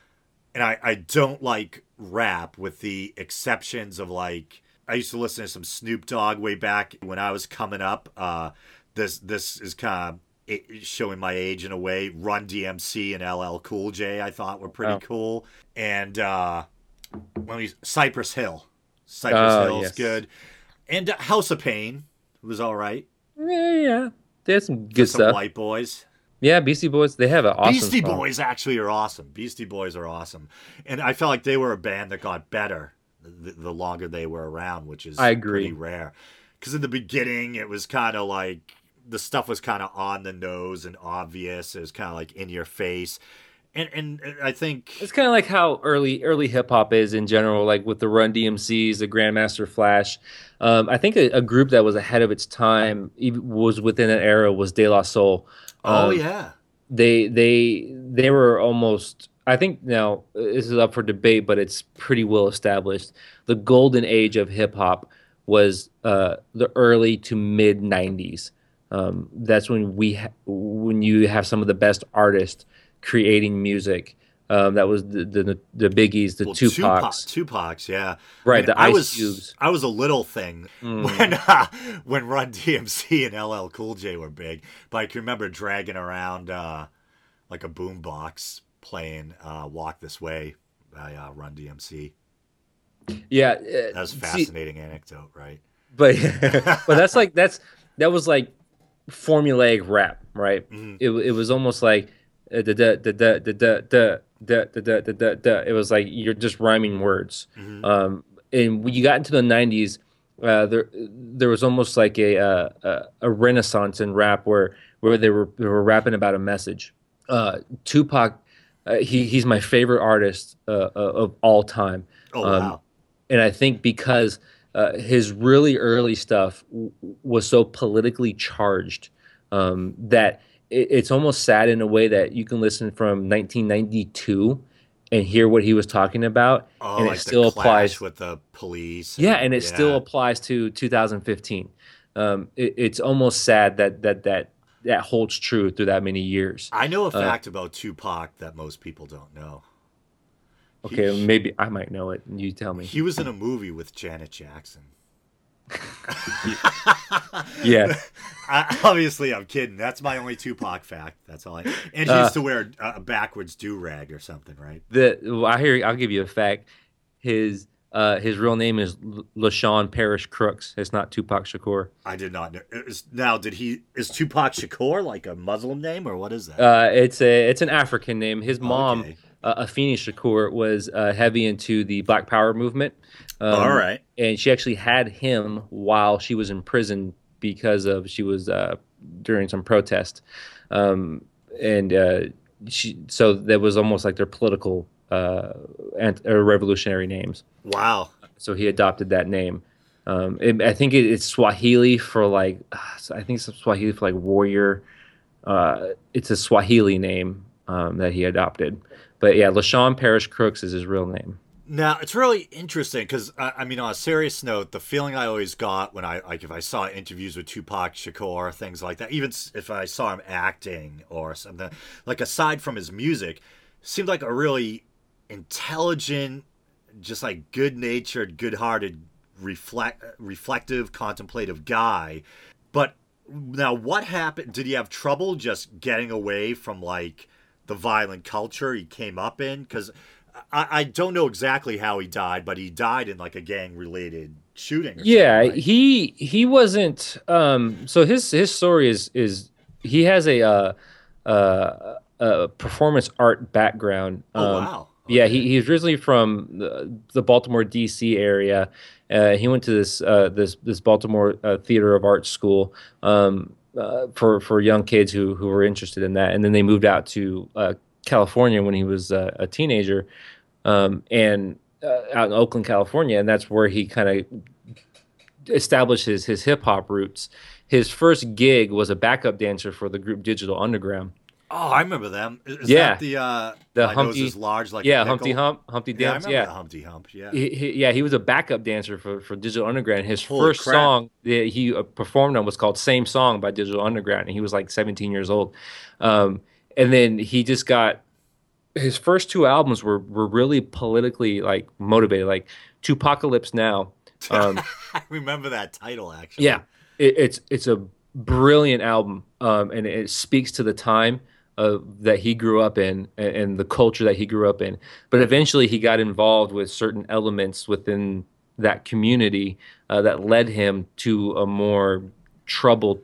and I, I don't like rap with the exceptions of like I used to listen to some Snoop Dogg way back when I was coming up. Uh, this this is kind of showing my age in a way. Run DMC and LL Cool J I thought were pretty Oh. cool, and uh, when we Cypress Hill, Cypress Oh, Hill's yes. good, and uh, House of Pain was all right. Yeah, yeah. There's some good some stuff. white boys. Yeah, Beastie Boys. They have an awesome. Beastie song. Boys actually are awesome. Beastie Boys are awesome, and I felt like they were a band that got better the, the longer they were around, which is I agree. pretty rare. Because in the beginning, it was kind of like the stuff was kind of on the nose and obvious. It was kind of like in your face, and and I think It's kind of like how early early hip hop is in general, like with the Run DMCs, the Grandmaster Flash. Um, I think a, a group that was ahead of its time was within that era was De La Soul. oh Um, yeah, they they they were almost I think now this is up for debate, but it's pretty well established. The golden age of hip hop was uh, the early to mid '90s. Um, that's when we ha- when you have some of the best artists creating music. Um, that was the the, the Biggies, the well, Tupacs, Tupac, Tupac's, yeah. right? And the I was Cubes. I was a little thing Mm. when uh, when Run DMC and LL Cool J were big, but I can remember dragging around uh, like a boombox playing uh, "Walk This Way" by uh, Run DMC. Yeah, uh, That was a see- fascinating anecdote, right? but but that's like that's that was like formulaic rap, right? Mhm. It it was almost like it was like you're just rhyming words. Mm-hmm. Um, and when you got into the 90s, uh, there there was almost like a, uh, a, a renaissance in rap where where they were they were rapping about a message. Uh, Tupac, uh, he he's my favorite artist uh, of all time. Oh um, wow! And I think because his really early stuff w- was so politically charged um, that it, it's almost sad in a way that you can listen from 1992 and hear what he was talking about, Oh, and like it still applies. with the police. Yeah, and it still applies to 2015. Um, it, it's almost sad that that that that holds true through that many years. I know a uh, fact about Tupac that most people don't know. He- Okay, maybe I might know it. You tell me. He was in a movie with Janet Jackson. Yeah. I, obviously, I'm kidding. That's my only Tupac fact. That's all I. And he Uh, used to wear a, a backwards do rag or something, right? The well, I hear. I'll give you a fact. His uh, his real name is Lesane Parish Crooks. It's not Tupac Shakur. I did not know. Is, now, did he is Tupac Shakur like a Muslim name or what is that? Uh, it's a it's an African name. His mom, Okay. uh, Afeni Shakur, was uh, heavy into the Black Power movement. Um, all right. and she actually had him while she was in prison because of she was uh, during some protest, um, and uh, she so that was almost like their political uh, ant- or revolutionary names. Wow. so he adopted that name. Um, it, I think it, it's Swahili for like, I think it's Swahili for like warrior. Uh, it's a Swahili name um, that he adopted. But yeah, Lesane Parish Crooks is his real name. Now it's really interesting because I, uh, I mean, on a serious note, the feeling I always got when I like if I saw interviews with Tupac Shakur, things like that, even if I saw him acting or something, like aside from his music, seemed like a really intelligent, just like good-natured, good-hearted, reflect reflective, contemplative guy. But now, what happened? Did he have trouble just getting away from like the violent culture he came up in? Because I, I don't know exactly how he died, but he died in like a gang related shooting. yeah, right? he he wasn't. Um, so his his story is is he has a uh, uh, a performance art background. Oh Um, wow. Yeah, he, he's originally from the, the Baltimore D.C. area. Uh, he went to this uh, this this Baltimore uh, Theater of Art School um, uh, for for young kids who who were interested in that, and then they moved out to uh, California when he was uh, a teenager, um, and uh, out in Oakland, California, and that's where he kind of established his his hip hop roots. His first gig was a backup dancer for the group Digital Underground. Oh, I remember them. Is Yeah. that the uh The my Humpty- nose is large like yeah? Humpty Hump, Humpty Yeah, I Dance. remember Yeah, the Humpty Hump. Yeah. he, he- yeah, he was a backup dancer for, for Digital Underground. His Holy first crap. song that he uh, performed on was called "Same Song" by Digital Underground, and he was like 17 years old. Um, and then he just got his first two albums were were really politically like motivated, like "2Pacalypse Now." Um, I remember that title actually. yeah, it, it's it's a brilliant album, um, and it speaks to the time uh, that he grew up in and, and the culture that he grew up in. But eventually, he got involved with certain elements within that community uh, that led him to a more troubled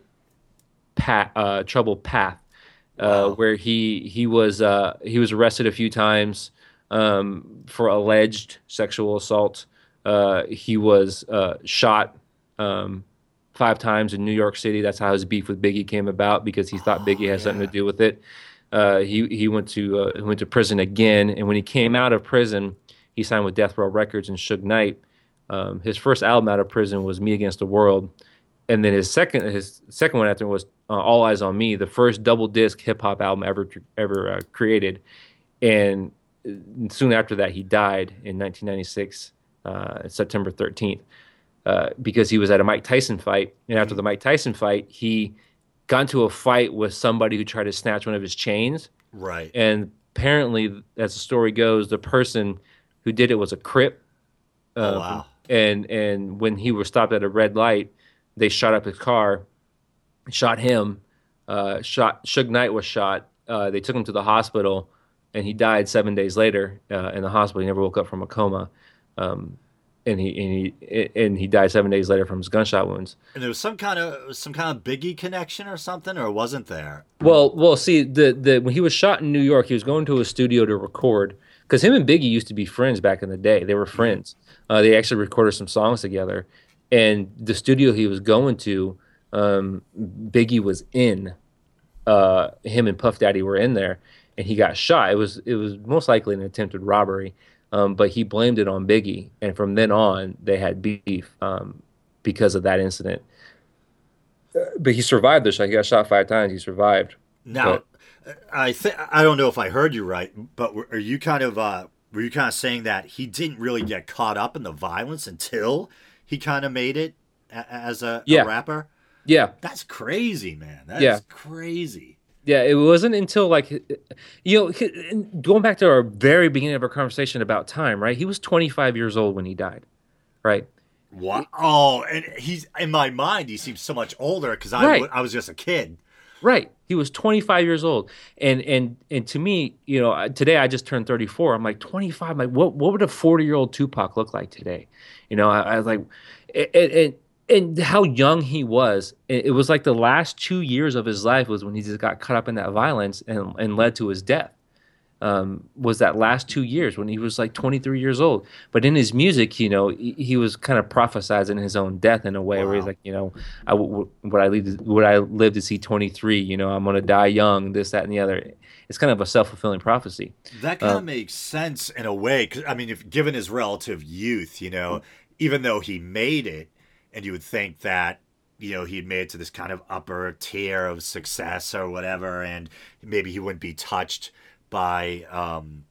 path. Uh, troubled path. Uh, Wow. where he he was uh, he was arrested a few times um, for alleged sexual assault. Uh, he was uh, shot um, five times in New York City. That's how his beef with Biggie came about because he thought Biggie had something to do with it. Uh, he he went to uh, went to prison again, and when he came out of prison, he signed with Death Row Records and Suge Knight. Um, his first album out of prison was Me Against the World, and then his second his second one after was uh, All Eyez on Me, the first double disc hip hop album ever ever uh, created. And uh, soon after that, he died in 1996, uh, September 13th, uh, because he was at a Mike Tyson fight. And after the Mike Tyson fight, he got into a fight with somebody who tried to snatch one of his chains. Right. And apparently, as the story goes, the person who did it was a Crip. Oh, Um, wow. And and when he was stopped at a red light, they shot up his car, shot him, uh, shot Suge Knight was shot. Uh, they took him to the hospital, and he died seven days later uh, in the hospital. He never woke up from a coma, um, and he and he and he died seven days later from his gunshot wounds. And there was some kind of some kind of Biggie connection or something, or wasn't there? Well, well, see, the the when he was shot in New York, he was going to a studio to record because him and Biggie used to be friends back in the day. They were friends. Uh, they actually recorded some songs together, and the studio he was going to, um, Biggie was in. Uh, him and Puff Daddy were in there, and he got shot. It was it was most likely an attempted robbery, um, but he blamed it on Biggie, and from then on they had beef um, because of that incident. Uh, But he survived the shot. He got shot five times. He survived. Now, I think I don't know if I heard you right, but were- are you kind of uh, were you kind of saying that he didn't really get caught up in the violence until he kind of made it a- as a, Yeah. a rapper? Yeah, That's crazy, man. That's Yeah. crazy. yeah. It wasn't until like, you know, going back to our very beginning of our conversation about time, right? He was 25 years old when he died, right? What? Oh, and he's in my mind. He seems so much older because I, Right. I was just a kid. Right. He was 25 years old, and and and to me, you know, today I just turned 34. I'm like 25. I'm like, what what would a 40 year old Tupac look like today? You know, I, I was like, and, and and how young he was. It, it was like the last two years of his life was when he just got caught up in that violence and and led to his death. Um, was that last two years when he was like 23 years old? But in his music, you know, he, he was kind of prophesizing his own death in a way where he's like, you know, I w- would I live would I live to see 23? You know, I'm gonna die young. This, that, and the other. It's kind of a self fulfilling prophecy. That kind of Um, makes sense in a way cause, I mean, if given his relative youth, you know, even though he made it, and you would think that you know he'd made it to this kind of upper tier of success or whatever, and maybe he wouldn't be touched by um,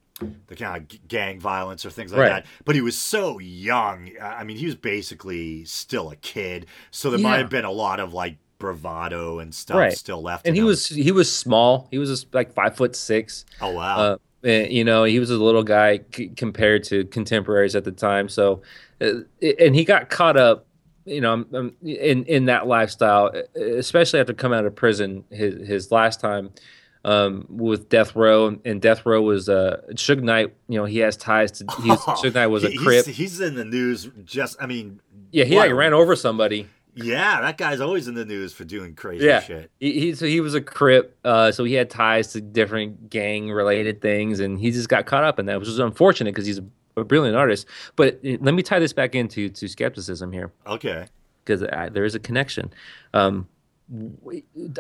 the kind of g- gang violence or things like Right. that. But he was so young. I mean, he was basically still a kid, so there might have been a lot of like bravado and stuff Right. still left. And he him. was he was small. He was like five foot six. oh wow, Uh, you know, he was a little guy c- compared to contemporaries at the time. So, uh, and he got caught up, you know, um, um, in in that lifestyle, especially after coming out of prison. His his last time, um, with Death Row, and Death Row was uh, Suge Knight. You know, he has ties to. He was, Suge Knight was a crip. He's, he's in the news. Just, I mean, yeah, he what? like ran over somebody. Yeah, that guy's always in the news for doing crazy Yeah, shit. he, he so he was a crip. Uh, so he had ties to different gang related things, and he just got caught up in that, which was unfortunate because he's a, a brilliant artist. But let me tie this back into to skepticism here. Okay. because there is a connection. Um,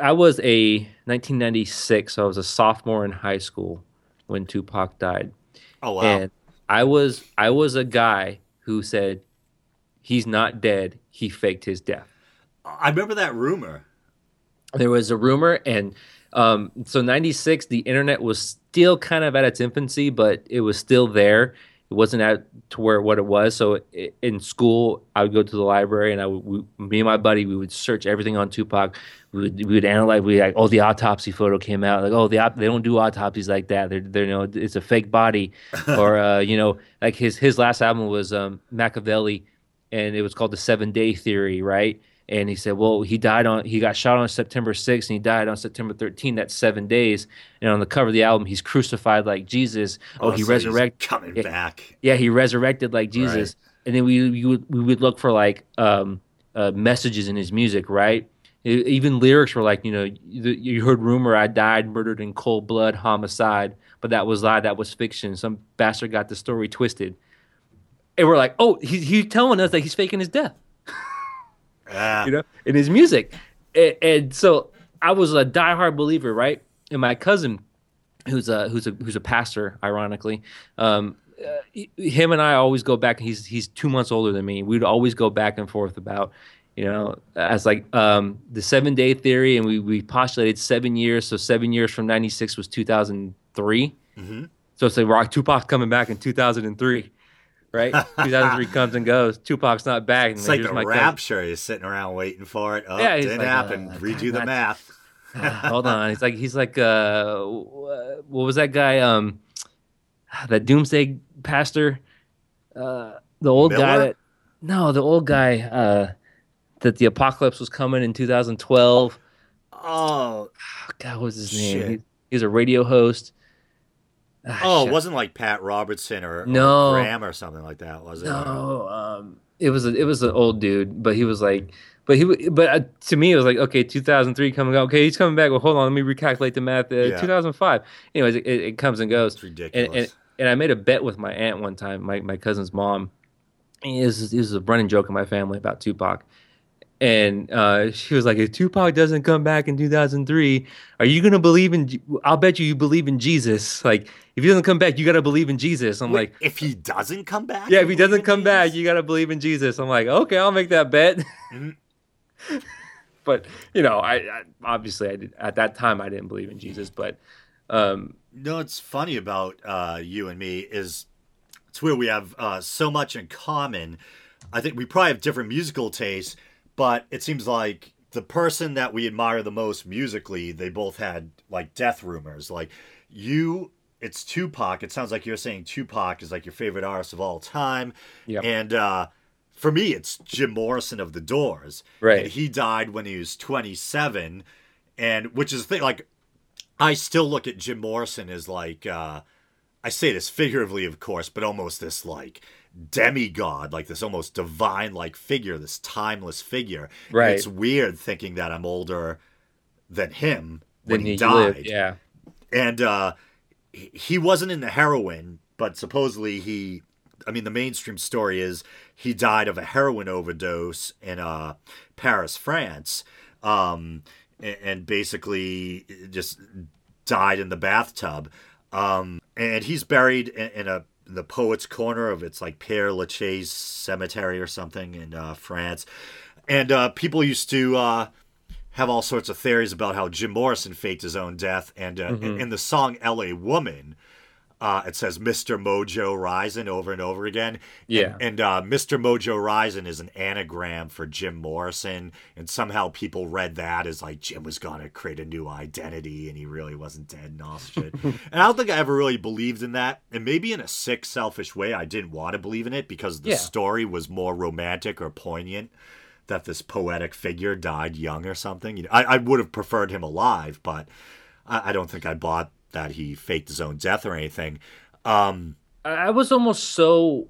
I was a 1996, so I was a sophomore in high school when Tupac died, Oh wow. and I was I was a guy who said he's not dead. He faked his death. I remember that rumor. There was a rumor, and um, so 96, the internet was still kind of at its infancy, but it was still there. It wasn't at to where what it was. So i- in school, I would go to the library, and I would, we, me and my buddy, we would search everything on Tupac. We would, we would analyze. We like, oh, the autopsy photo came out. Like, oh, the aut- they don't do autopsies like that. They're, they're you know, it's a fake body, or uh, you know, like his his last album was um, Makaveli, and it was called the Seven Day Theory, right? And he said, well, he died on, he got shot on September 6th and he died on September 13th. That's seven days. And on the cover of the album, he's crucified like Jesus. Oh, he so resurrected. coming yeah. back. Yeah, he resurrected like Jesus. And then we, we would we would look for like um, uh, messages in his music, right? E- Even lyrics were like, you know, you, you heard rumor I died, murdered in cold blood, homicide, but that was lie, that was fiction. Some bastard got the story twisted. And we're like, oh, he, he's telling us that he's faking his death Yeah. you know, in his music. And, and so I was a diehard believer, right? And my cousin, who's a who's a who's a pastor, ironically, um, uh, him and I always go back. He's he's two months older than me. We'd always go back and forth about, you know, as like um, the seven day theory, and we we postulated seven years. So seven years from ninety six was two thousand three. So it's like Rock Tupac coming back in two thousand and three. Right, two thousand three comes and goes. Tupac's not back. And It's like the my cousin. rapture. He's sitting around waiting for it. Oh, Yeah, he's didn't like, happen. uh, Redo the math. Hold on. He's like he's like uh what was that guy um that doomsday pastor uh the old guy that no the old guy uh that the apocalypse was coming in 2012 Oh, god what was his name he, he was a radio host Ah, oh, shit. it wasn't like Pat Robertson or, or No. Graham or something like that, was it? no um it was a, it was an old dude but he was like but he but uh, to me it was like okay 2003 coming out okay he's coming back well hold on let me recalculate the math uh, Yeah. 2005 anyways it, it, it comes and goes It's and, ridiculous. and and I made a bet with my aunt one time, my, my cousin's mom. And This is, this is a running joke in my family about Tupac. And uh, she was like, if Tupac doesn't come back in 2003, are you going to believe in, I'll bet you you believe in Jesus. Like, if he doesn't come back, you got to believe in Jesus. I'm Wait, like, if he doesn't come back, yeah, if he doesn't come back, you got to believe in Jesus. I'm like, okay, I'll make that bet. Mhm. but, you know, I, I obviously I did, at that time I didn't believe in Jesus, but um, No, it's funny about uh, you and me is it's where we have uh, so much in common. I think we probably have different musical tastes, but it seems like the person that we admire the most musically, they both had like death rumors. Like you, it's Tupac. It sounds like you're saying Tupac is like your favorite artist of all time. Yep. And uh, for me, it's Jim Morrison of the Doors. Right. And he died when he was 27, and which is the thing. Like I still look at Jim Morrison as like uh I say this figuratively of course, but almost this like demigod, like this almost divine like figure, this timeless figure. And Right. it's weird thinking that I'm older than him when he he died. lived. Yeah. And uh he- he wasn't in the heroin, but supposedly he I mean the mainstream story is he died of a heroin overdose in uh Paris, France. Um and, and basically just died in the bathtub. Um and he's buried in, in a the poet's corner of it's like Père Lachaise cemetery or something in uh, France. And uh, people used to uh, have all sorts of theories about how Jim Morrison faked his own death. And uh, in, in the song "L.A. Woman," uh, it says "Mr. Mojo Rising" over and over again. Yeah. And, and uh, Mr. Mojo Rising is an anagram for Jim Morrison, and somehow people read that as like Jim was gonna create a new identity, and he really wasn't dead and all shit. and I don't think I ever really believed in that. And maybe in a sick, selfish way, I didn't want to believe in it because the Yeah. story was more romantic or poignant that this poetic figure died young or something. You know, I, I would have preferred him alive, but I, I don't think I bought that he faked his own death or anything. Um, I was almost so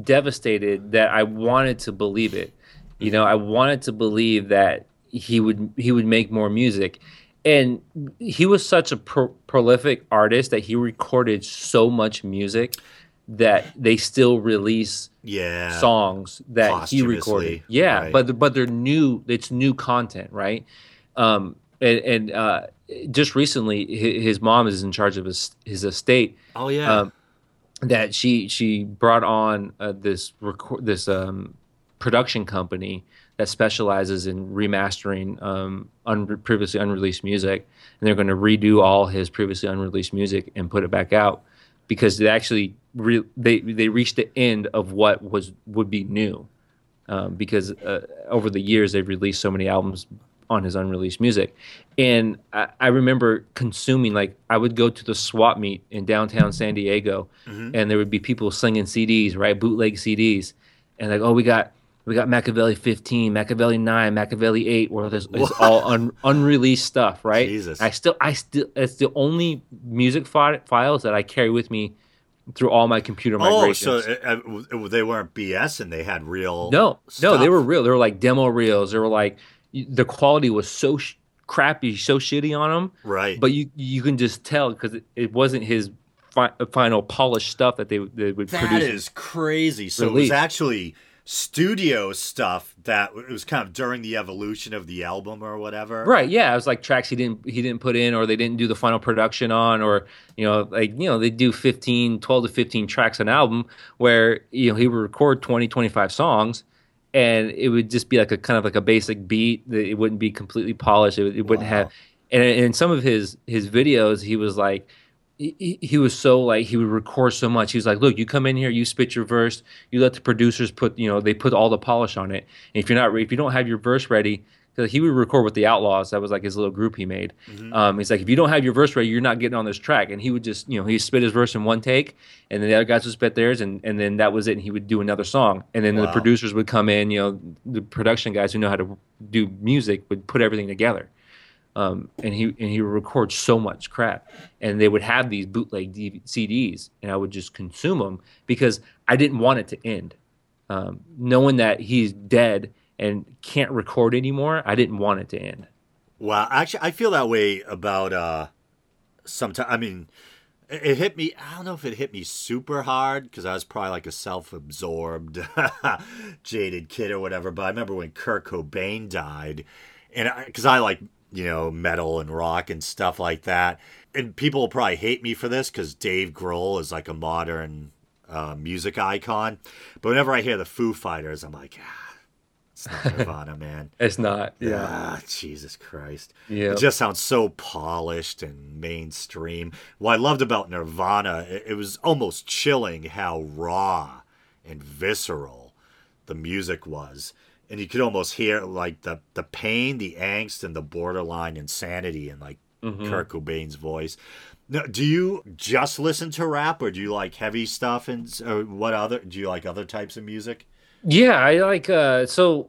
devastated that I wanted to believe it. You know, I wanted to believe that he would he would make more music, and he was such a pro- prolific artist that he recorded so much music that they still release yeah songs that he recorded. Yeah, right. but but they're new. It's new content, right? Um, and and uh, just recently, his mom is in charge of his his estate. Oh yeah. Um, that she she brought on uh, this record this um, production company that specializes in remastering um, un- previously unreleased music, and they're going to redo all his previously unreleased music and put it back out because they actually re- they they reached the end of what was would be new um, because uh, over the years they've released so many albums on his unreleased music, and I, I remember consuming like I would go to the swap meet in downtown San Diego, and there would be people slinging CDs, right, bootleg CDs, and like oh we got. We got Makaveli 15, Makaveli 9, Makaveli 8, where there's it's all un, unreleased stuff, right? Jesus. I still, I still, it's the only music fi- files that I carry with me through all my computer oh, migrations. so uh, uh, they weren't BS and they had real. No, no, they were real. They were like demo reels. They were like the quality was so sh- crappy, so shitty on them. Right. But you you can just tell because it, it wasn't his fi- uh, final polished stuff that they they would That produce. is crazy. So it was actually studio stuff that it was kind of during the evolution of the album or whatever. Right, yeah, it was like tracks he didn't he didn't put in or they didn't do the final production on or you know like you know they do 15 12 to 15 tracks an album where you know he would record 20 25 songs and it would just be like a kind of like a basic beat that it wouldn't be completely polished it, it wouldn't Wow. have and in some of his his videos he was like he, he- he was so like he would record so much. He was like, "Look, you come in here, you spit your verse, you let the producers put, you know, they put all the polish on it. And if you're not, if you don't have your verse ready, because he would record with the Outlawz, that was like his little group he made. Um, he's like, if you don't have your verse ready, you're not getting on this track. And he would just, you know, he spit his verse in one take, and then the other guys would spit theirs, and and then that was it. And he would do another song, and then the producers would come in, you know, the production guys who know how to do music would put everything together um, and he and he would record so much crap, and they would have these bootleg DV- CDs, and I would just consume them because I didn't want it to end. Um, knowing that he's dead and can't record anymore, I didn't want it to end. Wow. Actually, I feel that way about uh sometimes. I mean, it, it hit me. I don't know if it hit me super hard because I was probably like a self-absorbed, jaded kid or whatever. But I remember when Kurt Cobain died, and because I, like you know metal and rock and stuff like that, and people will probably hate me for this because Dave Grohl is like a modern uh, music icon. But whenever I hear the Foo Fighters, I'm like, ah, it's not Nirvana, man. It's not. Ah, Jesus Christ. Yeah. It just sounds so polished and mainstream. What I loved about Nirvana, it, it was almost chilling how raw and visceral the music was. And you could almost hear like the, the pain, the angst, and the borderline insanity in like Kurt Cobain's voice. Now, do you just listen to rap, or do you like heavy stuff? And or what other? Do you like other types of music? Yeah, I like uh so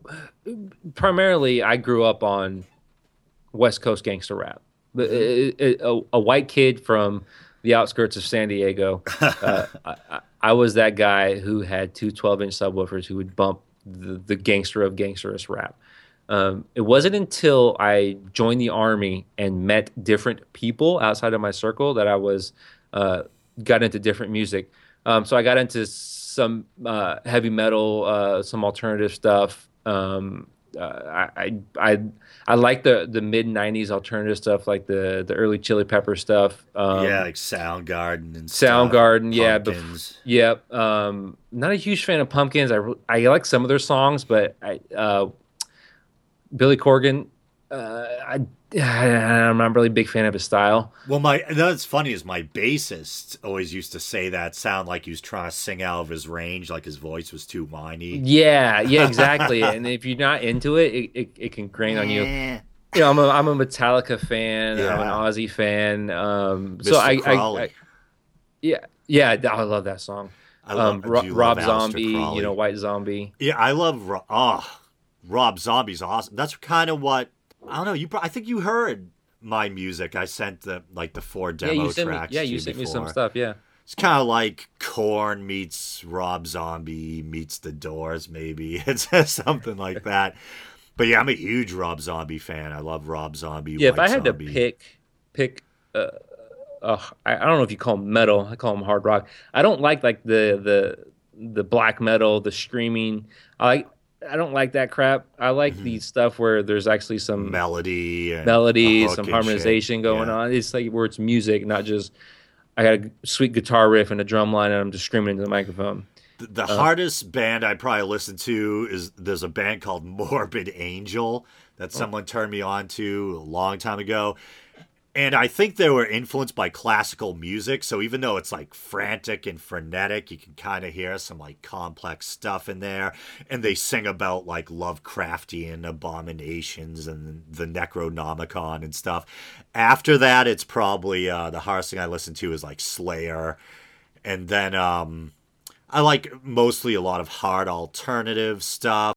primarily I grew up on West Coast gangster rap. A, a, a white kid from the outskirts of San Diego. Uh, I, I- I was that guy who had two 12 inch subwoofers who would bump the, the gangster of gangsterous rap. Um, it wasn't until I joined the army and met different people outside of my circle that I was uh, got into different music. Um, so I got into some uh, heavy metal, uh, some alternative stuff. Um, uh, I, I I like the the mid '90s alternative stuff, like the the early Chili Pepper stuff. Um, yeah, like Soundgarden and stuff, Soundgarden, yeah, bef- Pumpkins. Yep. Um, not a huge fan of Pumpkins. I, I like some of their songs, but I uh, Billy Corgan, uh, I, I'm not really a big fan of his style. Well, my that's funny is my bassist always used to say that sound like he was trying to sing out of his range, like his voice was too whiny. Yeah, yeah, exactly. and if you're not into it, it, it, it can grain on you. Yeah, You know, I'm a I'm a Metallica fan. I'm an Ozzy fan. Um, Mr. so I, I, I yeah yeah I love that song. I love, Um, do Ro- you Rob Zombie, you know, White Zombie. Yeah, I love oh, Rob Zombie's awesome. That's kind of what I don't know. You, pro- I think you heard my music. I sent the like the four Yeah, demo you sent me. tracks. Yeah, you sent me some stuff. Yeah. It's kind of like Korn meets Rob Zombie meets The Doors, maybe. It's something like that. But yeah, I'm a huge Rob Zombie fan. I love Rob Zombie. Yeah. If I had Zombie. to pick, pick. Uh, uh, I, I don't know if you call them metal. I call them hard rock. I don't like like the the the black metal, the screaming. I like. I don't like that crap. I like Mm-hmm. the stuff where there's actually some melody, and melody, some and harmonization going Yeah. on. It's like where it's music, not just I got a sweet guitar riff and a drum line and I'm just screaming into the microphone. The, the Uh-huh. hardest band I probably listen to is there's a band called Morbid Angel that Oh. someone turned me on to a long time ago. And I think they were influenced by classical music. So even though it's like frantic and frenetic, you can kind of hear some like complex stuff in there. And they sing about like Lovecraftian abominations and the Necronomicon and stuff. After that, it's probably uh, the hardest thing I listen to is like Slayer. And then um, I like mostly a lot of hard alternative stuff.